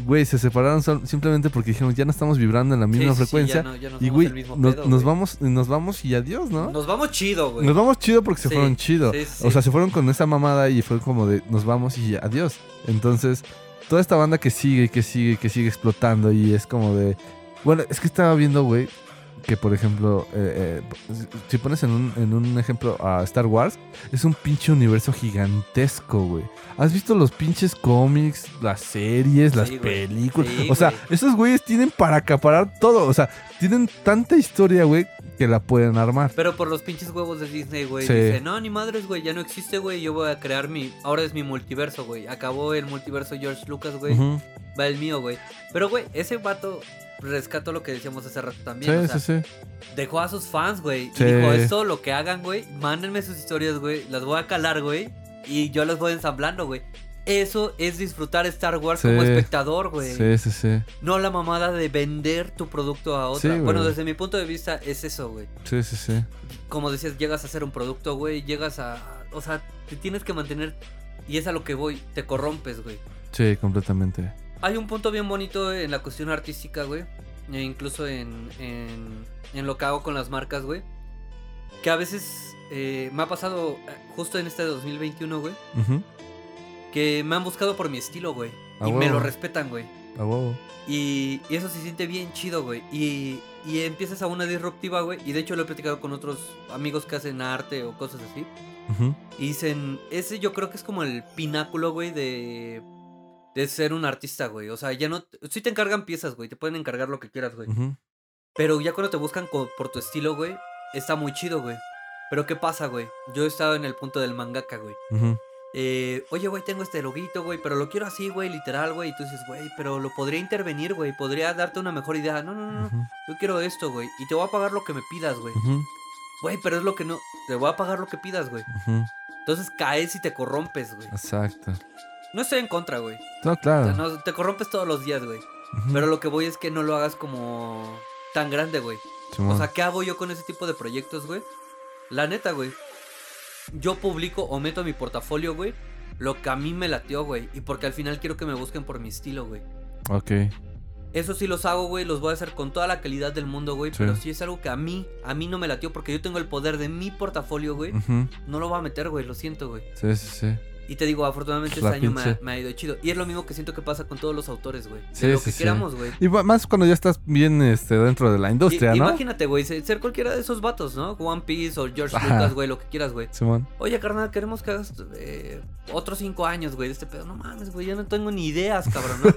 güey, se separaron simplemente porque dijeron, ya no estamos vibrando en la misma Sí, sí, sí, frecuencia. ya no- ya no y güey, nos, pedo, nos güey. vamos, nos vamos y adiós, ¿no? Nos vamos chido, güey. Nos vamos chido porque se Sí, fueron chido. O sea, se fueron con esa mamada y fue como de nos vamos y adiós. Entonces, toda esta banda que sigue, que sigue, que sigue explotando y es como de... Bueno, es que estaba viendo, güey, que por ejemplo, eh, eh, si pones en un, en un ejemplo a Star Wars, es un pinche universo gigantesco, güey. ¿Has visto los pinches cómics, las series, las güey. películas? Sí, o sea, güey. esos güeyes tienen para acaparar todo. O sea, tienen tanta historia, güey, que la pueden armar. Pero por los pinches huevos de Disney, güey. Sí. Dice, no, ni madres, güey, ya no existe, güey. Yo voy a crear mi. Ahora es mi multiverso, güey. Acabó el multiverso George Lucas, güey. Va el mío, güey. Pero, güey, ese vato rescato lo que decíamos hace rato también. Sí, o sea, sí, sí. dejó a sus fans, güey. Sí. Y dijo, esto lo que hagan, güey. Mándenme sus historias, güey. Las voy a calar, güey. Y yo las voy ensamblando, güey. Eso es disfrutar Star Wars como espectador, güey. Sí, sí, sí. No la mamada de vender tu producto a otra. Bueno, desde mi punto de vista es eso, güey. Sí, sí, sí. Como decías, llegas a hacer un producto, güey. Llegas a... O sea, te tienes que mantener... Y es a lo que voy. Te corrompes, güey. Sí, completamente. Hay un punto bien bonito en la cuestión artística, güey. e incluso en, en, en lo que hago con las marcas, güey. Que a veces eh, me ha pasado eh, justo en este 2021, güey. Ujú. Que me han buscado por mi estilo, güey. Y me lo respetan, güey. Y, y eso se siente bien chido, güey. Y, y empiezas a una disruptiva, güey. Y de hecho lo he platicado con otros amigos que hacen arte o cosas así. Y dicen, ese yo creo que es como el pináculo, güey, de, de ser un artista, güey. O sea, ya no... Sí te encargan piezas, güey. Te pueden encargar lo que quieras, güey. Pero ya cuando te buscan por tu estilo, güey, está muy chido, güey. Pero ¿qué pasa, güey? Yo he estado en el punto del mangaka, güey. Eh, Oye, güey, tengo este loguito, güey, pero lo quiero así, güey, literal, güey. Y tú dices, güey, pero lo podría intervenir, güey. Podría darte una mejor idea. No, no, no. Ujú. Yo quiero esto, güey. Y te voy a pagar lo que me pidas, güey. Güey, pero es lo que no... Te voy a pagar lo que pidas, güey. Entonces caes y te corrompes, güey. Exacto. No estoy en contra, güey. No, O claro. sea, no, te corrompes todos los días, güey. Pero lo que voy es que no lo hagas como tan grande, güey. Simón. O sea, ¿qué hago yo con ese tipo de proyectos, güey? La neta, güey. Yo publico o meto a mi portafolio, güey, lo que a mí me latió, güey. Y porque al final quiero que me busquen por mi estilo, güey. Ok. Eso sí los hago, güey, los voy a hacer con toda la calidad del mundo, güey. Sí. Pero si es algo que a mí, a mí no me latió porque yo tengo el poder de mi portafolio, güey. No lo voy a meter, güey, lo siento, güey. Sí, sí, sí. Y te digo, afortunadamente La este año me ha, pinche. me ha ido chido. Y es lo mismo que siento que pasa con todos los autores, güey. Sí, de lo sí, que sí. queramos, güey. Y más cuando ya estás bien este, dentro de la industria, I- ¿no? Imagínate, güey, ser cualquiera de esos vatos, ¿no? One Piece o George Ajá. Lucas, güey, lo que quieras, güey. Simón. Oye, carnal, queremos que hagas eh, otros cinco años, güey, de este pedo. No mames, güey, yo no tengo ni ideas, cabrón, ¿no?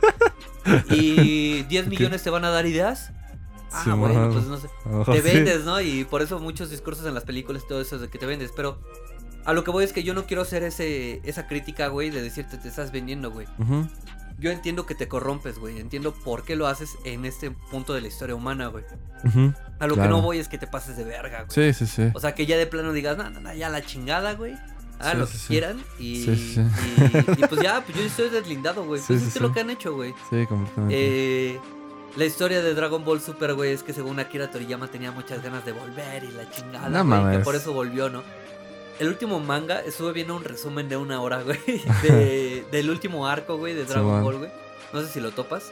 y 10 Ok. millones te van a dar ideas. Ah, Simón. bueno, pues no sé. Te vendes, ¿no? Y por eso muchos discursos en las películas y todo eso es de que te vendes. Pero a lo que voy es que yo no quiero hacer ese, esa crítica, güey, de decirte te estás vendiendo, güey. Yo entiendo que te corrompes, güey. Entiendo por qué lo haces en este punto de la historia humana, güey. Ujú. A lo que no voy es que te pases de verga, güey. Sí, sí, sí. O sea, que ya de plano digas, no, no, no, ya la chingada, güey. Ah, Sí, lo que sí. quieran. Y, Sí, y- y pues ya, pues yo estoy deslindado, güey. Sí, Pues sí, es lo que han hecho, güey. Sí, completamente. Eh, la historia de Dragon Ball Super, güey, es que según Akira Toriyama tenía muchas ganas de volver y la chingada, No güey, que por eso volvió, ¿no? El último manga, estuve viendo un resumen de una hora, güey, de- del último arco, güey, de Dragon. Ball, güey. No sé si lo topas,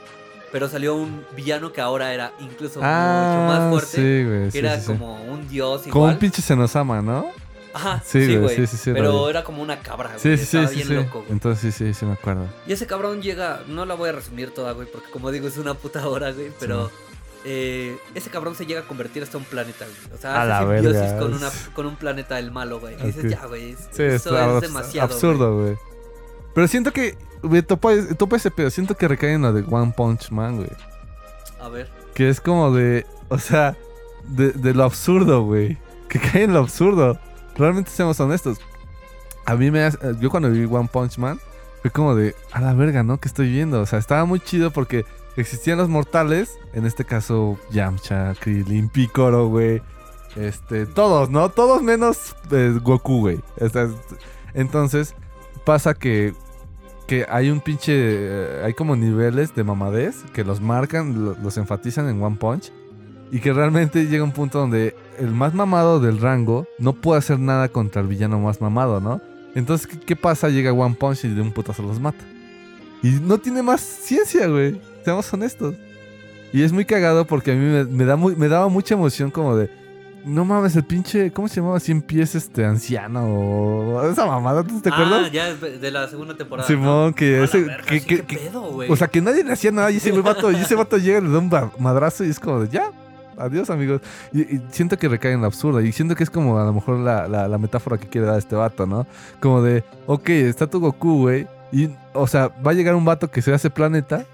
pero salió un villano que ahora era incluso ah, mucho más fuerte. Sí, güey. que Sí, era sí, como un dios igual. Como un pinche Senosama, ¿no? Ajá, Sí, sí, güey, sí, pero era como una cabra, güey. Sí, sí, sí, estaba bien loco, güey. Entonces sí, sí, sí me acuerdo. Y ese cabrón llega, no la voy a resumir toda, güey, porque como digo, es una puta hora, güey, pero eh, ese cabrón se llega a convertir hasta un planeta, güey. O sea, A la hace simbiosis verga. con, una, con un planeta el malo, güey. Y dices, ya, güey, es- Sí, eso es, demasiado. absurdo, güey. Pero siento que, güey, topa, topa ese pedo. Siento que recae en lo de One Punch Man, güey. güey. A ver. Que es como de, o sea, de, de lo absurdo, güey. Que cae en lo absurdo. Realmente seamos honestos. A mí me hace- yo cuando vi One Punch Man, fue como de, a la verga, ¿no? ¿Qué estoy viendo? O sea, estaba muy chido porque existían los mortales. En este caso, Yamcha, Krillin, Piccolo, güey. Este, todos, ¿no? Todos menos eh, Goku, güey. Entonces, pasa que que hay un pinche. eh, hay como niveles de mamadez que los marcan, lo- los enfatizan en One Punch. Y que realmente llega un punto donde el más mamado del rango no puede hacer nada contra el villano más mamado, ¿no? Entonces, ¿qué, qué pasa? Llega One Punch y de un putazo los mata. Y no tiene más ciencia, güey. Seamos honestos. Y es muy cagado porque a mí me, me da muy, me daba mucha emoción como de... No mames, el pinche... ¿Cómo se llamaba? 100 pies este anciano o... Esa mamada, ¿tú te acuerdas? Ah, ya es de la segunda temporada. Simón, ¿no? que ese... verga, que- sí, que- pedo, o sea, que nadie le hacía nada y ese vato, y ese vato llega y le da un madrazo y es como de ya, adiós amigos. Y, y siento que recae en lo absurdo y siento que es como a lo mejor la, la- la metáfora que quiere dar este vato, ¿no? Como de, ok, está tu Goku, güey, y, o sea, va a llegar un vato que se hace planeta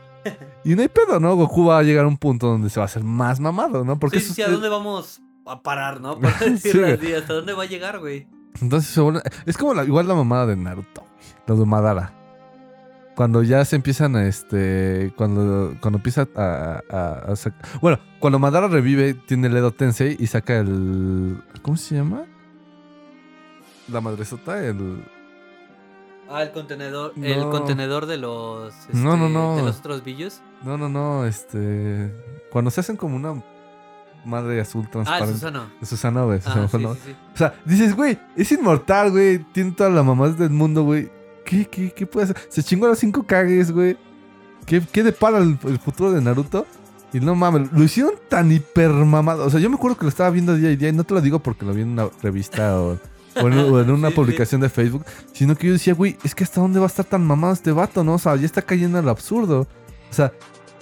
y no hay pedo, ¿no? Goku va a llegar a un punto donde se va a hacer más mamado, ¿no? Porque sí, sí, ¿a dónde vamos a parar, no? Para Sí, decirle güey. así, ¿hasta dónde va a llegar, güey? Entonces se vuelve- Es como la- igual la mamada de Naruto, güey. Lo de Madara. Cuando ya se empiezan a este. Cuando, cuando empieza a, a- a sac- Bueno, cuando Madara revive, tiene el Edo Tensei y saca el. ¿Cómo se llama? La madresota, el. Ah, el contenedor, el contenedor de los este, No, no, no. de los otros billos. No, no, no, este. Cuando se hacen como una madre azul Ah, transparente. Susano. Susana, güey. Ah, sí, ¿no? sí, sí. O sea, dices, güey, es inmortal, güey. Tiene todas las mamás del mundo, güey. ¿Qué, qué, qué puede hacer? Se chingó a los cinco cagues, güey. ¿Qué, qué depara el, el futuro de Naruto? Y no mames, lo hicieron tan hiper mamado. O sea, yo me acuerdo que lo estaba viendo día y día y no te lo digo porque lo vi en una revista o, o en, o en una publicación de Facebook, sino que yo decía, güey, es que hasta dónde va a estar tan mamado este vato, ¿no? O sea, ya está cayendo al absurdo. O sea,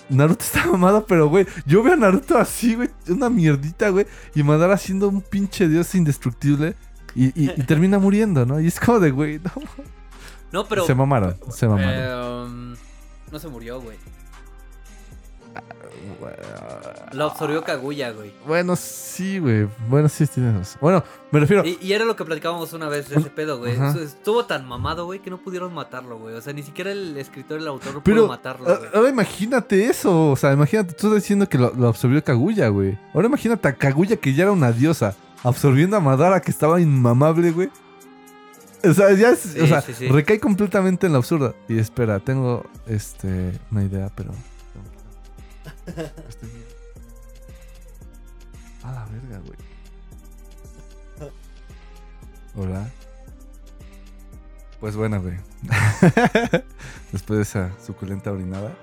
Naruto está mamado, pero, güey, yo veo a Naruto así, güey, una mierdita, güey, y Madara siendo un pinche dios indestructible y, y- y termina muriendo, ¿no? Y es como de, güey, no. No, pero. se mamaron, se mamaron. eh, um, no se murió, güey. Lo absorbió Kaguya, güey. Bueno, sí, güey. Bueno, sí, tienes. Bueno, me refiero. Y, y era lo que platicábamos una vez de ese pedo, güey. Ajá. Estuvo tan mamado, güey, que no pudieron matarlo, güey. O sea, ni siquiera el escritor y el autor no Pero, pudo matarlo, güey. ahora imagínate eso. O sea, imagínate, tú estás diciendo que lo, lo absorbió Kaguya, güey. Ahora imagínate a Kaguya que ya era una diosa, absorbiendo a Madara que estaba inmamable, güey. O sea, ya es, Sí, o sea, sí, sí. recae completamente en lo absurdo. Y espera, tengo este una idea, pero. A la verga, güey. Hola. Pues bueno, güey. Después de esa suculenta orinada.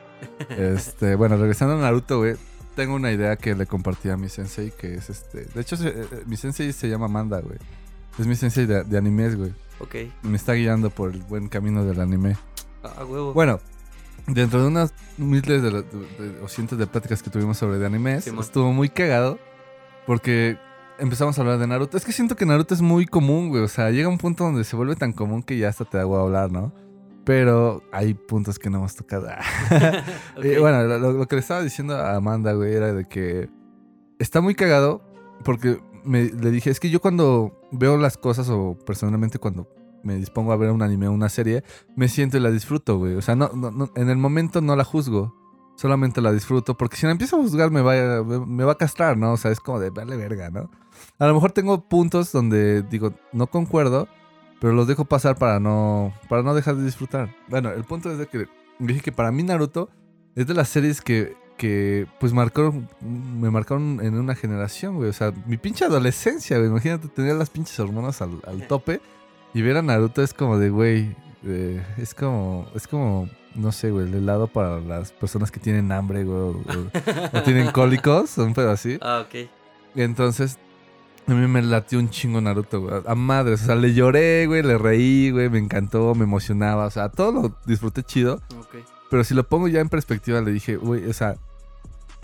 Este, bueno, regresando a Naruto, güey. Tengo una idea que le compartí a mi sensei, que es este. De hecho, eh, mi sensei se llama Manda, güey. Es mi sensei de, de animes, güey. Ok. Me está guiando por el buen camino del anime. A, a huevo. Bueno, dentro de unas miles de, o cientos de pláticas que tuvimos sobre de animes, estuvo muy cagado porque empezamos a hablar de Naruto. Es que siento que Naruto es muy común, güey. O sea, llega un punto donde se vuelve tan común que ya hasta te hago hablar, ¿no? Pero hay puntos que no hemos tocado. Ok. Eh, bueno, lo, lo que le estaba diciendo a Amanda, güey, era de que está muy cagado porque me, le dije, es que yo cuando veo las cosas o personalmente cuando me dispongo a ver un anime o una serie, me siento y la disfruto, güey. O sea, no, no- no- en el momento no la juzgo, solamente la disfruto porque si la empiezo a juzgar me va, a- me va a castrar, ¿no? O sea, es como de vale verga, ¿no? A lo mejor tengo puntos donde digo, no concuerdo, pero los dejo pasar para no, para no dejar de disfrutar. Bueno, el punto es de que dije que para mí Naruto es de las series que, que pues marcaron, me marcaron en una generación, güey. O sea, mi pinche adolescencia, güey. Imagínate tener las pinches hormonas al, al tope y ver a Naruto es como de, güey, eh, es como, es como, no sé, güey, el helado para las personas que tienen hambre, güey, o, o- o tienen cólicos, un pedo así. Ah, ok. Entonces, a mí me latió un chingo Naruto, güey. A madres. O sea, le lloré, güey, le reí, güey, me encantó, me emocionaba. O sea, todo lo disfruté chido. Ok. Pero si lo pongo ya en perspectiva, le dije, güey, o sea,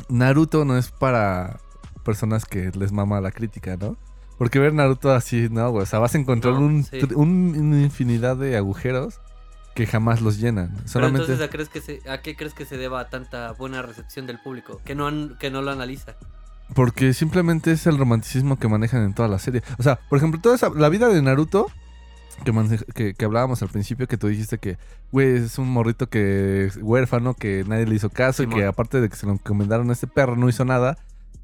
Naruto no es para personas que les mama la crítica, ¿no? Porque ver Naruto así, no, güey. O sea, vas a encontrar No, un, sí. tr- un- una infinidad de agujeros que jamás los llenan. Pero Solamente. entonces, ¿a, crees que se, ¿a qué crees que se deba tanta buena recepción del público? Que no, han- que no lo analiza. Porque simplemente es el romanticismo que manejan en toda la serie. O sea, por ejemplo, toda esa, la vida de Naruto, que, mane- que, que hablábamos al principio, que tú dijiste que, güey, es un morrito que huérfano, que nadie le hizo caso y que aparte de que se lo encomendaron a este perro, no hizo nada.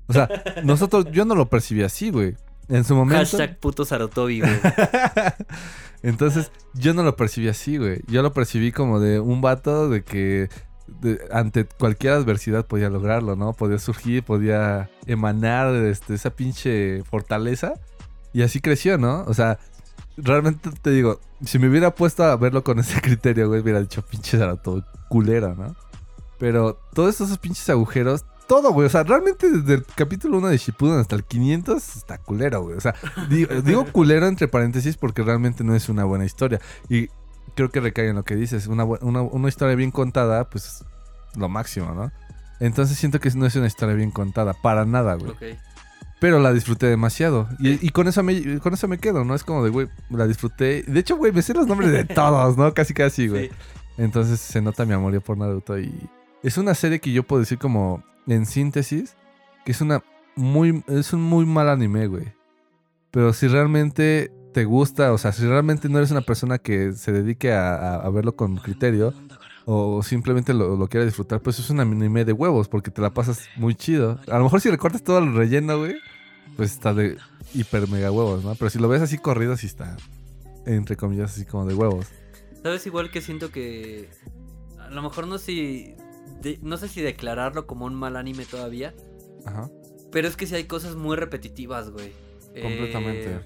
O sea, nosotros, yo no lo percibí así, güey. En su momento. Hashtag puto Sarutobi, güey. Entonces, yo no lo percibí así, güey. Yo lo percibí como de un vato de que de- ante cualquier adversidad podía lograrlo, ¿no? Podía surgir, podía emanar este, esa pinche fortaleza. Y así creció, ¿no? O sea, realmente te digo, si me hubiera puesto a verlo con ese criterio, güey, hubiera dicho pinche todo culera, ¿no? Pero todos esos pinches agujeros, todo, güey. O sea, realmente desde el capítulo 1 de Shippuden hasta el 500 está culero, güey. O sea, digo, digo culero entre paréntesis porque realmente no es una buena historia. Y creo que recae en lo que dices. Una, una, una historia bien contada, pues es lo máximo, ¿no? Entonces siento que no es una historia bien contada, para nada, güey. Pero la disfruté demasiado. Y, y con eso me con eso me quedo, ¿no? Es como de, güey, la disfruté. De hecho, güey, me sé los nombres de todos, ¿no? Casi, casi, güey. Sí. Entonces se nota mi amor por Naruto y es una serie que yo puedo decir como en síntesis que es una muy es un muy mal anime, güey. Pero si realmente te gusta, o sea, si realmente no eres una persona que se dedique a, verlo con criterio o simplemente lo, lo quiera disfrutar, pues es un anime de huevos porque te la pasas muy chido. A lo mejor si recortas todo el relleno, güey, pues está de hiper mega huevos, ¿no? Pero si lo ves así corrido, sí está entre comillas así como de huevos. ¿Sabes? Igual que siento que. A lo mejor no si. De- no sé si declararlo como un mal anime todavía. Ajá. Pero es que sí hay cosas muy repetitivas, güey. Completamente. Eh,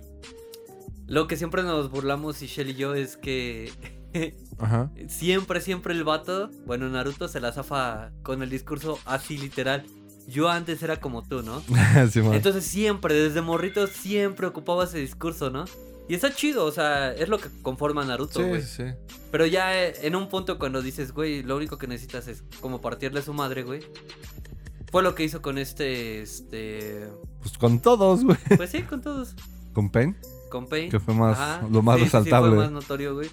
lo que siempre nos burlamos, Shell y yo, es que. Ajá. siempre, siempre el vato. Bueno, Naruto se la zafa con el discurso así literal. yo antes era como tú, ¿no? Simón. Entonces siempre, desde morrito, siempre ocupaba ese discurso, ¿no? Y está chido, o sea, es lo que conforma a Naruto, Sí, güey. sí. Pero ya eh, en un punto cuando dices, güey, lo único que necesitas es como partirle su madre, güey. Fue lo que hizo con este, este... Pues con todos, güey. Pues sí, con todos. Con Pain, Con Pain. que fue más, Ajá, lo más sí, sí, sí, resaltable. fue más notorio, güey.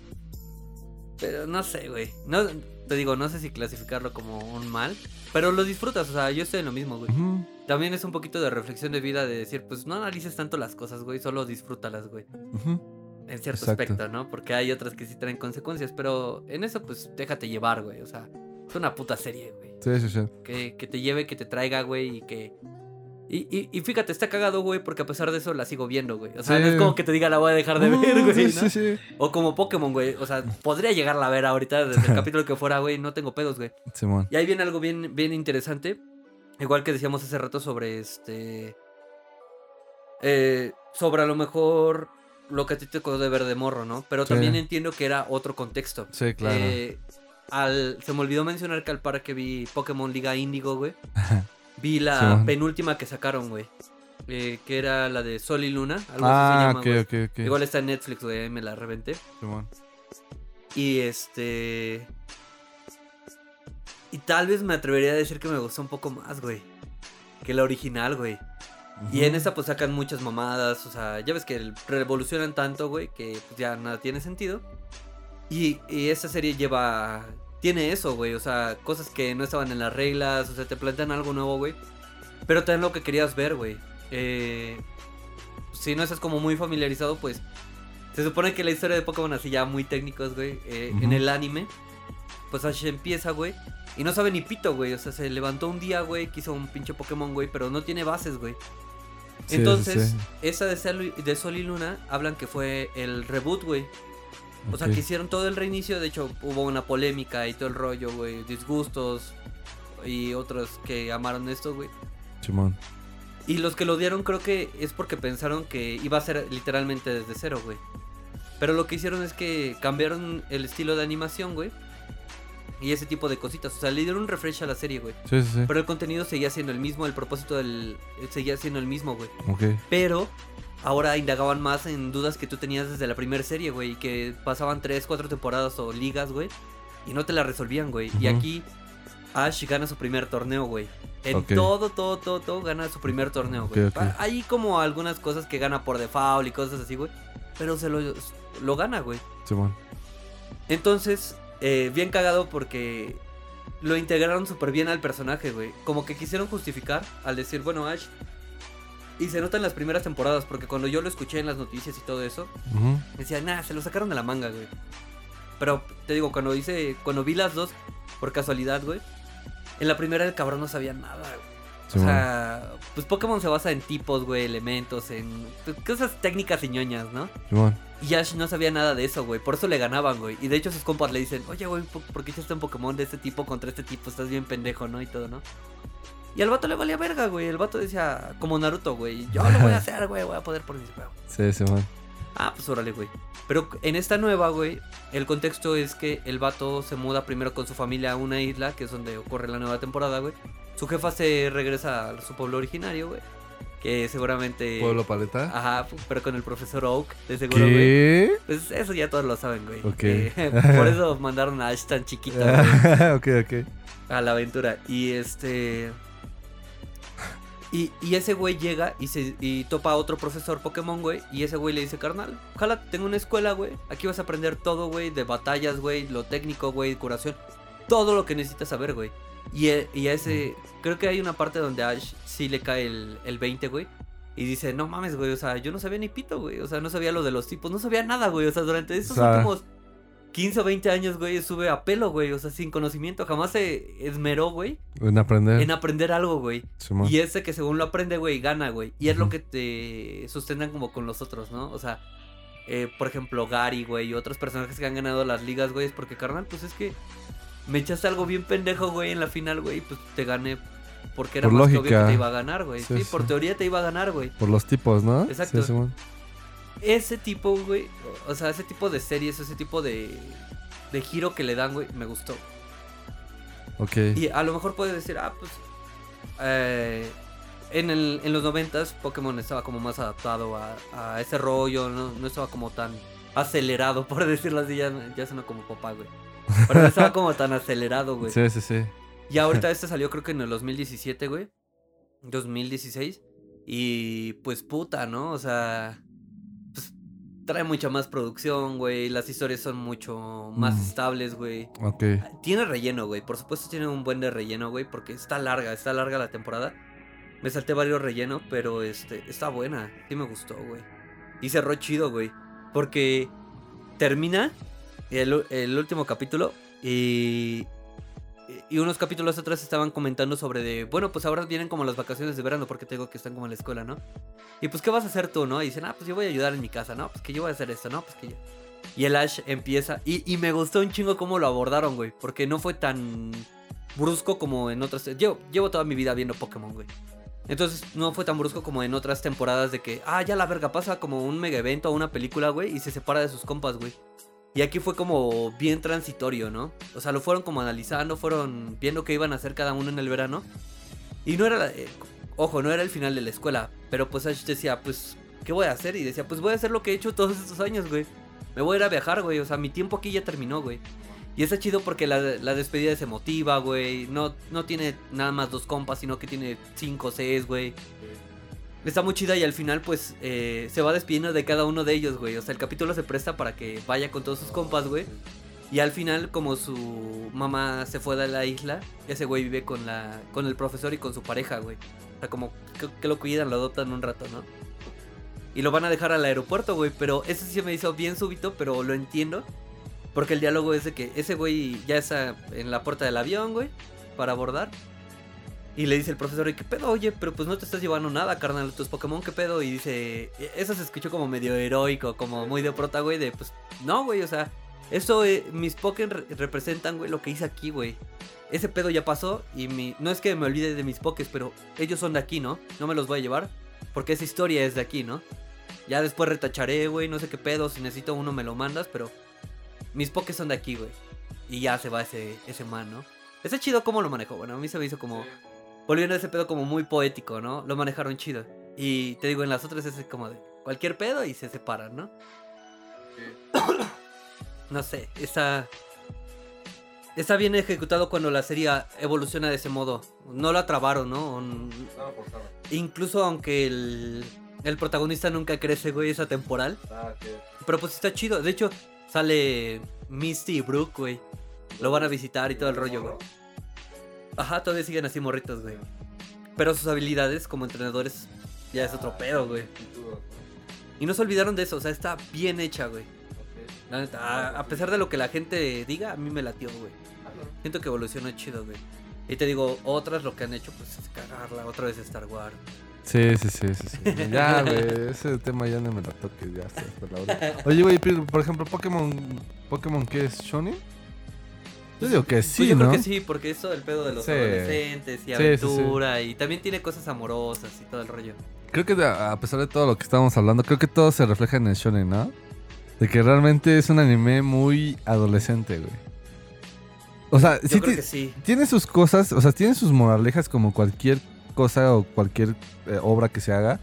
Pero no sé, güey. No, te digo, no sé si clasificarlo como un mal. Pero lo disfrutas, o sea, yo estoy en lo mismo, güey. Ujú, También es un poquito de reflexión de vida de decir, pues no analices tanto las cosas, güey, solo disfrútalas, güey. En cierto Exacto. aspecto, ¿no? Porque hay otras que sí traen consecuencias, pero en eso, pues déjate llevar, güey. O sea, es una puta serie, güey. Sí, sí, sí. Que, que te lleve, que te traiga, güey, y que... Y, y, y fíjate, está cagado, güey, porque a pesar de eso la sigo viendo, güey. O sea, Sí. no es como que te diga la voy a dejar de Uh, ver, güey, Sí, ¿no? sí, sí. O como Pokémon, güey. O sea, podría llegarla a ver ahorita desde el capítulo que fuera, güey. No tengo pedos, güey. Simón. Y ahí viene algo bien, bien interesante. Igual que decíamos hace rato sobre este. eh, sobre a lo mejor lo que a ti te tocó de ver de morro, ¿no? Pero Sí. también entiendo que era otro contexto. Sí, claro. Eh, al, se me olvidó mencionar que al par que vi Pokémon Liga Índigo, güey. Vi la penúltima que sacaron, güey. Eh, que era la de Sol y Luna. Algo ah, así se llama, ok, güey. ok. Igual está en Netflix, güey. Me la reventé. Simón. Y este. Y tal vez me atrevería a decir que me gustó un poco más, güey. Que la original, güey. Y en esa pues sacan muchas mamadas. O sea, ya ves que revolucionan tanto, güey, que pues, ya nada tiene sentido. Y, y esta serie lleva. Tiene eso, güey. O sea, cosas que no estaban en las reglas. O sea, te plantean algo nuevo, güey. Pero también lo que querías ver, güey. Eh, si no estás como muy familiarizado, pues. Se supone que la historia de Pokémon, así ya muy técnicos, güey. eh, En el anime. Pues Ash empieza, güey. Y no sabe ni pito, güey. O sea, se levantó un día, güey. Quiso un pinche Pokémon, güey. Pero no tiene bases, güey. Sí, Entonces, sí, esa de Sol, y- de Sol y Luna hablan que fue el reboot, güey. O sea, que hicieron todo el reinicio. De hecho, hubo una polémica y todo el rollo, güey. Disgustos. Y otros que amaron esto, güey. Simón. Y los que lo odiaron creo que es porque pensaron que iba a ser literalmente desde cero, güey. Pero lo que hicieron es que cambiaron el estilo de animación, güey. Y ese tipo de cositas. O sea, le dieron un refresh a la serie, güey. Sí, sí, sí. Pero el contenido seguía siendo el mismo, el propósito del... seguía siendo el mismo, güey. Ok. Pero ahora indagaban más en dudas que tú tenías desde la primera serie, güey. Que pasaban 3, 4 temporadas o ligas, güey. Y no te la resolvían, güey. Y aquí Ash gana su primer torneo, güey. En todo, todo, todo, todo gana su primer torneo, güey. Ok, ok. Ah, Hay como algunas cosas que gana por default y cosas así, güey. Pero se lo, lo gana, güey. Simón. Entonces, eh, bien cagado porque lo integraron súper bien al personaje, güey. Como que quisieron justificar al decir, bueno, Ash. Y se nota en las primeras temporadas, porque cuando yo lo escuché en las noticias y todo eso, Ujú. decía, nah, se lo sacaron de la manga, güey. Pero te digo, cuando hice, cuando vi las dos, por casualidad, güey, en la primera el cabrón no sabía nada, güey. O sea, pues Pokémon se basa en tipos, güey, elementos, en pues, cosas técnicas y ñoñas, ¿no? Simón. Y Ash no sabía nada de eso, güey. Por eso le ganaban, güey. Y de hecho sus compas le dicen, oye, güey, ¿por qué echaste un Pokémon de este tipo contra este tipo? Estás bien pendejo, ¿no? Y todo, ¿no? Y al vato le valía verga, güey. El vato decía, como Naruto, güey. Yo lo voy a hacer, güey. Voy a poder por mis huevos. Sí, Simón. Ah, pues órale, güey. Pero en esta nueva, güey, el contexto es que el vato se muda primero con su familia a una isla, que es donde ocurre la nueva temporada, güey. Su jefa se regresa a su pueblo originario, güey. Que seguramente... Pueblo Paleta. Ajá, pero con el profesor Oak, de seguro, güey. ¿Qué? Pues eso ya todos lo saben, güey. Ok. Eh, por eso mandaron a Ash tan chiquito güey, ok, ok. a la aventura. Y este. Y, y ese güey llega y, se, y topa a otro profesor Pokémon, güey. Y ese güey le dice, carnal, ojalá tengo una escuela, güey. Aquí vas a aprender todo, güey, de batallas, güey, lo técnico, güey, curación. Todo lo que necesitas saber, güey. Y, e- y a ese, creo que hay una parte donde a Ash sí le cae el, el 20, güey. Y dice, no mames, güey, o sea, yo no sabía ni pito, güey. O sea, no sabía lo de los tipos, no sabía nada, güey. O sea, durante O sea- últimos 15 o 20 años, güey, sube a pelo, güey. O sea, sin conocimiento. Jamás se esmeró, güey, En aprender. en aprender algo, güey. Y ese que según lo aprende, güey, gana, güey. Y es lo que te sustentan como con los otros, ¿no? O sea, eh, por ejemplo, Gary, güey, y otros personajes que han ganado las ligas, güey, es porque, carnal, pues es que me echaste algo bien pendejo, güey, en la final, güey, y pues te gané porque era Por más que obvio lógica. que te iba a ganar, güey. Sí, Sí, por teoría te iba a ganar, güey. Por los tipos, ¿no? Exacto. Sí. Ese tipo, güey, o sea, ese tipo de series, ese tipo de, de giro que le dan, güey, me gustó. Ok. Y a lo mejor puedes decir, ah, pues eh, en, el, en los noventas Pokémon estaba como más adaptado a, a ese rollo, no, no estaba como tan acelerado, por decirlo así, ya, ya suena como papá, güey. Pero no estaba como tan acelerado, güey. Sí, sí, sí. Y ahorita este salió creo que en el 2017, güey. 2016. Y pues puta, ¿no? O sea, pues trae mucha más producción, güey. Las historias son mucho más Mm. estables, güey. Ok. Tiene relleno, güey. Por supuesto tiene un buen de relleno, güey. Porque está larga, está larga la temporada. Me salté varios rellenos, pero este, está buena. Sí me gustó, güey. Y cerró chido, güey. Porque termina el, último capítulo y... Y unos capítulos atrás estaban comentando sobre de, bueno, pues ahora vienen como las vacaciones de verano porque te digo que están como en la escuela, ¿no? Y pues, ¿qué vas a hacer tú, no? Y dicen, ah, pues yo voy a ayudar en mi casa, ¿no? Pues que yo voy a hacer esto, ¿no? Pues que yo... Y el Ash empieza. Y, y me gustó un chingo cómo lo abordaron, güey. Porque no fue tan brusco como en otras. Llevo, llevo toda mi vida viendo Pokémon, güey. Entonces no fue tan brusco como en otras temporadas de que, ah, ya la verga, pasa como un mega evento o una película, güey, y se separa de sus compas, güey. Y aquí fue como bien transitorio, ¿no? O sea, lo fueron como analizando, fueron viendo qué iban a hacer cada uno en el verano. Y no era, eh, ojo, no era el final de la escuela, pero pues Ash decía, pues, ¿qué voy a hacer? Y decía, pues voy a hacer lo que he hecho todos estos años, güey. Me voy a ir a viajar, güey. O sea, mi tiempo aquí ya terminó, güey. Y está chido porque la, la despedida es emotiva, güey. No, no tiene nada más dos compas, sino que tiene cinco o seis, güey. Está muy chida y al final, pues, eh, se va despidiendo de cada uno de ellos, güey. O sea, el capítulo se presta para que vaya con todos sus compas, güey. Y al final, como su mamá se fue de la isla, ese güey vive con la con el profesor y con su pareja, güey. O sea, como que, que lo cuidan, lo adoptan un rato, ¿no? Y lo van a dejar al aeropuerto, güey. Pero eso sí me hizo bien súbito, pero lo entiendo. Porque el diálogo es de que ese güey ya está en la puerta del avión, güey, para abordar. Y le dice el profesor, ¿y qué pedo? Oye, pero pues no te estás llevando nada, carnal, tus Pokémon, ¿qué pedo? Y dice, "E- eso se escuchó como medio heroico, como muy de prota, güey, de pues, no, güey, o sea, eso, eh, mis Pokémon re- representan, güey, lo que hice aquí, güey. Ese pedo ya pasó y mi, no es que me olvide de mis Pokés, pero ellos son de aquí, ¿no? No me los voy a llevar porque esa historia es de aquí, ¿no? Ya después retacharé, güey, no sé qué pedo, si necesito uno me lo mandas, pero mis Pokés son de aquí, güey. Y ya se va ese, ese man, ¿no? Está chido cómo lo manejó, bueno, a mí se me hizo como... Volviendo a ese pedo como muy poético, ¿no? Lo manejaron chido. Y te digo, en las otras es como de cualquier pedo y se separan, ¿no? No sé, está... Está bien ejecutado cuando la serie evoluciona de ese modo. No la trabaron, ¿no? Un- Incluso aunque el, el protagonista nunca crece, güey, esa temporal. Pero pues está chido. De hecho, sale Misty y Brooke, güey. Lo van a visitar y todo el rollo, güey. Ajá, todavía siguen así morritos, güey. Pero sus habilidades como entrenadores ya es otro pedo, güey. Y no se olvidaron de eso, o sea, está bien hecha, güey. La neta, a, a pesar de lo que la gente diga, a mí me latió, güey. Siento que evolucionó chido, güey. Y te digo, otras lo que han hecho, pues es cagarla. Otra vez Star Wars. Sí, sí, sí, sí, sí. Ya, güey, ese tema ya no me lo toques, ya está hasta la hora. Oye, güey, por ejemplo, Pokémon, Pokémon, ¿qué es? ¿Shonen? Yo digo que sí, Pues yo ¿no? creo que sí, porque eso del pedo de los Sí. adolescentes y Sí, sí, sí. aventura y también tiene cosas amorosas y todo el rollo. Creo que a pesar de todo lo que estábamos hablando, creo que todo se refleja en el shonen, ¿no? De que realmente es un anime muy adolescente, güey. O sea, Yo creo que sí. tiene sus cosas, o sea, tiene sus moralejas como cualquier cosa o cualquier eh, obra que se haga.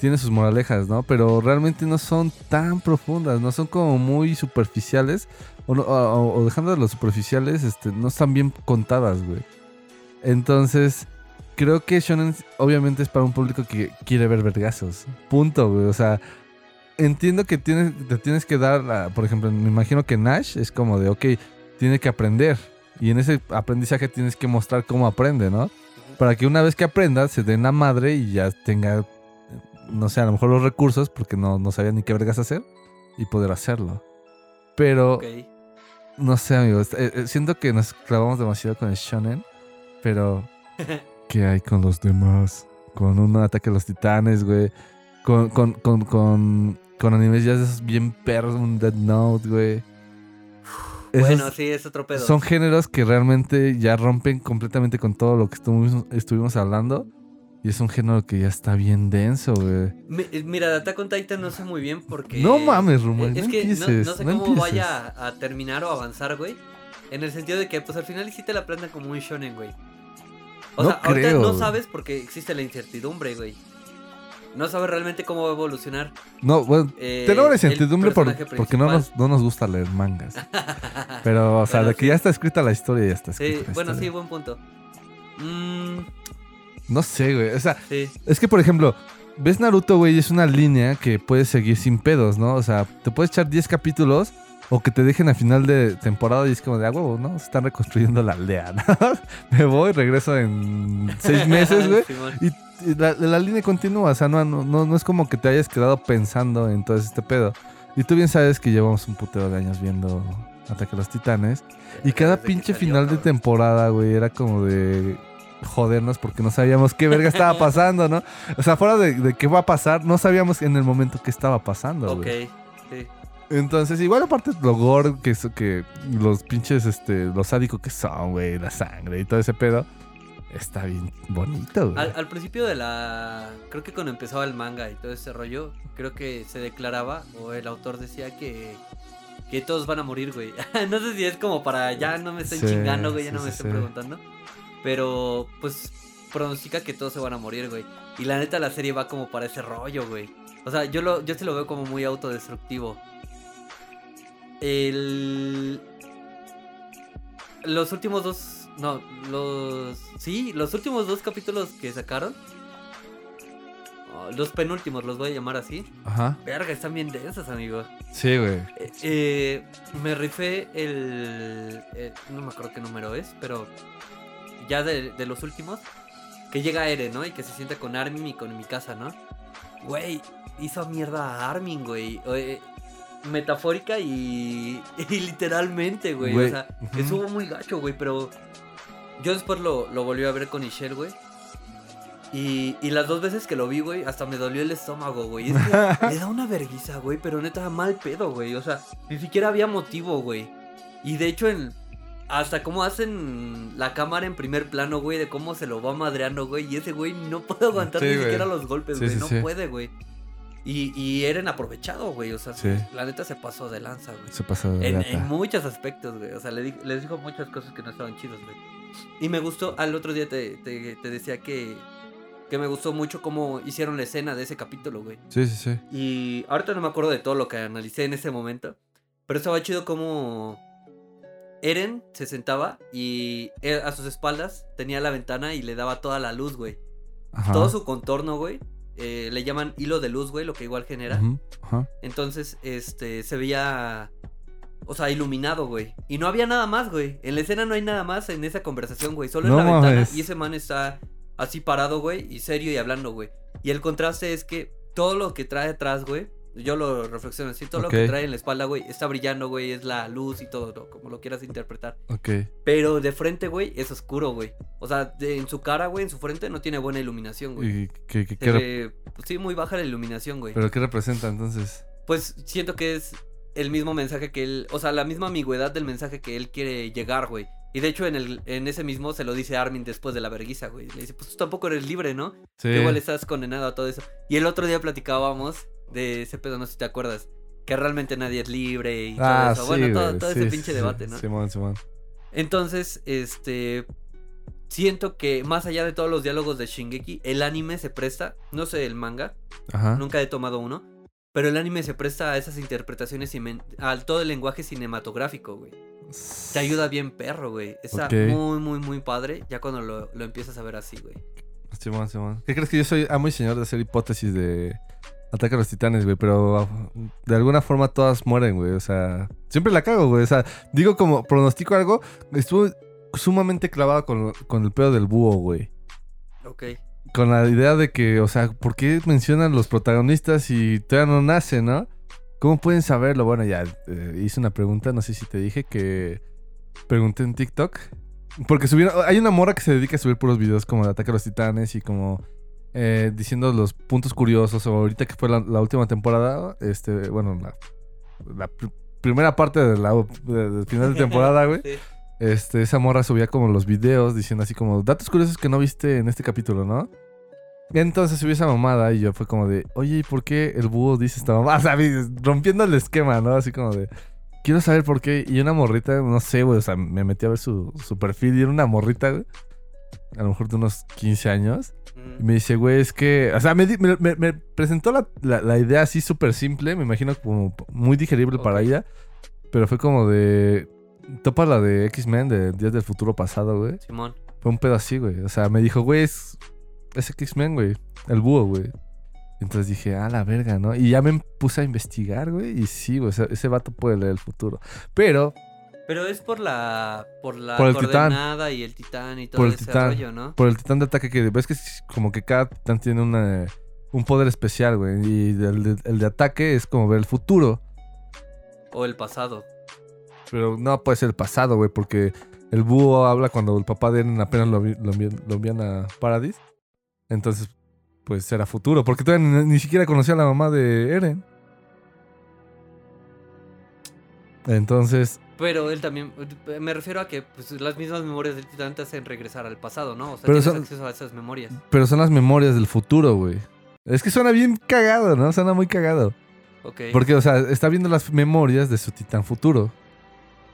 Tiene sus moralejas, ¿no? Pero realmente no son tan profundas, no son como muy superficiales. O, dejando de lo superficiales, este, no están bien contadas, güey. Entonces, creo que Shonen obviamente es para un público que quiere ver vergazos. Punto, güey. O sea, entiendo que tienes, te tienes que dar, por ejemplo, me imagino que Nash es como de, ok, tiene que aprender. Y en ese aprendizaje tienes que mostrar cómo aprende, ¿no? Para que una vez que aprenda se den la madre y ya tenga, no sé, a lo mejor los recursos, porque no, no sabía ni qué vergas hacer, y poder hacerlo. Pero, Ok. No sé, amigos, eh, eh, siento que nos clavamos demasiado con el shonen, pero ¿qué hay con los demás? Con un ataque a los titanes, güey. Con, con, con, con, con animes ya de esos bien perros, un Dead Note, güey. Esos Bueno, sí, es otro pedo. son géneros que realmente ya rompen completamente con todo lo que estuvimos, estuvimos hablando. Y es un género que ya está bien denso, güey. Eh, Mira, Attack on Titan no sé muy bien porque... No mames, Rumor, Es no que no- empieces, no, sé no cómo empieces. vaya a, terminar o avanzar, güey. En el sentido de que, pues al final sí te la plantan como un shonen, güey. O No sea, ahorita no güey. sabes porque existe la incertidumbre, güey. No sabes realmente cómo va a evolucionar. No, bueno, eh, tenemos la incertidumbre por- porque no nos, principal. no nos gusta leer mangas. Pero, o sea, Bueno, de que sí. ya está escrita la historia, ya está Sí, escrita la bueno, sí, buen punto. Mm, No sé, güey. O sea, sí, es que, por ejemplo, ves Naruto, güey, es una línea que puedes seguir sin pedos, ¿no? O sea, te puedes echar 10 capítulos o que te dejen a final de temporada y es como de, ah, huevo, ¿no? Se están reconstruyendo la aldea, ¿no? Me voy, regreso en seis meses, güey. Y, la, la línea continúa, o sea, no, no, no, es como que te hayas quedado pensando en todo este pedo. Y tú bien sabes que llevamos un putero de años viendo Ataque a los Titanes. Y cada pinche final de temporada, güey, era como de jodernos porque no sabíamos qué verga estaba pasando, ¿no? O sea, fuera de, de qué va a pasar, no sabíamos en el momento qué estaba pasando, Ok, sí. Entonces, igual aparte lo gore que, que los pinches, este, los sádicos que son, güey, la sangre y todo ese pedo, está bien bonito, güey. Al, al principio de la. Creo que cuando empezaba el manga y todo ese rollo, creo que se declaraba, o el autor decía que. Que todos van a morir, güey. no sé si es como para ya no me estén Sí, chingando, güey, ya sí, no me sí, estén preguntando. Pero, pues, pronostica que todos se van a morir, güey. Y la neta, la serie va como para ese rollo, güey. O sea, yo, lo, yo se lo veo como muy autodestructivo. El. Los últimos dos. No, los. Sí, los últimos dos capítulos que sacaron. los penúltimos, los voy a llamar así. Ajá. Verga, están bien densos, amigo. Sí, güey. Eh, eh, me rifé el, eh, No me acuerdo qué número es, pero. Ya de, de los últimos. Que llega Eren, ¿no? Y que se sienta con Armin y con mi casa, ¿no? Güey, hizo mierda a Armin, güey. Eh, metafórica y, y literalmente, güey. Güey, O sea, ujú. estuvo muy gacho, güey, pero. Yo después lo, lo volví a ver con Ishel, güey. Y, y las dos veces que lo vi, güey, hasta me dolió el estómago, güey. Es que le da una verguiza, güey, pero neta mal pedo, güey. O sea, ni siquiera había motivo, güey. Y de hecho, en, hasta cómo hacen la cámara en primer plano, güey, de cómo se lo va madreando, güey. Y ese güey no puede aguantar Sí, ni güey. siquiera los golpes, Sí, güey. sí, no puede, güey. Y, y Eren aprovechado, güey. O sea, la neta se pasó de lanza, güey. Se pasó de En, gata. en muchos aspectos, güey. O sea, le di- les dijo muchas cosas que no estaban chidas, güey. Y me gustó, al otro día te, te- te decía que, que me gustó mucho cómo hicieron la escena de ese capítulo, güey. Sí, sí, sí. Y ahorita no me acuerdo de todo lo que analicé en ese momento. Pero estaba chido como Eren se sentaba y él, a sus espaldas tenía la ventana y le daba toda la luz, güey. Ajá. Todo su contorno, güey. eh, le llaman hilo de luz, güey, lo que igual genera. Entonces, este, se veía, o sea, iluminado, güey. Y no había nada más, güey. En la escena no hay nada más en esa conversación, güey. Solo No en la ventana y ese man está así parado, güey, y serio y hablando, güey. Y el contraste es que todo lo que trae atrás, güey, yo lo reflexiono así, todo lo que trae en la espalda, güey, está brillando, güey, es la luz y todo, ¿no? como lo quieras interpretar. Ok. Pero de frente, güey, es oscuro, güey. O sea, de- en su cara, güey, en su frente no tiene buena iluminación, güey. ¿Y qué, qué- pues, sí, muy baja la iluminación, güey ¿Pero qué representa entonces? pues siento que es el mismo mensaje que él, o sea, la misma ambigüedad del mensaje que él quiere llegar, güey. Y de hecho en el en ese mismo se lo dice Armin después de la verguiza, güey. Le dice, pues tú tampoco eres libre, ¿no? Sí. Igual estás condenado a todo eso. Y el otro día platicábamos de ese pedo, no sé si te acuerdas, que realmente nadie es libre y todo Ah, eso. sí, bueno, todo, todo sí, ese pinche sí. debate, ¿no? Simón, Simón. Entonces, este siento que más allá de todos los diálogos de Shingeki, el anime se presta, no sé el manga, Ajá. Nunca he tomado uno. Pero el anime se presta a esas interpretaciones, cimen- al todo el lenguaje cinematográfico, güey. Te ayuda bien perro, güey. Está muy, muy, muy padre ya cuando lo, lo empiezas a ver así, güey. Simón, Simón. ¿Qué crees que yo soy amo y señor de hacer hipótesis de Ataque a los Titanes, güey? Pero ah, de alguna forma todas mueren, güey. O sea, siempre la cago, güey. O sea, digo como pronostico algo, estuve sumamente clavado con, con el pedo del búho, güey. Ok. Con la idea de que, o sea, ¿por qué mencionan los protagonistas y todavía no nace, no? ¿Cómo pueden saberlo? Bueno, ya eh, hice una pregunta, no sé si te dije que pregunté en TikTok. Porque subieron, hay una morra que se dedica a subir puros videos como de Ataque a los Titanes y como eh, diciendo los puntos curiosos. O ahorita que fue la, la última temporada, este, bueno, la, la pr- primera parte de la de- del final de temporada, güey. Sí. Este, esa morra subía como los videos diciendo así como datos curiosos que no viste en este capítulo, ¿no? Y entonces subió esa mamada y yo fue como de, oye, ¿y por qué el búho dice esta mamada? O sea, rompiendo el esquema, ¿no? Así como de, quiero saber por qué. Y una morrita, no sé, güey, o sea, me metí a ver su, su perfil y era una morrita, güey. a lo mejor de unos 15 años. Y me dice, güey, es que. O sea, me, presentó la, la- la idea así súper simple, me imagino como muy digerible para ella. Pero fue como de. Topa la de X-Men, de Días del Futuro Pasado, güey. Simón. Fue un pedo así, güey. O sea, me dijo, güey, es, es X-Men, güey. El búho, güey. Entonces dije, ah, la verga, ¿no? Y ya me puse a investigar, güey. Y sí, güey, o sea, ese vato puede leer el futuro. Pero, Pero es por la por la Por el titán. coordenada y el titán y todo Por el ese titán. rollo, ¿no? por el titán de ataque que ves que es como que cada titán tiene una, un poder especial, güey. Y el de, el de ataque es como ver el futuro. O el pasado. Pero no puede ser el pasado, güey, porque el búho habla cuando el papá de Eren apenas lo, lo, lo envían a Paradis. Entonces, pues era futuro, porque todavía ni, ni siquiera conocía a la mamá de Eren. Entonces, Pero él también, me refiero a que pues, las mismas memorias del titán te hacen regresar al pasado, ¿no? O sea, Pero tienes son- acceso a esas memorias. pero son las memorias del futuro, güey. Es que suena bien cagado, ¿no? Suena muy cagado. Ok. Porque, o sea, está viendo las memorias de su titán futuro.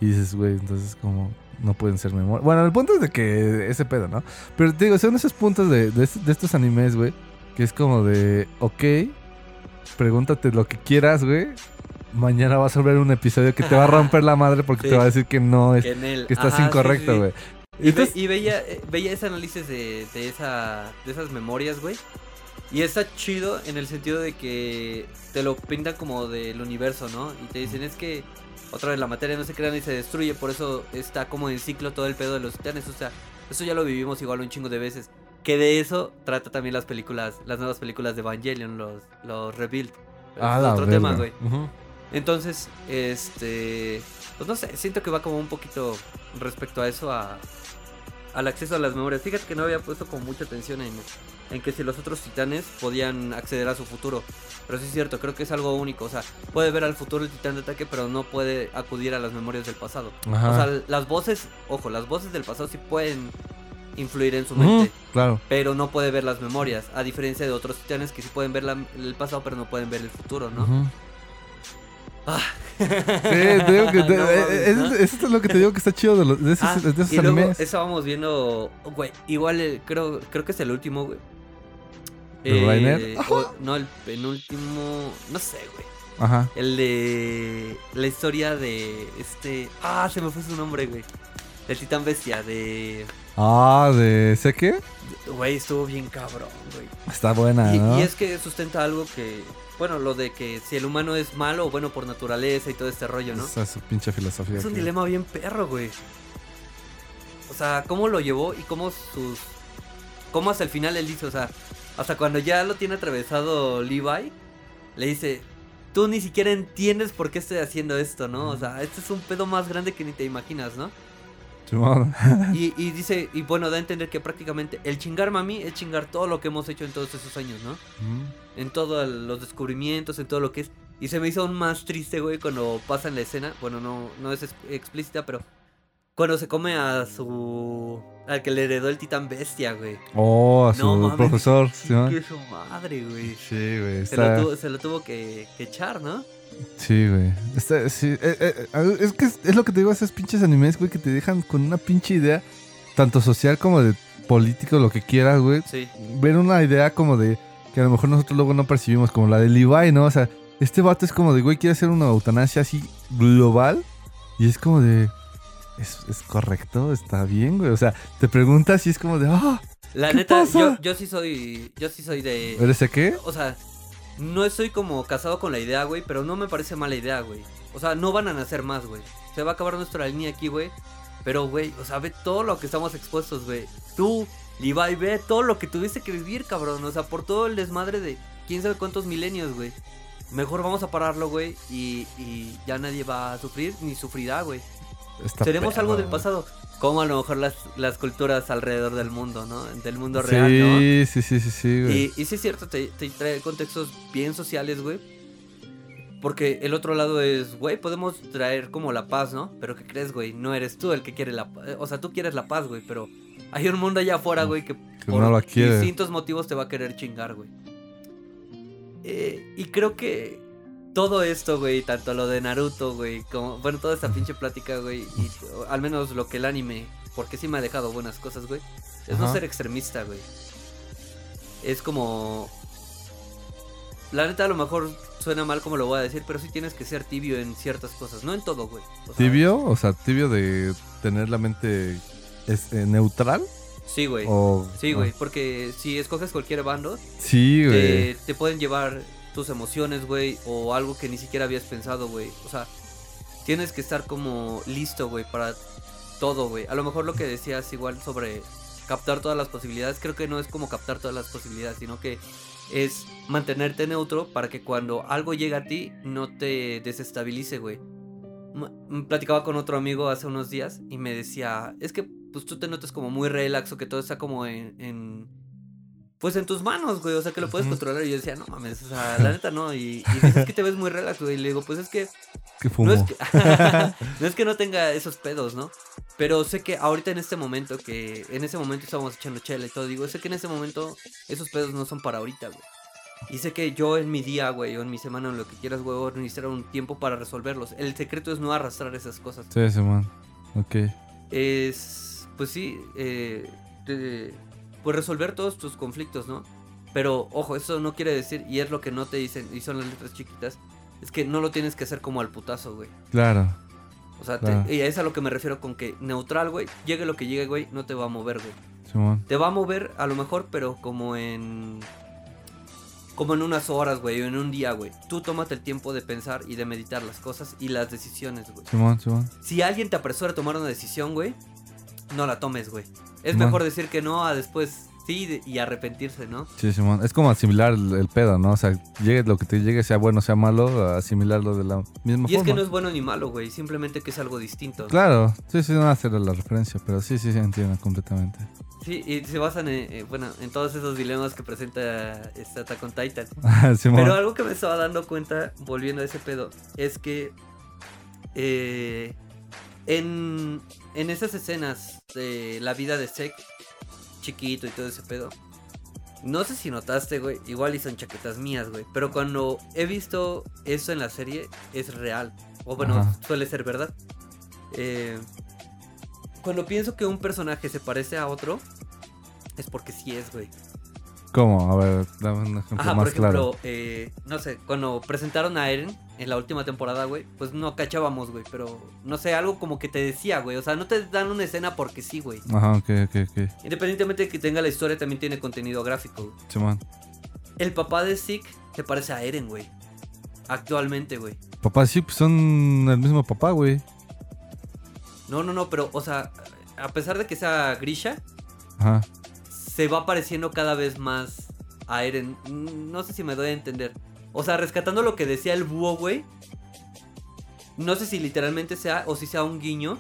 Y dices, güey, entonces como no pueden ser memorias. Bueno, el punto es de que ese pedo, ¿no? Pero te digo, son esos puntos de, de, de estos animes, güey, que es como de, ok, pregúntate lo que quieras, güey. Mañana vas a ver un episodio que te va a romper la madre porque Sí. te va a decir que no, es, que que estás ajá, sí, incorrecto, sí. güey. Y, ve- Entonces, y veía, eh, veía ese análisis de, de, esa, de esas memorias, güey. Y está chido en el sentido de que te lo pintan como del universo, ¿no? Y te dicen, es que otra vez la materia no se crea ni se destruye, por eso está como en ciclo todo el pedo de los titanes. O sea, eso ya lo vivimos igual un chingo de veces. Que de eso trata también las películas, las nuevas películas de Evangelion, los, los Rebuild. Pero a es otro tema, güey. Ujú. Entonces, este. Pues no sé, siento que va como un poquito respecto a eso, a, al acceso a las memorias. Fíjate que no había puesto como mucha atención en, en que si los otros titanes podían acceder a su futuro. Pero sí es cierto, creo que es algo único. O sea, puede ver al futuro el titán de ataque, pero no puede acudir a las memorias del pasado. Ajá. O sea, las voces, ojo, las voces del pasado sí pueden influir en su mente. claro. Pero no puede ver las memorias, a diferencia de otros titanes que sí pueden ver la- el pasado, pero no pueden ver el futuro, ¿no? Ujú. Ah. Sí, te digo que te- No eh, eh, ¿no? eso, eso es lo que te digo que está chido de, los, de esos, Ah, de esos y luego animes. estábamos viendo, güey, igual el- creo, creo que es el último, güey. ¿De Rainer? o- no, el penúltimo, no sé, güey. Ajá. El de la historia de este, ah, se me fue su nombre, güey. Del titán bestia, de, Ah, de sé qué? güey, estuvo bien cabrón, güey. Está buena, Y, ¿no? y es que sustenta algo que, bueno, lo de que si el humano es malo o bueno por naturaleza y todo este rollo, ¿no? Esa es su pinche filosofía. Es un que- dilema bien perro, güey. O sea, cómo lo llevó y cómo sus. Cómo hasta el final él dice, o sea, hasta cuando ya lo tiene atravesado Levi, le dice: Tú ni siquiera entiendes por qué estoy haciendo esto, ¿no? O sea, este es un pedo más grande que ni te imaginas, ¿no? Y, y dice, y bueno, da a entender que prácticamente el chingarme a mí es chingar todo lo que hemos hecho en todos esos años, ¿no? En todos los descubrimientos, en todo lo que es. Y se me hizo aún más triste, güey, cuando pasa en la escena. Bueno, no, no es ex- explícita, pero cuando se come a su. al que le heredó el titán bestia, güey. Oh, a su No mames, profesor. sí, que su madre, güey. Sí, güey. Se, lo Está... tuvo, se lo tuvo que, que echar, ¿no? Sí, güey. Sí, eh, eh, eh, es que es, es lo que te digo, esos pinches animes, güey, que te dejan con una pinche idea, tanto social como de político, lo que quieras, güey. Sí. Ver una idea como de que a lo mejor nosotros luego no percibimos, como la de Levi, ¿no? O sea, este vato es como de, güey, quiere hacer una eutanasia así global y es como de. ¿Es, es correcto? ¿Está bien, güey? O sea, te preguntas y es como de, ah, La ¿Qué neta, pasa? yo, yo sí soy. Yo sí soy de. ¿eres de qué? O sea, no estoy como casado con la idea, güey, pero no me parece mala idea, güey. O sea, no van a nacer más, güey. Se va a acabar nuestra línea aquí, güey. Pero, güey, o sea, ve todo lo que estamos expuestos, güey. Tú, Levi, ve todo lo que tuviste que vivir, cabrón. O sea, por todo el desmadre de quién sabe cuántos milenios, güey. Mejor vamos a pararlo, güey, y, y ya nadie va a sufrir ni sufrirá, güey. Seremos algo del pasado. Como a lo mejor las, las culturas alrededor del mundo, ¿no? Del mundo real, ¿no? Sí, sí, sí, sí, sí, güey. Y, y sí es cierto, te, te trae contextos bien sociales, güey. Porque el otro lado es, güey, podemos traer como la paz, ¿no? Pero ¿qué crees, güey? No eres tú el que quiere la paz. O sea, tú quieres la paz, güey, pero hay un mundo allá afuera, güey, que Que no la quiere. distintos motivos te va a querer chingar, güey. Eh, y creo que todo esto, güey, tanto lo de Naruto, güey, como, bueno, toda esta pinche plática, güey, y al menos lo que el anime porque sí me ha dejado buenas cosas, güey, es no ser extremista, güey. Es como... La neta a lo mejor suena mal como lo voy a decir, pero sí tienes que ser tibio en ciertas cosas, no en todo, güey. O sea, ¿Tibio? O sea, tibio de tener la mente este, neutral. Sí, güey. O, Sí, güey, porque si escoges cualquier bando, Sí, güey. te, te pueden llevar tus emociones, güey, o algo que ni siquiera habías pensado, güey. O sea, tienes que estar como listo, güey, para todo, güey. A lo mejor lo que decías igual sobre captar todas las posibilidades, creo que no es como captar todas las posibilidades, sino que es mantenerte neutro para que cuando algo llegue a ti no te desestabilice, güey. Platicaba con otro amigo hace unos días y me decía, es que pues tú te notas como muy relax que todo está como en- pues en tus manos, güey, o sea que lo puedes controlar y yo decía, no mames, o sea, la neta no, y, y dices que te ves muy relax, güey, y le digo, pues es que que fumo. no es que, no es que no tenga esos pedos, ¿no? Pero sé que ahorita en este momento, que en ese momento estábamos echando chela y todo, digo, sé que en ese momento esos pedos no son para ahorita, güey. Y sé que yo en mi día, güey, o en mi semana, o en lo que quieras, güey, voy a necesitar un tiempo para resolverlos. El secreto es no arrastrar esas cosas. Sí, Simón. Ok. Es, pues sí, eh, de- pues resolver todos tus conflictos, ¿no? Pero, ojo, eso no quiere decir, y es lo que no te dicen, y son las letras chiquitas, es que no lo tienes que hacer como al putazo, güey. Claro. O sea, te- Claro. y es a lo que me refiero con que neutral, güey, llegue lo que llegue, güey, no te va a mover, güey. Simón. Te va a mover a lo mejor, pero como en... Como en unas horas, güey, o en un día, güey. Tú tómate el tiempo de pensar y de meditar las cosas y las decisiones, güey. Simón, Simón. Si alguien te apresura a tomar una decisión, güey, no la tomes, güey. Es Simón. mejor decir que no a después sí y arrepentirse, ¿no? Sí, Simón. Es como asimilar el, el pedo, ¿no? O sea, llegue lo que te llegue, sea bueno, sea malo, asimilarlo de la misma Y es forma. que no es bueno ni malo, güey, simplemente que es algo distinto. Claro, sí, sí, no va a hacer la referencia, pero sí, sí, sí, entiendo completamente. Sí, y se basan en, eh, bueno, en todos esos dilemas que presenta este Attack on Titan. Simón. Pero algo que me estaba dando cuenta, volviendo a ese pedo, es que eh, en, en esas escenas de la vida de Sek, chiquito y todo ese pedo, no sé si notaste, güey, igual y son chaquetas mías, güey, pero cuando he visto eso en la serie, es real. O bueno, Ajá. suele ser verdad. Eh, cuando pienso que un personaje se parece a otro, es porque sí es, güey. ¿Cómo? A ver, dame un ejemplo Ajá, más por ejemplo, claro. eh, no sé, cuando presentaron a Eren en la última temporada, güey, pues no cachábamos, güey, pero no sé, algo como que te decía, güey, o sea, no te dan una escena porque sí, güey. Ajá, ok, ok, ok. Independientemente de que tenga la historia, también tiene contenido gráfico. Simón. El papá de Zeke se parece a Eren, güey. Actualmente, güey. Papá, sí, pues son el mismo papá, güey. No, no, no, pero, o sea, a pesar de que sea Grisha, Ajá. Se va pareciendo cada vez más a Eren. No sé si me doy a entender. O sea, rescatando lo que decía el búho, güey. No sé si literalmente sea o si sea un guiño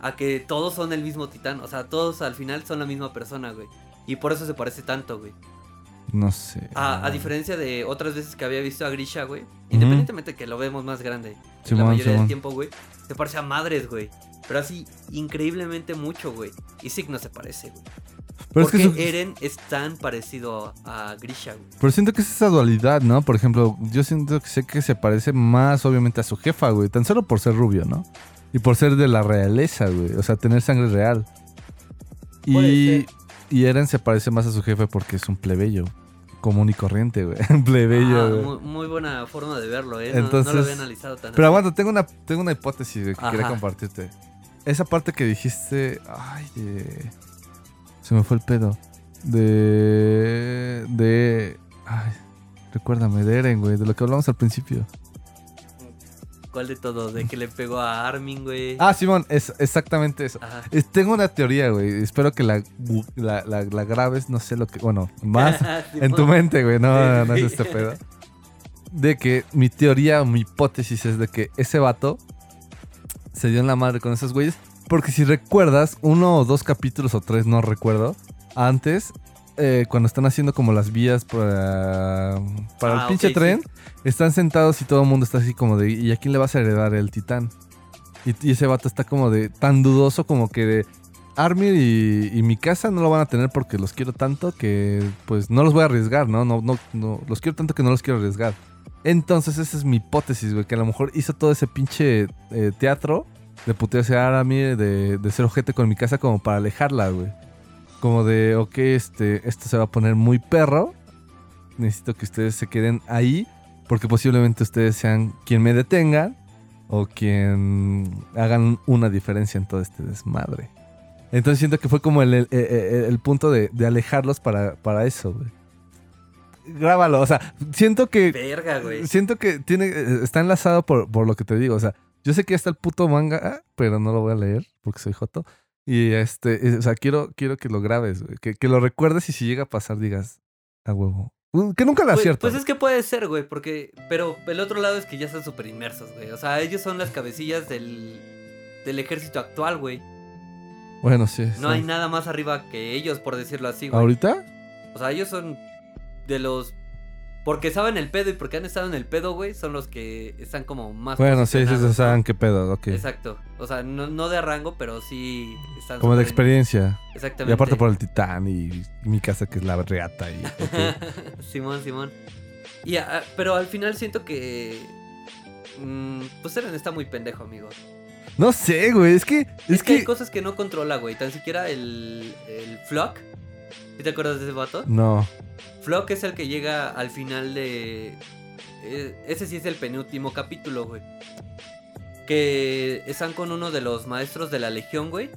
a que todos son el mismo titán. O sea, todos al final son la misma persona, güey. Y por eso se parece tanto, güey. No sé. A, a diferencia de otras veces que había visto a Grisha, güey. Independientemente que lo vemos más grande la Simón, mayoría del tiempo, güey. Se parece a madres, güey. Pero así, increíblemente mucho, güey. Y Zeke no se parece, güey. Pero es Porque que su- Eren es tan parecido a, Grisha, güey. Pero siento que es esa dualidad, ¿no? Por ejemplo, yo siento que sé que se parece más, obviamente, a su jefa, güey. Tan solo por ser rubio, ¿no? Y por ser de la realeza, güey. O sea, tener sangre real. Y, y Eren se parece más a su jefe porque es un plebeyo. Común y corriente, güey. Un plebeyo, Ah, güey. muy, muy buena forma de verlo, ¿eh? No- no, Entonces- lo había analizado tan Pero aguanta, tengo una, tengo una hipótesis güey, que quería Ajá. compartirte. Esa parte que dijiste. Ay, de. Se me fue el pedo. De. De. Ay, recuérdame, de Eren, güey. De lo que hablamos al principio. ¿Cuál de todo? De que le pegó a Armin, güey. Ah, Simón, es exactamente eso. Ajá. Tengo una teoría, güey. Espero que la, la, la- la grabes, no sé lo que. Bueno, más en tu mente, güey. No, no es este pedo. De que mi teoría o mi hipótesis es de que ese vato se dio en la madre con esos güeyes. Porque si recuerdas, uno o dos capítulos o tres, no recuerdo, antes, eh, cuando están haciendo como las vías para, para Ah, el pinche ok, tren, sí. están sentados y todo el mundo está así como de, ¿y a quién le vas a heredar el titán? Y, y ese vato está como de, tan dudoso como que de, Armir y, y mi casa no lo van a tener porque los quiero tanto que pues no los voy a arriesgar, ¿no? No, no, no, los quiero tanto que no los quiero arriesgar. Entonces esa es mi hipótesis, güey, que a lo mejor hizo todo ese pinche eh, teatro de putear a mí, de, de ser ojete con mi casa como para alejarla, güey. Como de, ok, este, esto se va a poner muy perro. Necesito que ustedes se queden ahí porque posiblemente ustedes sean quien me detengan o quien hagan una diferencia en todo este desmadre. Entonces siento que fue como el, el- el- el punto de, de alejarlos para, para eso, güey. Grábalo, o sea, siento que Verga, güey. Siento que tiene, eh, está enlazado por, por lo que te digo. O sea, yo sé que ya está el puto manga, pero no lo voy a leer porque soy joto. Y este, eh, o sea, quiero, quiero que lo grabes, güey. Que, que lo recuerdes y si llega a pasar digas, a huevo. Que nunca Pues, acierto. pues es que puede ser, güey, porque... Pero el otro lado es que ya están súper inmersos, güey. O sea, ellos son las cabecillas del, del ejército actual, güey. Bueno, sí. No sí. hay nada más arriba que ellos, por decirlo así, güey. ¿Ahorita? O sea, ellos son de los... Porque saben el pedo y porque han estado en el pedo, güey, son los que están como más... Bueno, sí, sí, saben qué pedo, ok. Exacto. O sea, no, no de rango, pero sí están... Como de experiencia. Exactamente. Y aparte por el titán y, y mi casa que es la reata. Y. Simón, Simón. Y a- pero al final siento que. mm, pues Eren está muy pendejo, amigo. No sé, güey. Es que. Es, Es, que, hay cosas que no controla, güey. Tan siquiera el. El Flock. ¿Sí te acuerdas de ese vato? No. Flock es el que llega al final de. eh, ese sí es el penúltimo capítulo, güey. Que están con uno de los maestros de la legión, güey.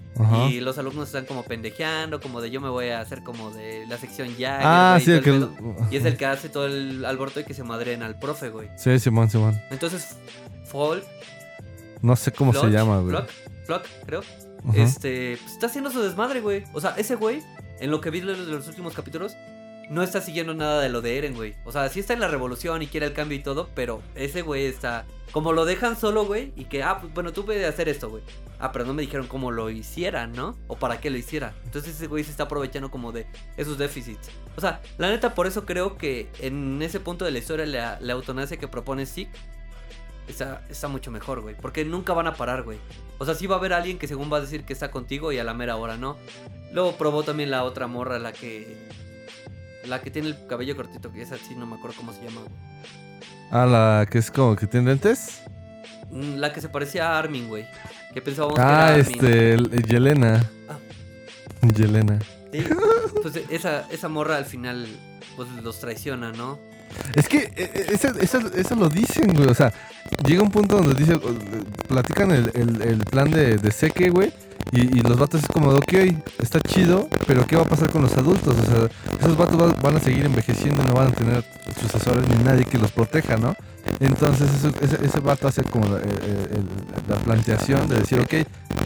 Y los alumnos están como pendejeando, como de yo me voy a hacer como de la sección ya. Ah, sí, el que. Y es el que hace todo el alboroto y que se madren al profe, güey. Sí, Simón, Simón. Entonces, Fall, No sé cómo se llama, güey. Flock, Flock, creo. Este, pues, está haciendo su desmadre, güey. O sea, ese güey, en lo que vi de los, últimos capítulos, no está siguiendo nada de lo de Eren, güey. O sea, sí está en la revolución y quiere el cambio y todo, pero ese güey está. Como lo dejan solo, güey, y que, ah, pues bueno, tú puedes hacer esto, güey. Ah, pero no me dijeron cómo lo hiciera, ¿no? O para qué lo hiciera. Entonces ese güey se está aprovechando como de esos déficits. O sea, la neta, por eso creo que en ese punto de la historia, la, la que propone Zeke está, está mucho mejor, güey. Porque nunca van a parar, güey. O sea, sí va a haber alguien que según va a decir que está contigo y a la mera hora no. Luego probó también la otra morra, la que. La que tiene el cabello cortito, que esa sí no me acuerdo cómo se llama. Ah, la que es como que tiene lentes. Mm, La que se parecía a Armin, güey. Que pensábamos que era Ah, Armin. este, el- Yelena. Ah. Yelena. Sí. Pues esa, esa morra al final, pues los traiciona, ¿no? Es que eso, eso, eso lo dicen, güey. O sea, llega un punto donde dice, eh, platican el, el- el plan de, de Seque, güey. Y, y los vatos es como, ok, está chido, pero ¿qué va a pasar con los adultos? O sea, esos vatos va- van a seguir envejeciendo no van a tener sucesores ni nadie que los proteja, ¿no? Entonces eso- ese, ese vato hace como la, eh, eh, el- la planteación de decir, ok,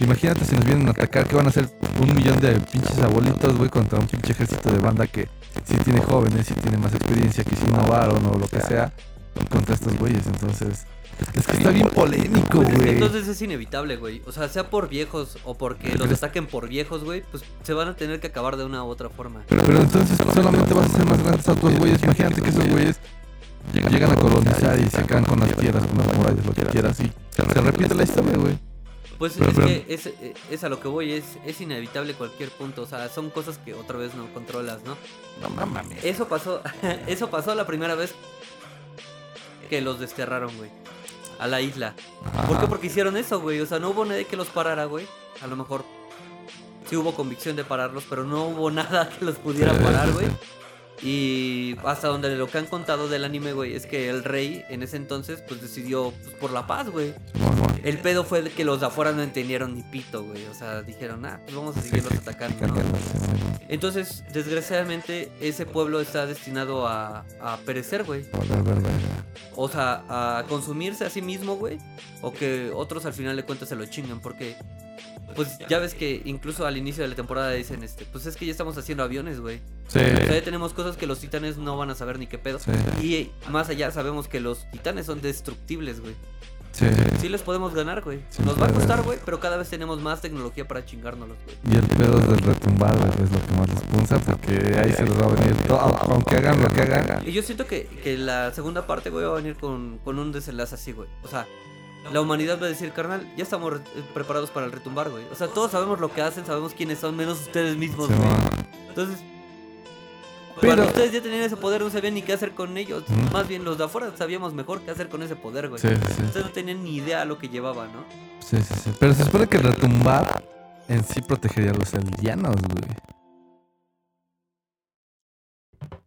imagínate si nos vienen a atacar, que van a ser un millón de pinches abuelitos, güey, contra un pinche ejército de banda que sí tiene jóvenes, sí tiene más experiencia, que sí innovaron o lo que sea, contra estos güeyes. Entonces, es que está bien polémico, güey. entonces es inevitable, güey. O sea, sea por viejos o porque los ataquen por viejos, güey, pues se van a tener que acabar de una u otra forma. Pero, pero entonces solamente vas a hacer más grandes a otros güeyes. Imagínate que esos güeyes llegan a colonizar y se quedan con las tierras, con las murallas, lo que quieras. Y se repite la historia, güey. Pues Pero- es pero- que es, eh, es a lo que voy, es, es inevitable cualquier punto. O sea, son cosas que otra vez no controlas, ¿no? No mames. Eso pasó, eso pasó la primera vez que los desterraron, güey. A la isla. ¿Por qué? Porque hicieron eso, güey. O sea, no hubo nadie que los parara, güey. A lo mejor sí hubo convicción de pararlos, pero no hubo nada que los pudiera parar, güey. Y hasta donde lo que han contado del anime, güey, es que el rey en ese entonces, pues decidió pues, por la paz, güey. El pedo fue que los de afuera no entendieron ni pito, güey. O sea, dijeron, ah, pues vamos a seguirlos atacando, ¿no? Entonces, desgraciadamente, ese pueblo está destinado a, a perecer, güey. O sea, a consumirse a sí mismo, güey. O que otros al final de cuentas se lo chingan. Porque, pues ya ves que incluso al inicio de la temporada dicen, este, pues es que ya estamos haciendo aviones, güey. Sí, O sea, ya tenemos cosas que los titanes no van a saber ni qué pedo. sí, Y más allá sabemos que los titanes son destructibles, güey. sí. Sí les podemos ganar, güey. Sí, Nos va a costar, güey, pero cada vez tenemos más tecnología para chingárnoslos, güey. Y el pedo del retumbar güey, es lo que más les punza porque ahí se les va a venir todo, aunque hagan lo que hagan. Y yo siento que, que la segunda parte, güey, va a venir con, con un desenlace así, güey. O sea, la humanidad va a decir, carnal, ya estamos re- preparados para el retumbar, güey. O sea, todos sabemos lo que hacen, sabemos quiénes son, menos ustedes mismos, Sí, güey. man. Entonces, Cuando Pero- ustedes ya tenían ese poder, no sabían ni qué hacer con ellos. Más bien, los de afuera sabíamos mejor qué hacer con ese poder, güey. Sí, sí, sí. Ustedes no tenían ni idea lo que llevaba, ¿no? Sí, sí, sí. Pero se supone que el retumbar en sí protegería a los aldeanos, güey.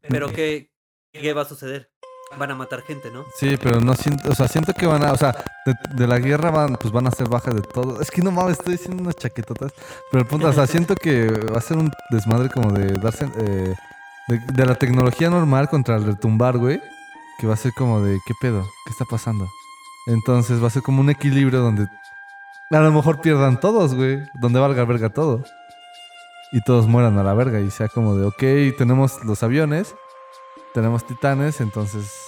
Pero ¿qué, ¿qué va a suceder? Van a matar gente, ¿no? Sí, pero no siento, o sea, siento que van a, o sea, de, la guerra van, pues van a ser bajas de todo. Es que no mames, estoy diciendo unas chaquetotas. Pero el punto, o sea, siento que va a ser un desmadre como de darse, eh, de, de la tecnología normal contra el retumbar, güey. Que va a ser como de, ¿qué pedo? ¿Qué está pasando? Entonces va a ser como un equilibrio donde a lo mejor pierdan todos, güey. Donde valga verga todo. Y todos mueran a la verga y sea como de, ok, tenemos los aviones, tenemos titanes, entonces...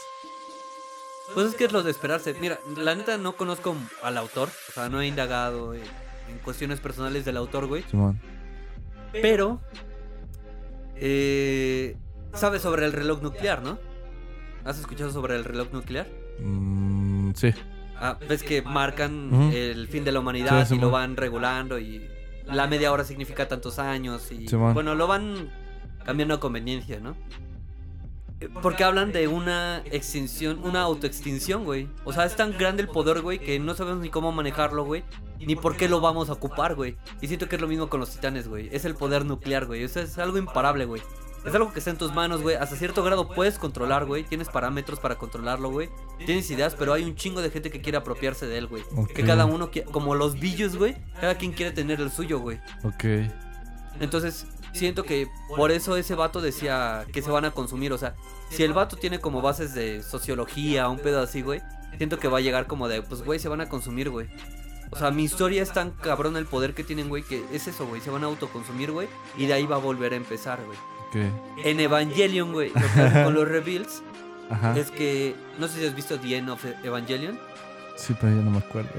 Pues es que es lo de esperarse. Mira, la neta no conozco al autor. O sea, no he indagado en, en cuestiones personales del autor, güey. Simón. Pero... Eh, sabes sobre el reloj nuclear, ¿no? ¿Has escuchado sobre el reloj nuclear? Mm, sí. Ah, ves que marcan el fin de la humanidad Sí, y lo van regulando y la media hora significa tantos años y Simón. bueno, lo van cambiando a conveniencia, ¿no? Porque hablan de una extinción, una autoextinción, güey. O sea, es tan grande el poder, güey, que no sabemos ni cómo manejarlo, güey. Ni por qué lo vamos a ocupar, güey. Y siento que es lo mismo con los titanes, güey. Es el poder nuclear, güey. Eso es algo imparable, güey. Es algo que está en tus manos, güey. Hasta cierto grado puedes controlar, güey. Tienes parámetros para controlarlo, güey. Tienes ideas, pero hay un chingo de gente que quiere apropiarse de él, güey. Que cada uno, como los billos, güey. Cada quien quiere tener el suyo, güey. Ok. Entonces, siento que por eso ese vato decía que se van a consumir. O sea, si el vato tiene como bases de sociología, un pedo así, güey. Siento que va a llegar como de, pues, güey, se van a consumir, güey. O sea, mi historia es tan cabrón el poder que tienen, güey, que es eso, güey. Se van a autoconsumir, güey. Y de ahí va a volver a empezar, güey. Ok. En Evangelion, güey, lo con los reveals Ajá. es que. No sé si has visto The End of Evangelion. Sí, pero yo no me acuerdo.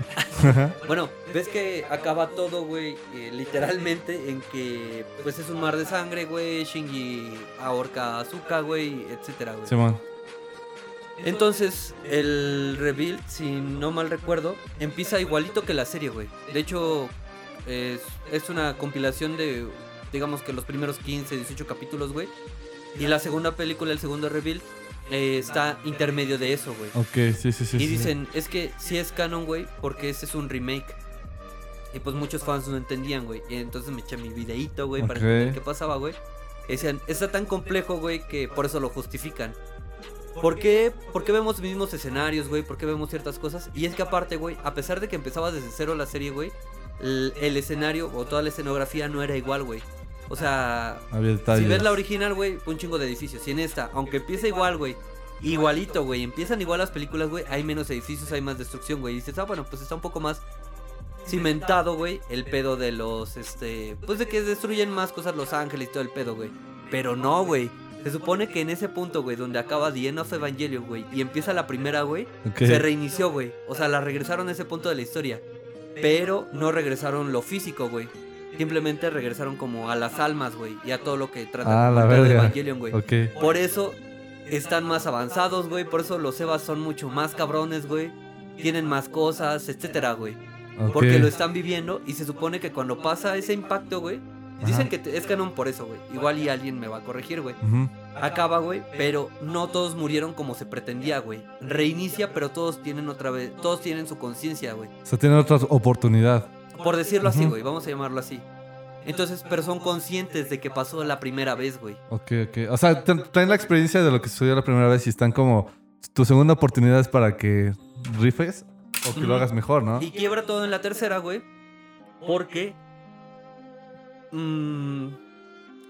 Bueno, ves que acaba todo, güey, eh, literalmente en que pues es un mar de sangre, güey, Shinji ahorca a Azuka, güey, etcétera, güey. Simón. Entonces, el reveal, si no mal recuerdo, empieza igualito que la serie, güey. De hecho, es, es una compilación de, digamos que los primeros 15, 18 capítulos, güey. Y la segunda película, el segundo reveal, eh, está intermedio de eso, güey. Ok, sí, sí, sí. Y sí. dicen, es que sí es canon, güey, porque ese es un remake. Y pues muchos fans no entendían, güey. Y entonces me eché mi videíto, güey, para Ok. entender qué pasaba, güey. Y Decían, está tan complejo, güey, que por eso lo justifican. ¿Por qué? ¿Por qué vemos mismos escenarios, güey? ¿Por qué vemos ciertas cosas? Y es que aparte, güey, a pesar de que empezaba desde cero la serie, güey, el, el escenario o toda la escenografía no era igual, güey. O sea, si ves la original, güey, un chingo de edificios. Y en esta, aunque empieza igual, güey, igualito, güey, empiezan igual las películas, güey, hay menos edificios, hay más destrucción, güey. Y dices, ah, bueno, pues está un poco más cimentado, güey, el pedo de los, este, pues de que destruyen más cosas Los Ángeles y todo el pedo, güey. Pero no, güey. Se supone que en ese punto, güey, donde acaba The End of Evangelion, güey, y empieza la primera, güey, se reinició, güey. O sea, la regresaron a ese punto de la historia. Pero no regresaron lo físico, güey. Simplemente regresaron como a las almas, güey. Y a todo lo que trata Ah, la de. Evangelion, güey. Por eso están más avanzados, güey. Por eso los Evas son mucho más cabrones, güey. Tienen más cosas, etcétera, güey. Porque lo están viviendo y se supone que cuando pasa ese impacto, güey. Dicen que te- es canon por eso, güey. Igual y alguien me va a corregir, güey. Acaba, güey, pero no todos murieron como se pretendía, güey. Reinicia, pero todos tienen otra vez, todos tienen su conciencia, güey. O sea, tiene otra oportunidad. Por decirlo así, güey, vamos a llamarlo así. Entonces, pero son conscientes de que pasó la primera vez, güey. Ok, ok. O sea, traen la experiencia de lo que sucedió la primera vez y están como. Tu segunda oportunidad es para que rifes o que lo hagas mejor, ¿no? Y quiebra todo en la tercera, güey. Porque mm,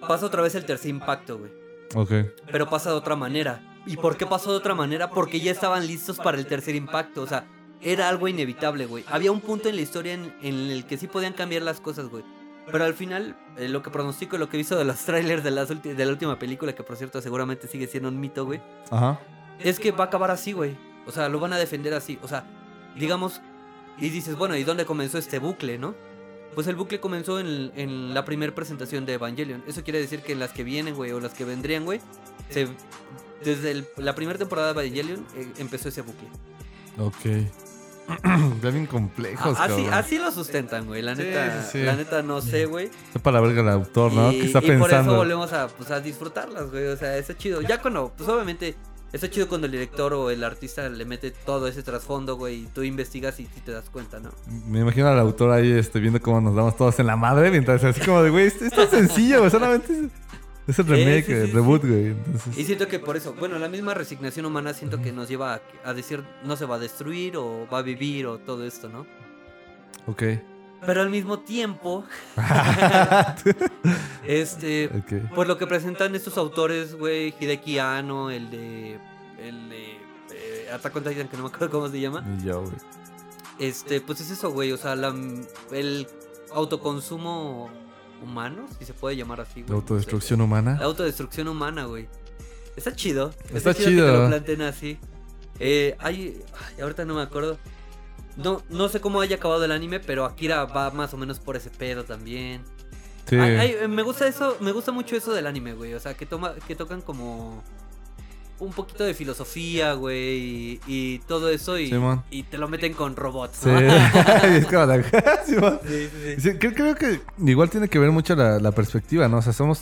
pasa otra vez el tercer impacto, güey. Ok. Pero pasa de otra manera. ¿Y por qué pasó de otra manera? Porque ya estaban listos para el tercer impacto. O sea, era algo inevitable, güey. Había un punto en la historia en, en el que sí podían cambiar las cosas, güey. Pero al final, eh, lo que pronostico y lo que he visto de los trailers de, las de la última película, que por cierto seguramente sigue siendo un mito, güey, Ajá. es que va a acabar así, güey. O sea, lo van a defender así. O sea, digamos, y dices, bueno, ¿y dónde comenzó este bucle, no? Pues el bucle comenzó en, en la primera presentación de Evangelion. Eso quiere decir que en las que vienen, güey, o las que vendrían, güey, se- desde el- la primera temporada de Evangelion eh, empezó ese bucle. Ok. Ya bien complejos, así, así lo sustentan, güey. La Sí, neta, sí, sí. la neta no sé, güey. Es para la verga el autor, ¿no? Y, ¿Qué está y por eso pensando? volvemos a, pues, a disfrutarlas, güey. O sea, está chido. Ya cuando, pues obviamente, está chido cuando el director o el artista le mete todo ese trasfondo, güey. Y tú investigas y te das cuenta, ¿no? Me imagino al autor ahí este, viendo cómo nos damos todos en la madre mientras así como de, güey, esto esto es sencillo, güey. Solamente es, es el Sí, remake, sí, el reboot, güey. Entonces, Y siento que por eso, bueno, la misma resignación humana siento que nos lleva a, a decir no se va a destruir o va a vivir o todo esto, ¿no? ok. Pero al mismo tiempo, este. Pues lo que presentan estos autores, güey, Hideki Anno, el de. El de. Eh, Attack on Titan, que no me acuerdo cómo se llama. Y yo, güey. Este, pues es eso, güey. O sea, la, el autoconsumo humano, si se puede llamar así, La güey. autodestrucción La humana. autodestrucción humana, güey. Está chido. Está que te chido. lo planteen así. Eh, hay. ay, ahorita no me acuerdo. No, no sé cómo haya acabado el anime, pero Akira va más o menos por ese pedo también. Sí. Ay, ay, me gusta eso, me gusta mucho eso del anime, güey. O sea, que toma, que tocan como un poquito de filosofía, güey, y, y todo eso y, te lo meten con robots. Sí. es como la... Sí, creo, creo que igual tiene que ver mucho la, la perspectiva, ¿no? O sea, somos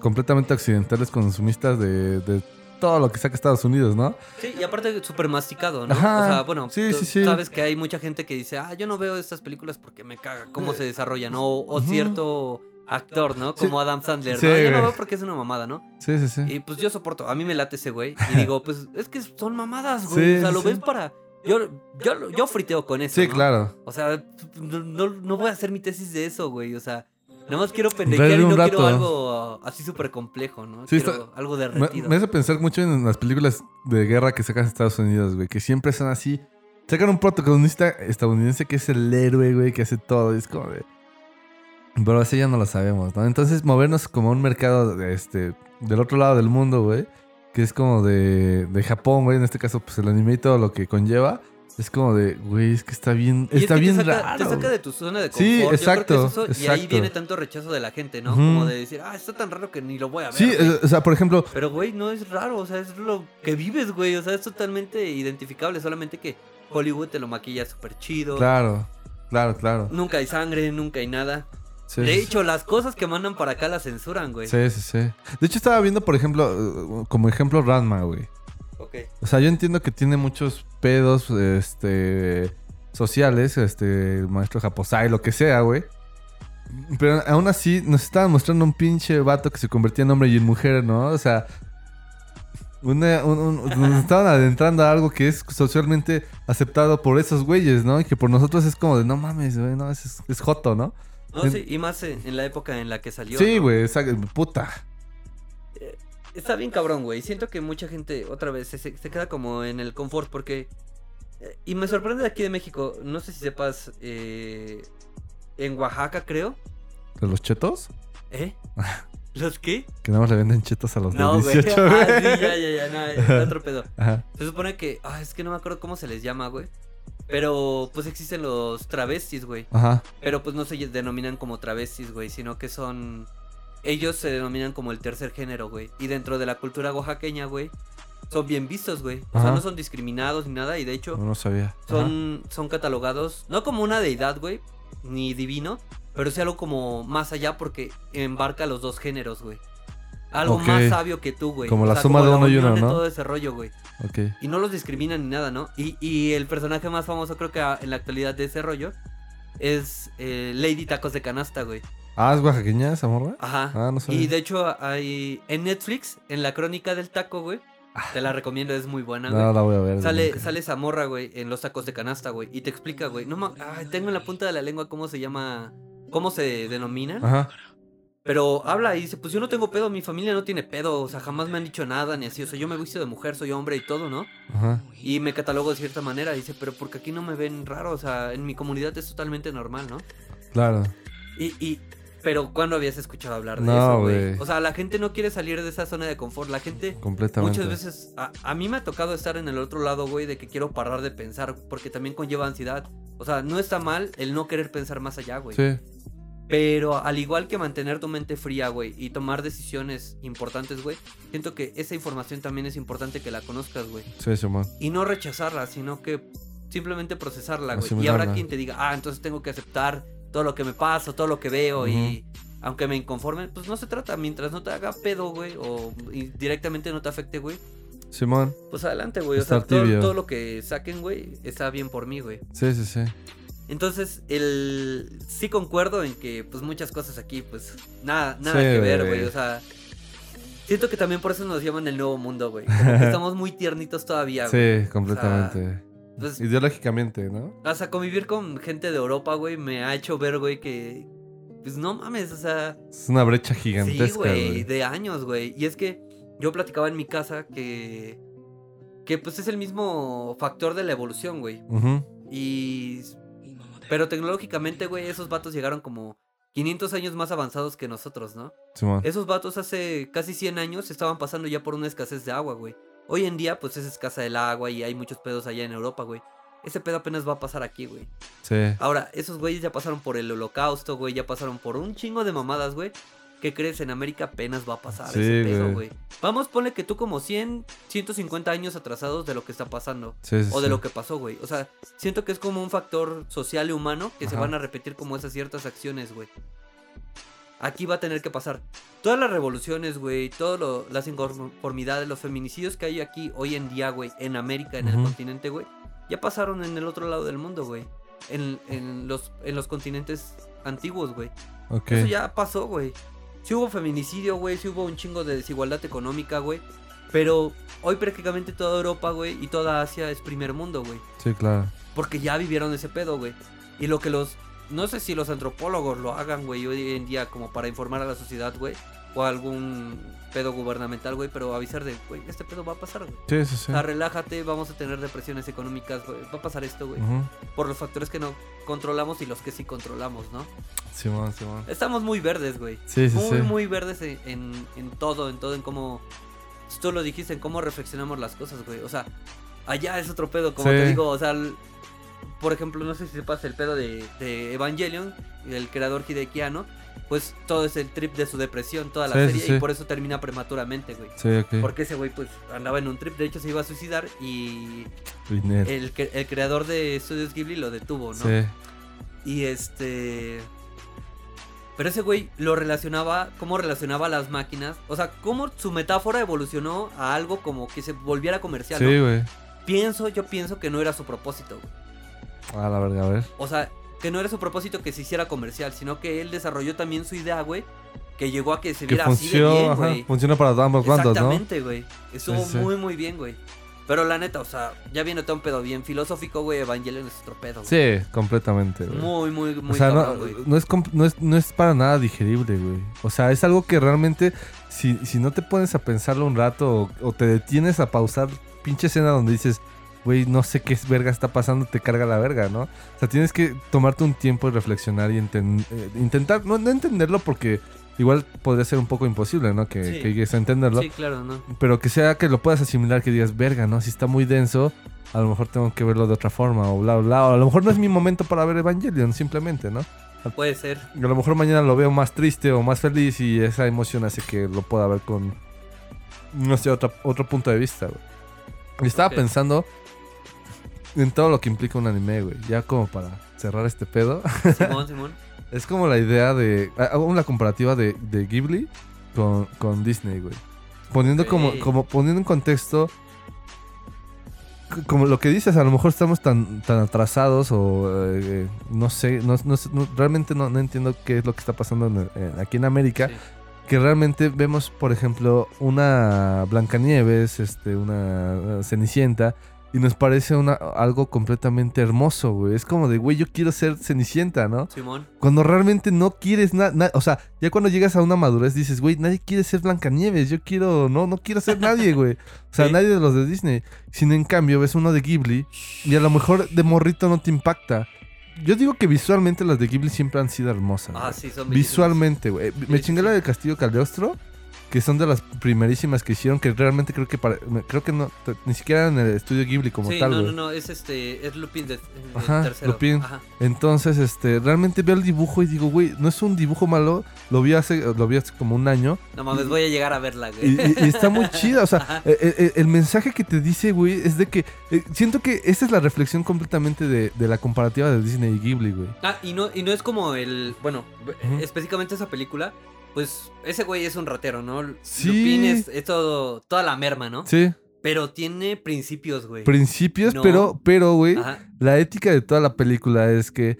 completamente occidentales consumistas de, de todo lo que saca Estados Unidos, ¿no? Sí, y aparte súper masticado, ¿no? Ajá. O sea, bueno, Sí, tú sí, sí. sabes que hay mucha gente que dice, ah, yo no veo estas películas porque me caga cómo se desarrollan, ¿no? o, o cierto actor, ¿no? Sí. Como Adam Sandler, Sí, ¿no? Yo no veo porque es una mamada, ¿no? Sí, sí, sí. Y pues yo soporto, a mí me late ese güey. Y digo, pues es que son mamadas, güey. Sí, o sea, lo ves para. Yo, yo, yo friteo con eso. Sí, ¿no? claro. O sea, no, no, voy a hacer mi tesis de eso, güey. O sea, nada más quiero pendejear y no quiero rato. algo uh, así súper complejo, ¿no? Sí, quiero está- algo Me, derretido. me hace pensar mucho en las películas de guerra que sacan Estados Unidos, güey, que siempre son así. Sacan un protagonista estadounidense que es el héroe, güey, que hace todo. Y es como de. Pero así ya no lo sabemos, ¿no? Entonces, movernos como a un mercado de este, del otro lado del mundo, güey, que es como de, de Japón, güey, en este caso, pues el anime y todo lo que conlleva. Es como de, güey, es que está bien, Y es está que bien te saca, raro. Te saca de tu zona de confort. Sí, Yo creo que exacto, es eso, Y ahí exacto. viene tanto rechazo de la gente, ¿no? Como de decir, ah, está tan raro que ni lo voy a ver. Sí, güey". o sea, por ejemplo, Pero, güey, no es raro, o sea, es lo que vives, güey. O sea, es totalmente identificable, solamente que Hollywood te lo maquilla súper chido. claro, claro, claro. Nunca hay sangre, nunca hay nada. Sí, de hecho, las cosas que mandan para acá las censuran, güey. Sí, sí, sí. De hecho, estaba viendo, por ejemplo, eh, como ejemplo, Ranma, güey. Ok. O sea, yo entiendo que tiene muchos pedos, este, sociales, este, el maestro Japosai, lo que sea, güey. Pero aún así, nos estaban mostrando un pinche vato que se convertía en hombre y en mujer, ¿no? O sea, una- un- un- nos estaban adentrando a algo que es socialmente aceptado por esos güeyes, ¿no? Y que por nosotros es como de, no mames, güey, no, es, es joto, ¿no? No, sí, y más en, la época en la que salió. Sí, ¿no? güey, esa- puta. Está bien cabrón, güey. Siento que mucha gente otra vez se, se queda como en el confort porque... eh, Y me sorprende de aquí de México, no sé si sepas, eh, en Oaxaca creo. ¿De los chetos? ¿Eh? ¿Los qué? Que nada más le venden chetos a los de No, güey. 18, Ah, güey. sí, ya, ya, ya, no, otro pedo. Ajá. Se supone que, ah, es que no me acuerdo cómo se les llama, güey. Pero pues existen los travestis, güey. Ajá. Pero pues no se denominan como travestis, güey, sino que son... Ellos se denominan como el tercer género, güey. Y dentro de la cultura oaxaqueña, güey, son bien vistos, güey. O sea, no son discriminados ni nada. Y de hecho, No lo sabía. Ajá. son, son catalogados, no como una deidad, güey, ni divino, pero sí algo como más allá porque embarca los dos géneros, güey. Algo más sabio que tú, güey. Como la suma de uno y uno, ¿no? todo ese rollo, güey. Ok. Y no los discriminan ni nada, ¿no? Y, y el personaje más famoso creo que ah, en la actualidad de ese rollo es eh, Lady Tacos de Canasta, güey. Ah, ¿es oaxaqueña esa morra? Ajá. Ah, no sabía. y de hecho hay en Netflix, en la crónica del taco, güey. Te la recomiendo, es muy buena, güey. No, la voy a ver. Sale, sale esa morra, güey, en los tacos de canasta, güey. Y te explica, güey. No ma- ay, tengo en la punta de la lengua cómo se llama. ¿Cómo se denominan? Ajá. Pero habla y dice, pues yo no tengo pedo, mi familia no tiene pedo. O sea, jamás me han dicho nada, ni así. O sea, yo me visto de mujer, soy hombre y todo, ¿no? Ajá. Y me catalogo de cierta manera. Dice, pero porque aquí no me ven raro. O sea, en mi comunidad es totalmente normal, ¿no? Claro. Y, y, pero ¿cuándo habías escuchado hablar de No, eso, güey. O sea, la gente no quiere salir de esa zona de confort. La gente Completamente. muchas veces, a, a mí me ha tocado estar en el otro lado, güey, de que quiero parar de pensar, porque también conlleva ansiedad. O sea, no está mal el no querer pensar más allá, güey. Sí. Pero al igual que mantener tu mente fría, güey, y tomar decisiones importantes, güey, siento que esa información también es importante que la conozcas, güey. Sí, Simón. Y no rechazarla, sino que simplemente procesarla, güey. Y habrá quien te diga, ah, entonces tengo que aceptar todo lo que me pasa, todo lo que veo y aunque me inconforme, pues no se trata, mientras no te haga pedo, güey, o directamente no te afecte, güey, Simón. pues adelante, güey. O sea, todo lo que saquen, güey, está bien por mí, güey. Sí, sí, sí. Entonces, el sí concuerdo en que pues muchas cosas aquí pues nada nada Sí, que ver, güey. o sea, siento que también por eso nos llaman el nuevo mundo, güey. Estamos muy tiernitos todavía, güey. Sí, completamente. Pues, Ideológicamente, ¿no? o sea, convivir con gente de Europa, güey, me ha hecho ver, güey, que pues no mames, o sea, Es una brecha sí, gigantesca, güey, güey. de años, güey. Y es que yo platicaba en mi casa que que pues es el mismo factor de la evolución, güey. Ujú. Y. Pero tecnológicamente, güey, esos vatos llegaron como 500 años más avanzados que nosotros, ¿no? Simón. Esos vatos hace casi 100 años estaban pasando ya por una escasez de agua, güey. Hoy en día, pues es escasa el agua y hay muchos pedos allá en Europa, güey. Ese pedo apenas va a pasar aquí, güey. Sí. Ahora, esos güeyes ya pasaron por el holocausto, güey. Ya pasaron por un chingo de mamadas, güey. ¿Qué crees? En América apenas va a pasar Sí, ese pedo, güey. Vamos, ponle que tú como 100, 150 años atrasados de lo que está pasando Sí, sí, o de lo que pasó, güey. O sea, siento que es como un factor social y humano que se van a repetir como esas ciertas acciones, güey. Aquí va a tener que pasar. Todas las revoluciones, güey, todas las inconformidades, los feminicidios que hay aquí hoy en día, güey, en América, en el continente, güey, ya pasaron en el otro lado del mundo, güey. En, en los, en los continentes antiguos, güey. Eso ya pasó, güey. Sí hubo feminicidio, güey, sí hubo un chingo de desigualdad económica, güey. Pero hoy prácticamente toda Europa, güey, y toda Asia es primer mundo, güey. Sí, claro. Porque ya vivieron ese pedo, güey. Y lo que los... No sé si los antropólogos lo hagan, güey, hoy en día como para informar a la sociedad, güey. O algún pedo gubernamental, güey, pero avisar de, güey, este pedo va a pasar, güey. Sí, sí, sí. O sea, relájate, vamos a tener depresiones económicas, güey. Va a pasar esto, güey. Por los factores que no controlamos y los que sí controlamos, ¿no? Simón, Simón. Estamos muy verdes, güey. Sí, sí, muy, sí. muy verdes en, en, en todo, en todo, en cómo. Tú lo dijiste, en cómo reflexionamos las cosas, güey. O sea, allá es otro pedo, como Sí. te digo, o sea, por ejemplo, no sé si sepas el pedo de, de Evangelion, el creador Hideki Anno, pues todo es el trip de su depresión, toda la Sí, serie, sí. y por eso termina prematuramente, güey. Sí, ok. Porque ese güey, pues, andaba en un trip, de hecho se iba a suicidar y el, el creador de Studios Ghibli lo detuvo, ¿no? Sí. Y este. Pero ese güey lo relacionaba, cómo relacionaba las máquinas. O sea, cómo su metáfora evolucionó a algo como que se volviera comercial. Sí, ¿no? güey. Pienso, yo pienso que no era su propósito. güey. A la verga, a ver. O sea, que no era su propósito que se hiciera comercial, sino que él desarrolló también su idea, güey. Que llegó a que se Que viera así de funciona, bien, ajá, güey. funciona para ambos bandos, ¿no? Exactamente, güey. Estuvo Sí, sí. muy, muy bien, güey. Pero la neta, o sea, ya viene todo un pedo bien filosófico, güey. Evangelion es otro pedo. güey. Sí, completamente, güey. Muy, muy, muy o sea, no, cabrón, güey. no, es no, es, no es para nada digerible, güey. O sea, es algo que realmente, si, si no te pones a pensarlo un rato o, o te detienes a pausar pinche escena donde dices, güey, no sé qué verga está pasando, te carga la verga, ¿no? O sea, tienes que tomarte un tiempo y reflexionar y enten- eh, intentar, no, no entenderlo porque igual podría ser un poco imposible, ¿no? Que, Sí. que llegues a entenderlo. Sí, claro, ¿no? Pero que sea que lo puedas asimilar, que digas, verga, ¿no? Si está muy denso, a lo mejor tengo que verlo de otra forma, o bla, bla. O a lo mejor no es mi momento para ver Evangelion, simplemente, ¿no? Puede ser. A lo mejor mañana lo veo más triste o más feliz y esa emoción hace que lo pueda ver con, no sé, otra- otro punto de vista, güey. Y estaba pensando en todo lo que implica un anime, güey. Ya como para cerrar este pedo. Simón, Simón. Es como la idea de. Hago una comparativa de, de Ghibli con, con Disney, güey. Poniendo como, como. Poniendo en contexto. Como lo que dices, a lo mejor estamos tan, tan atrasados o eh, no sé, no, no realmente no, no entiendo qué es lo que está pasando en- en- aquí en América, Sí. que realmente vemos, por ejemplo, una Blancanieves, este, una, Cenicienta, y nos parece una, algo completamente hermoso, güey. Es como de, güey, yo quiero ser Cenicienta, ¿no? Simón. Cuando realmente no quieres nada, o sea, ya cuando llegas a una madurez dices, güey, nadie quiere ser Blancanieves, yo quiero, no, no quiero ser nadie, güey. O sea, Sí. nadie de los de Disney. Sin en cambio, ves uno de Ghibli y a lo mejor de morrito no te impacta. Yo digo que visualmente las de Ghibli siempre han sido hermosas. Ah, sí, son. Visualmente, güey. Me sí, chingué sí. la del Castillo Cagliostro que son de las primerísimas que hicieron, que realmente creo que para- creo que no, ni siquiera en el estudio Ghibli como sí, tal, no, no, no, es este, es Lupin de, de Ajá, tercero. Lupin. Ajá. Entonces, este, realmente veo el dibujo y digo, güey, no es un dibujo malo, lo vi hace, lo vi hace como un año No mames, voy a llegar a verla, güey. y- y está muy chida, o sea, Ajá. eh, eh, el, mensaje que te dice, güey, es de que eh, siento que esta es la reflexión completamente de, de la comparativa de Disney y Ghibli, güey. Ah, y no, y no es como el. Bueno, específicamente esa película. Pues ese güey es un ratero, ¿no? Sí. Lupin es, es todo, toda la merma, ¿no? Sí, Pero tiene principios, güey. principios, No. pero, pero, güey, Ajá. la ética de toda la película es que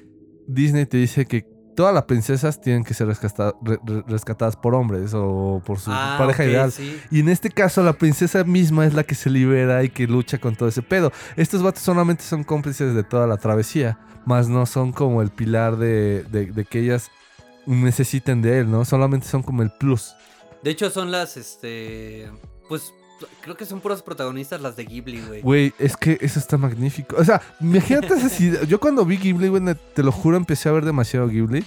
Disney te dice que todas las princesas tienen que ser rescata- re- re- rescatadas por hombres o por su Ah, pareja ideal. sí. Y en este caso, la princesa misma es la que se libera y que lucha con todo ese pedo. Estos vatos solamente son cómplices de toda la travesía, más no son como el pilar de, de- de que ellas necesiten de él, ¿no? Solamente son como el plus. De hecho, son las, este. Pues creo que son puras protagonistas las de Ghibli, güey. Güey, es que eso está magnífico. O sea, imagínate ideas. Yo cuando vi Ghibli, güey, te lo juro, empecé a ver demasiado Ghibli.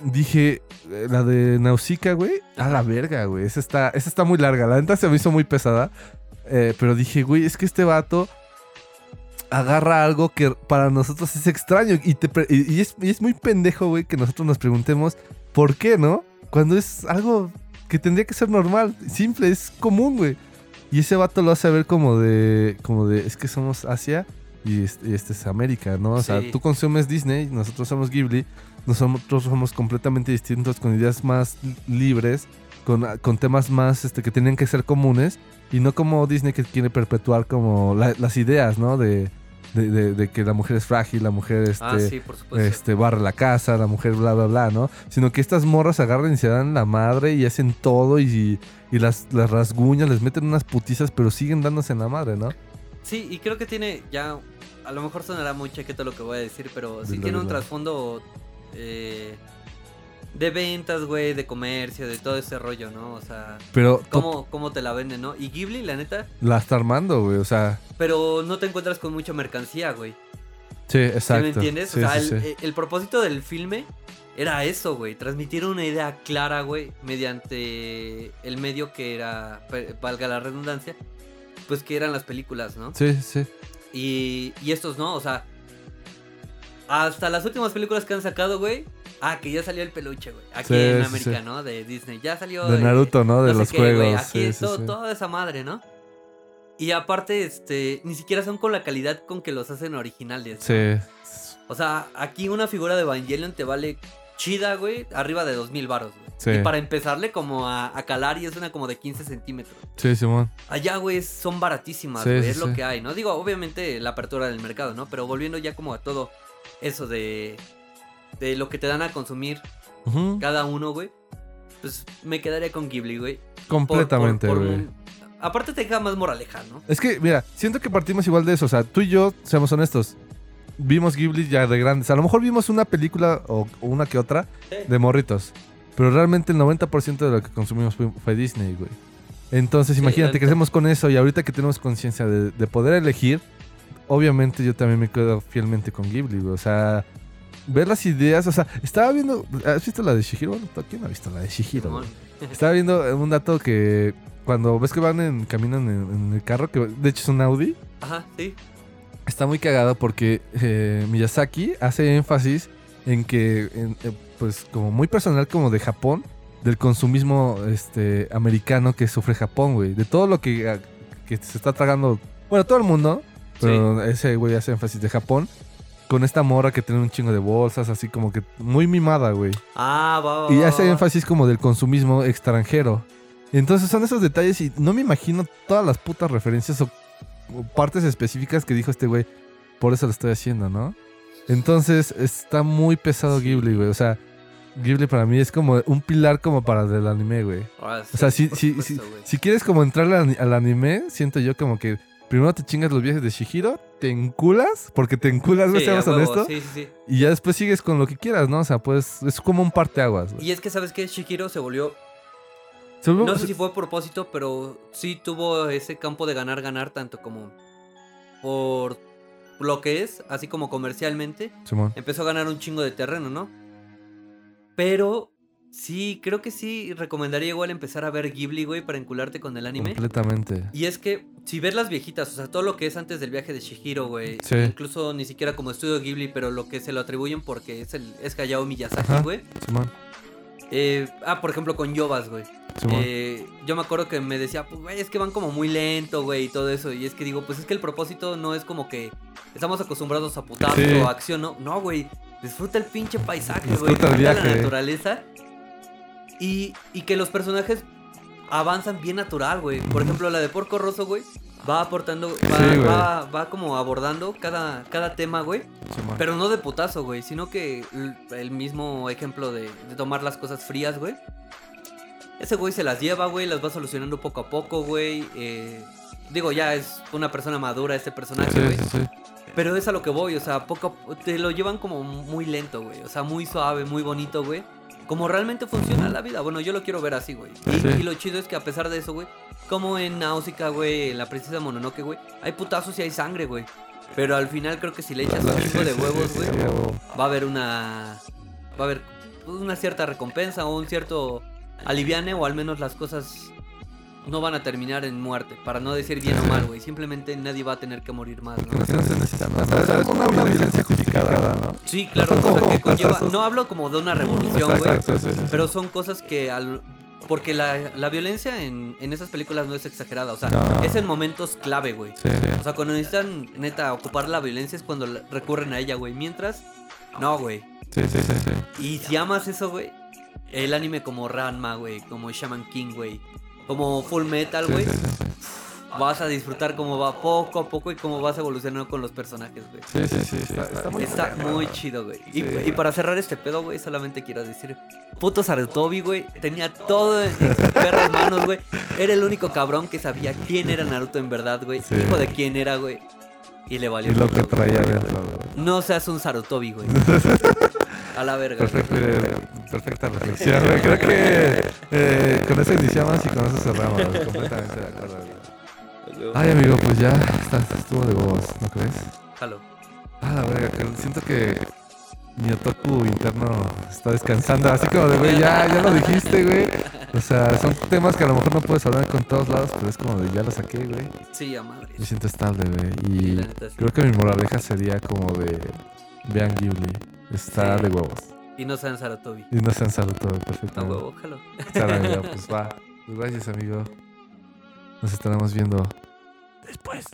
Dije, eh, la de Nausicaa, güey, a la verga, güey. Esa está, esa está muy larga. La neta se me hizo muy pesada. Eh, pero dije, güey, es que este vato agarra algo que para nosotros es extraño. Y, te y- y es, y es muy pendejo, güey, que nosotros nos preguntemos por qué, ¿no? Cuando es algo que tendría que ser normal, simple, es común, güey. Y ese vato lo hace ver como de, como de, es que somos Asia y este, y este es América, ¿no? O sea, Sí. tú consumes Disney, nosotros somos Ghibli, nosotros somos completamente distintos, con ideas más libres, con, con temas más este, que tienen que ser comunes, y no como Disney que quiere perpetuar como la- las ideas, ¿no? De, de, de- de que la mujer es frágil, la mujer este, ah, sí, supuesto. este, barre la casa, la mujer bla, bla, bla, ¿no? Sino que estas morras agarran y se dan la madre y hacen todo y, y las, las rasguñas, les meten unas putizas, pero siguen dándose en la madre, ¿no? Sí, y creo que tiene ya. A lo mejor sonará muy chaqueto lo que voy a decir, pero sí tiene un trasfondo eh, de ventas, güey, de comercio, de todo ese rollo, ¿no? O sea, Pero cómo, cómo te la venden, ¿no? Y Ghibli, la neta, la está armando, güey, o sea, pero no te encuentras con mucha mercancía, güey. sí, ¿Sí exacto. me entiendes? Sí, o sea, sí, el, sí. el propósito del filme era eso, güey. Transmitir una idea clara, güey, mediante el medio que era, valga la redundancia, pues que eran las películas, ¿no? Sí, sí. Y, y estos no, o sea, hasta las últimas películas que han sacado, güey. Ah, que ya salió el peluche, güey. Aquí Sí, en sí, América, sí. ¿no? De Disney. Ya salió. De eh, Naruto, ¿no? De no los qué, güey, juegos. Aquí todo- toda esa madre, ¿no? Y aparte, este, ni siquiera son con la calidad con que los hacen originales. ¿no? Sí, O sea, aquí una figura de Evangelion te vale chida, güey, arriba de 2000 varos, güey. Sí. Y para empezarle como a, a calar y es una como de 15 centímetros. sí, Simón. Allá, güey, son baratísimas, Sí, güey, sí, es lo que hay, ¿no? Digo, obviamente la apertura del mercado, ¿no? Pero volviendo ya como a todo eso de, de lo que te dan a consumir cada uno, güey, pues me quedaría con Ghibli, güey. Completamente, por- por güey. un- Aparte te deja más moraleja, ¿no? Es que, mira, siento que partimos igual de eso. O sea, tú y yo, seamos honestos, vimos Ghibli ya de grandes. A lo mejor vimos una película o, una que otra de morritos. Pero realmente el 90% de lo que consumimos fue, fue Disney, güey. Entonces, Sí, imagínate, crecemos con eso y ahorita que tenemos conciencia de, de poder elegir, obviamente yo también me quedo fielmente con Ghibli, güey. O sea, ver las ideas, o sea, estaba viendo, ¿has visto la de Shihiro? Bueno, ¿Quién ha visto la de Shihiro? Estaba viendo un dato que cuando ves que van en caminan en, en el carro, que de hecho es un Audi, Ajá, sí. está muy cagado porque eh, Miyazaki hace énfasis en que, en- eh, pues como muy personal como de Japón, del consumismo este, americano que sufre Japón, güey. De todo lo que, que se está tragando, bueno, todo el mundo, pero ese güey hace énfasis de Japón. Con esta morra que tiene un chingo de bolsas, así como que muy mimada, güey. Ah, va, va, Y hace énfasis como del consumismo extranjero. Entonces son esos detalles y no me imagino todas las putas referencias o, o partes específicas que dijo este güey. Por eso lo estoy haciendo, ¿no? Entonces está muy pesado. Ghibli, güey. O sea, Ghibli para mí es como un pilar como para el anime, güey. Ah, O sea, si, si, si, quieres como entrar al, al anime, siento yo como que primero te chingas los viajes de Shihiro, te enculas, porque te enculas, güey, Sí, seamos honestos. Sí, sí. Y ya después sigues con lo que quieras, ¿no? O sea, pues es como un parteaguas, güey. Y es que, ¿sabes qué? Shihiro se volvió. Se No sé si fue a propósito, pero sí tuvo ese campo de ganar-ganar, tanto como por lo que es, así como comercialmente. Simón. Empezó a ganar un chingo de terreno, ¿no? Pero Sí, creo que sí recomendaría igual empezar a ver Ghibli, güey, para encularte con el anime. Completamente. Y es que si ves las viejitas, o sea, todo lo que es antes del viaje de Shihiro, güey, Sí. incluso ni siquiera como estudio Ghibli, pero lo que se lo atribuyen porque es el es Hayao Miyazaki, güey. Eh, ah, por ejemplo, con Yobas, güey. Eh, yo me acuerdo que me decía, pues, güey, es que van como muy lento, güey, y todo eso. Y es que digo, pues es que el propósito no es como que estamos acostumbrados a putazo Sí. o acción, no. No, güey. Disfruta el pinche paisaje, güey. Disfruta el la naturaleza. Y, y que los personajes avanzan bien natural, güey. Por ejemplo, la de Porco Rosso, güey. Va aportando, va, Sí, va, va como abordando cada, cada tema, güey. Pero no de putazo, güey, sino que el mismo ejemplo de, de tomar las cosas frías, güey. Ese güey se las lleva, güey, las va solucionando poco a poco, güey. eh, digo, ya es una persona madura este personaje, güey. sí. Pero es a lo que voy, o sea, poco a- te lo llevan como muy lento, güey. O sea, muy suave, muy bonito, güey. Como realmente funciona la vida. Bueno, yo lo quiero ver así, güey. Y, Sí. y lo chido es que a pesar de eso, güey, como en Náusica, güey, en la princesa Mononoke, güey, hay putazos y hay sangre, güey. Pero al final creo que si le echas un chingo de huevos, güey, va a haber una va a haber una cierta recompensa o un cierto aliviane o al menos las cosas no van a terminar en muerte, para no decir bien o mal, güey. Simplemente nadie va a tener que morir más, Que ¿no? no se necesita, sea, es una violencia justificada, ¿no? Sí, claro, o sea, que conlleva, no hablo como de una revolución, güey, Exacto, sí, sí, sí. pero son cosas que al porque la, la violencia en, en esas películas no es exagerada, o sea, No. es en momentos clave, güey. Sí, sí. O sea, cuando necesitan, neta, ocupar la violencia es cuando recurren a ella, güey. Mientras, no, güey. Sí, sí, sí, sí. Y si amas eso, güey, el anime como Ranma, güey, como Shaman King, güey, como Full Metal, güey, sí, sí, sí. vas a disfrutar cómo va poco a poco y cómo vas evolucionando con los personajes, güey. Sí, sí, sí, está, está muy Está muy chido, güey. Y, Sí. y para cerrar este pedo, güey, solamente quiero decir, puto Sarutobi, güey, tenía todo en sus perras manos, güey. Era el único cabrón que sabía quién era Naruto en verdad, güey. Sí. Hijo de quién era, güey. Y le valió. Y lo que traía güey. No seas un Sarutobi, güey. A la verga. Perfecto, eh, perfecta reflexión, güey. Creo que eh, con eso iniciamos y con eso cerramos. Completamente de acuerdo, güey. Ay, amigo, pues ya está, estuvo de huevos, ¿no crees? Jalo. Ah, la verga, siento que mi otaku interno está descansando, así como de, güey, ya, ya lo dijiste, güey. O sea, son temas que a lo mejor no puedes hablar con todos lados, pero es como de, ya lo saqué, güey. Sí, a madre. Me siento estable, güey. Y sí. creo que mi moraleja sería como de, vean Ghibli, está Sí. de huevos. Y no sean Sarutobi. Y no sean A perfectamente. huevo, jalo. Claro, amigo, pues va. Pues gracias, amigo. Nos estaremos viendo después.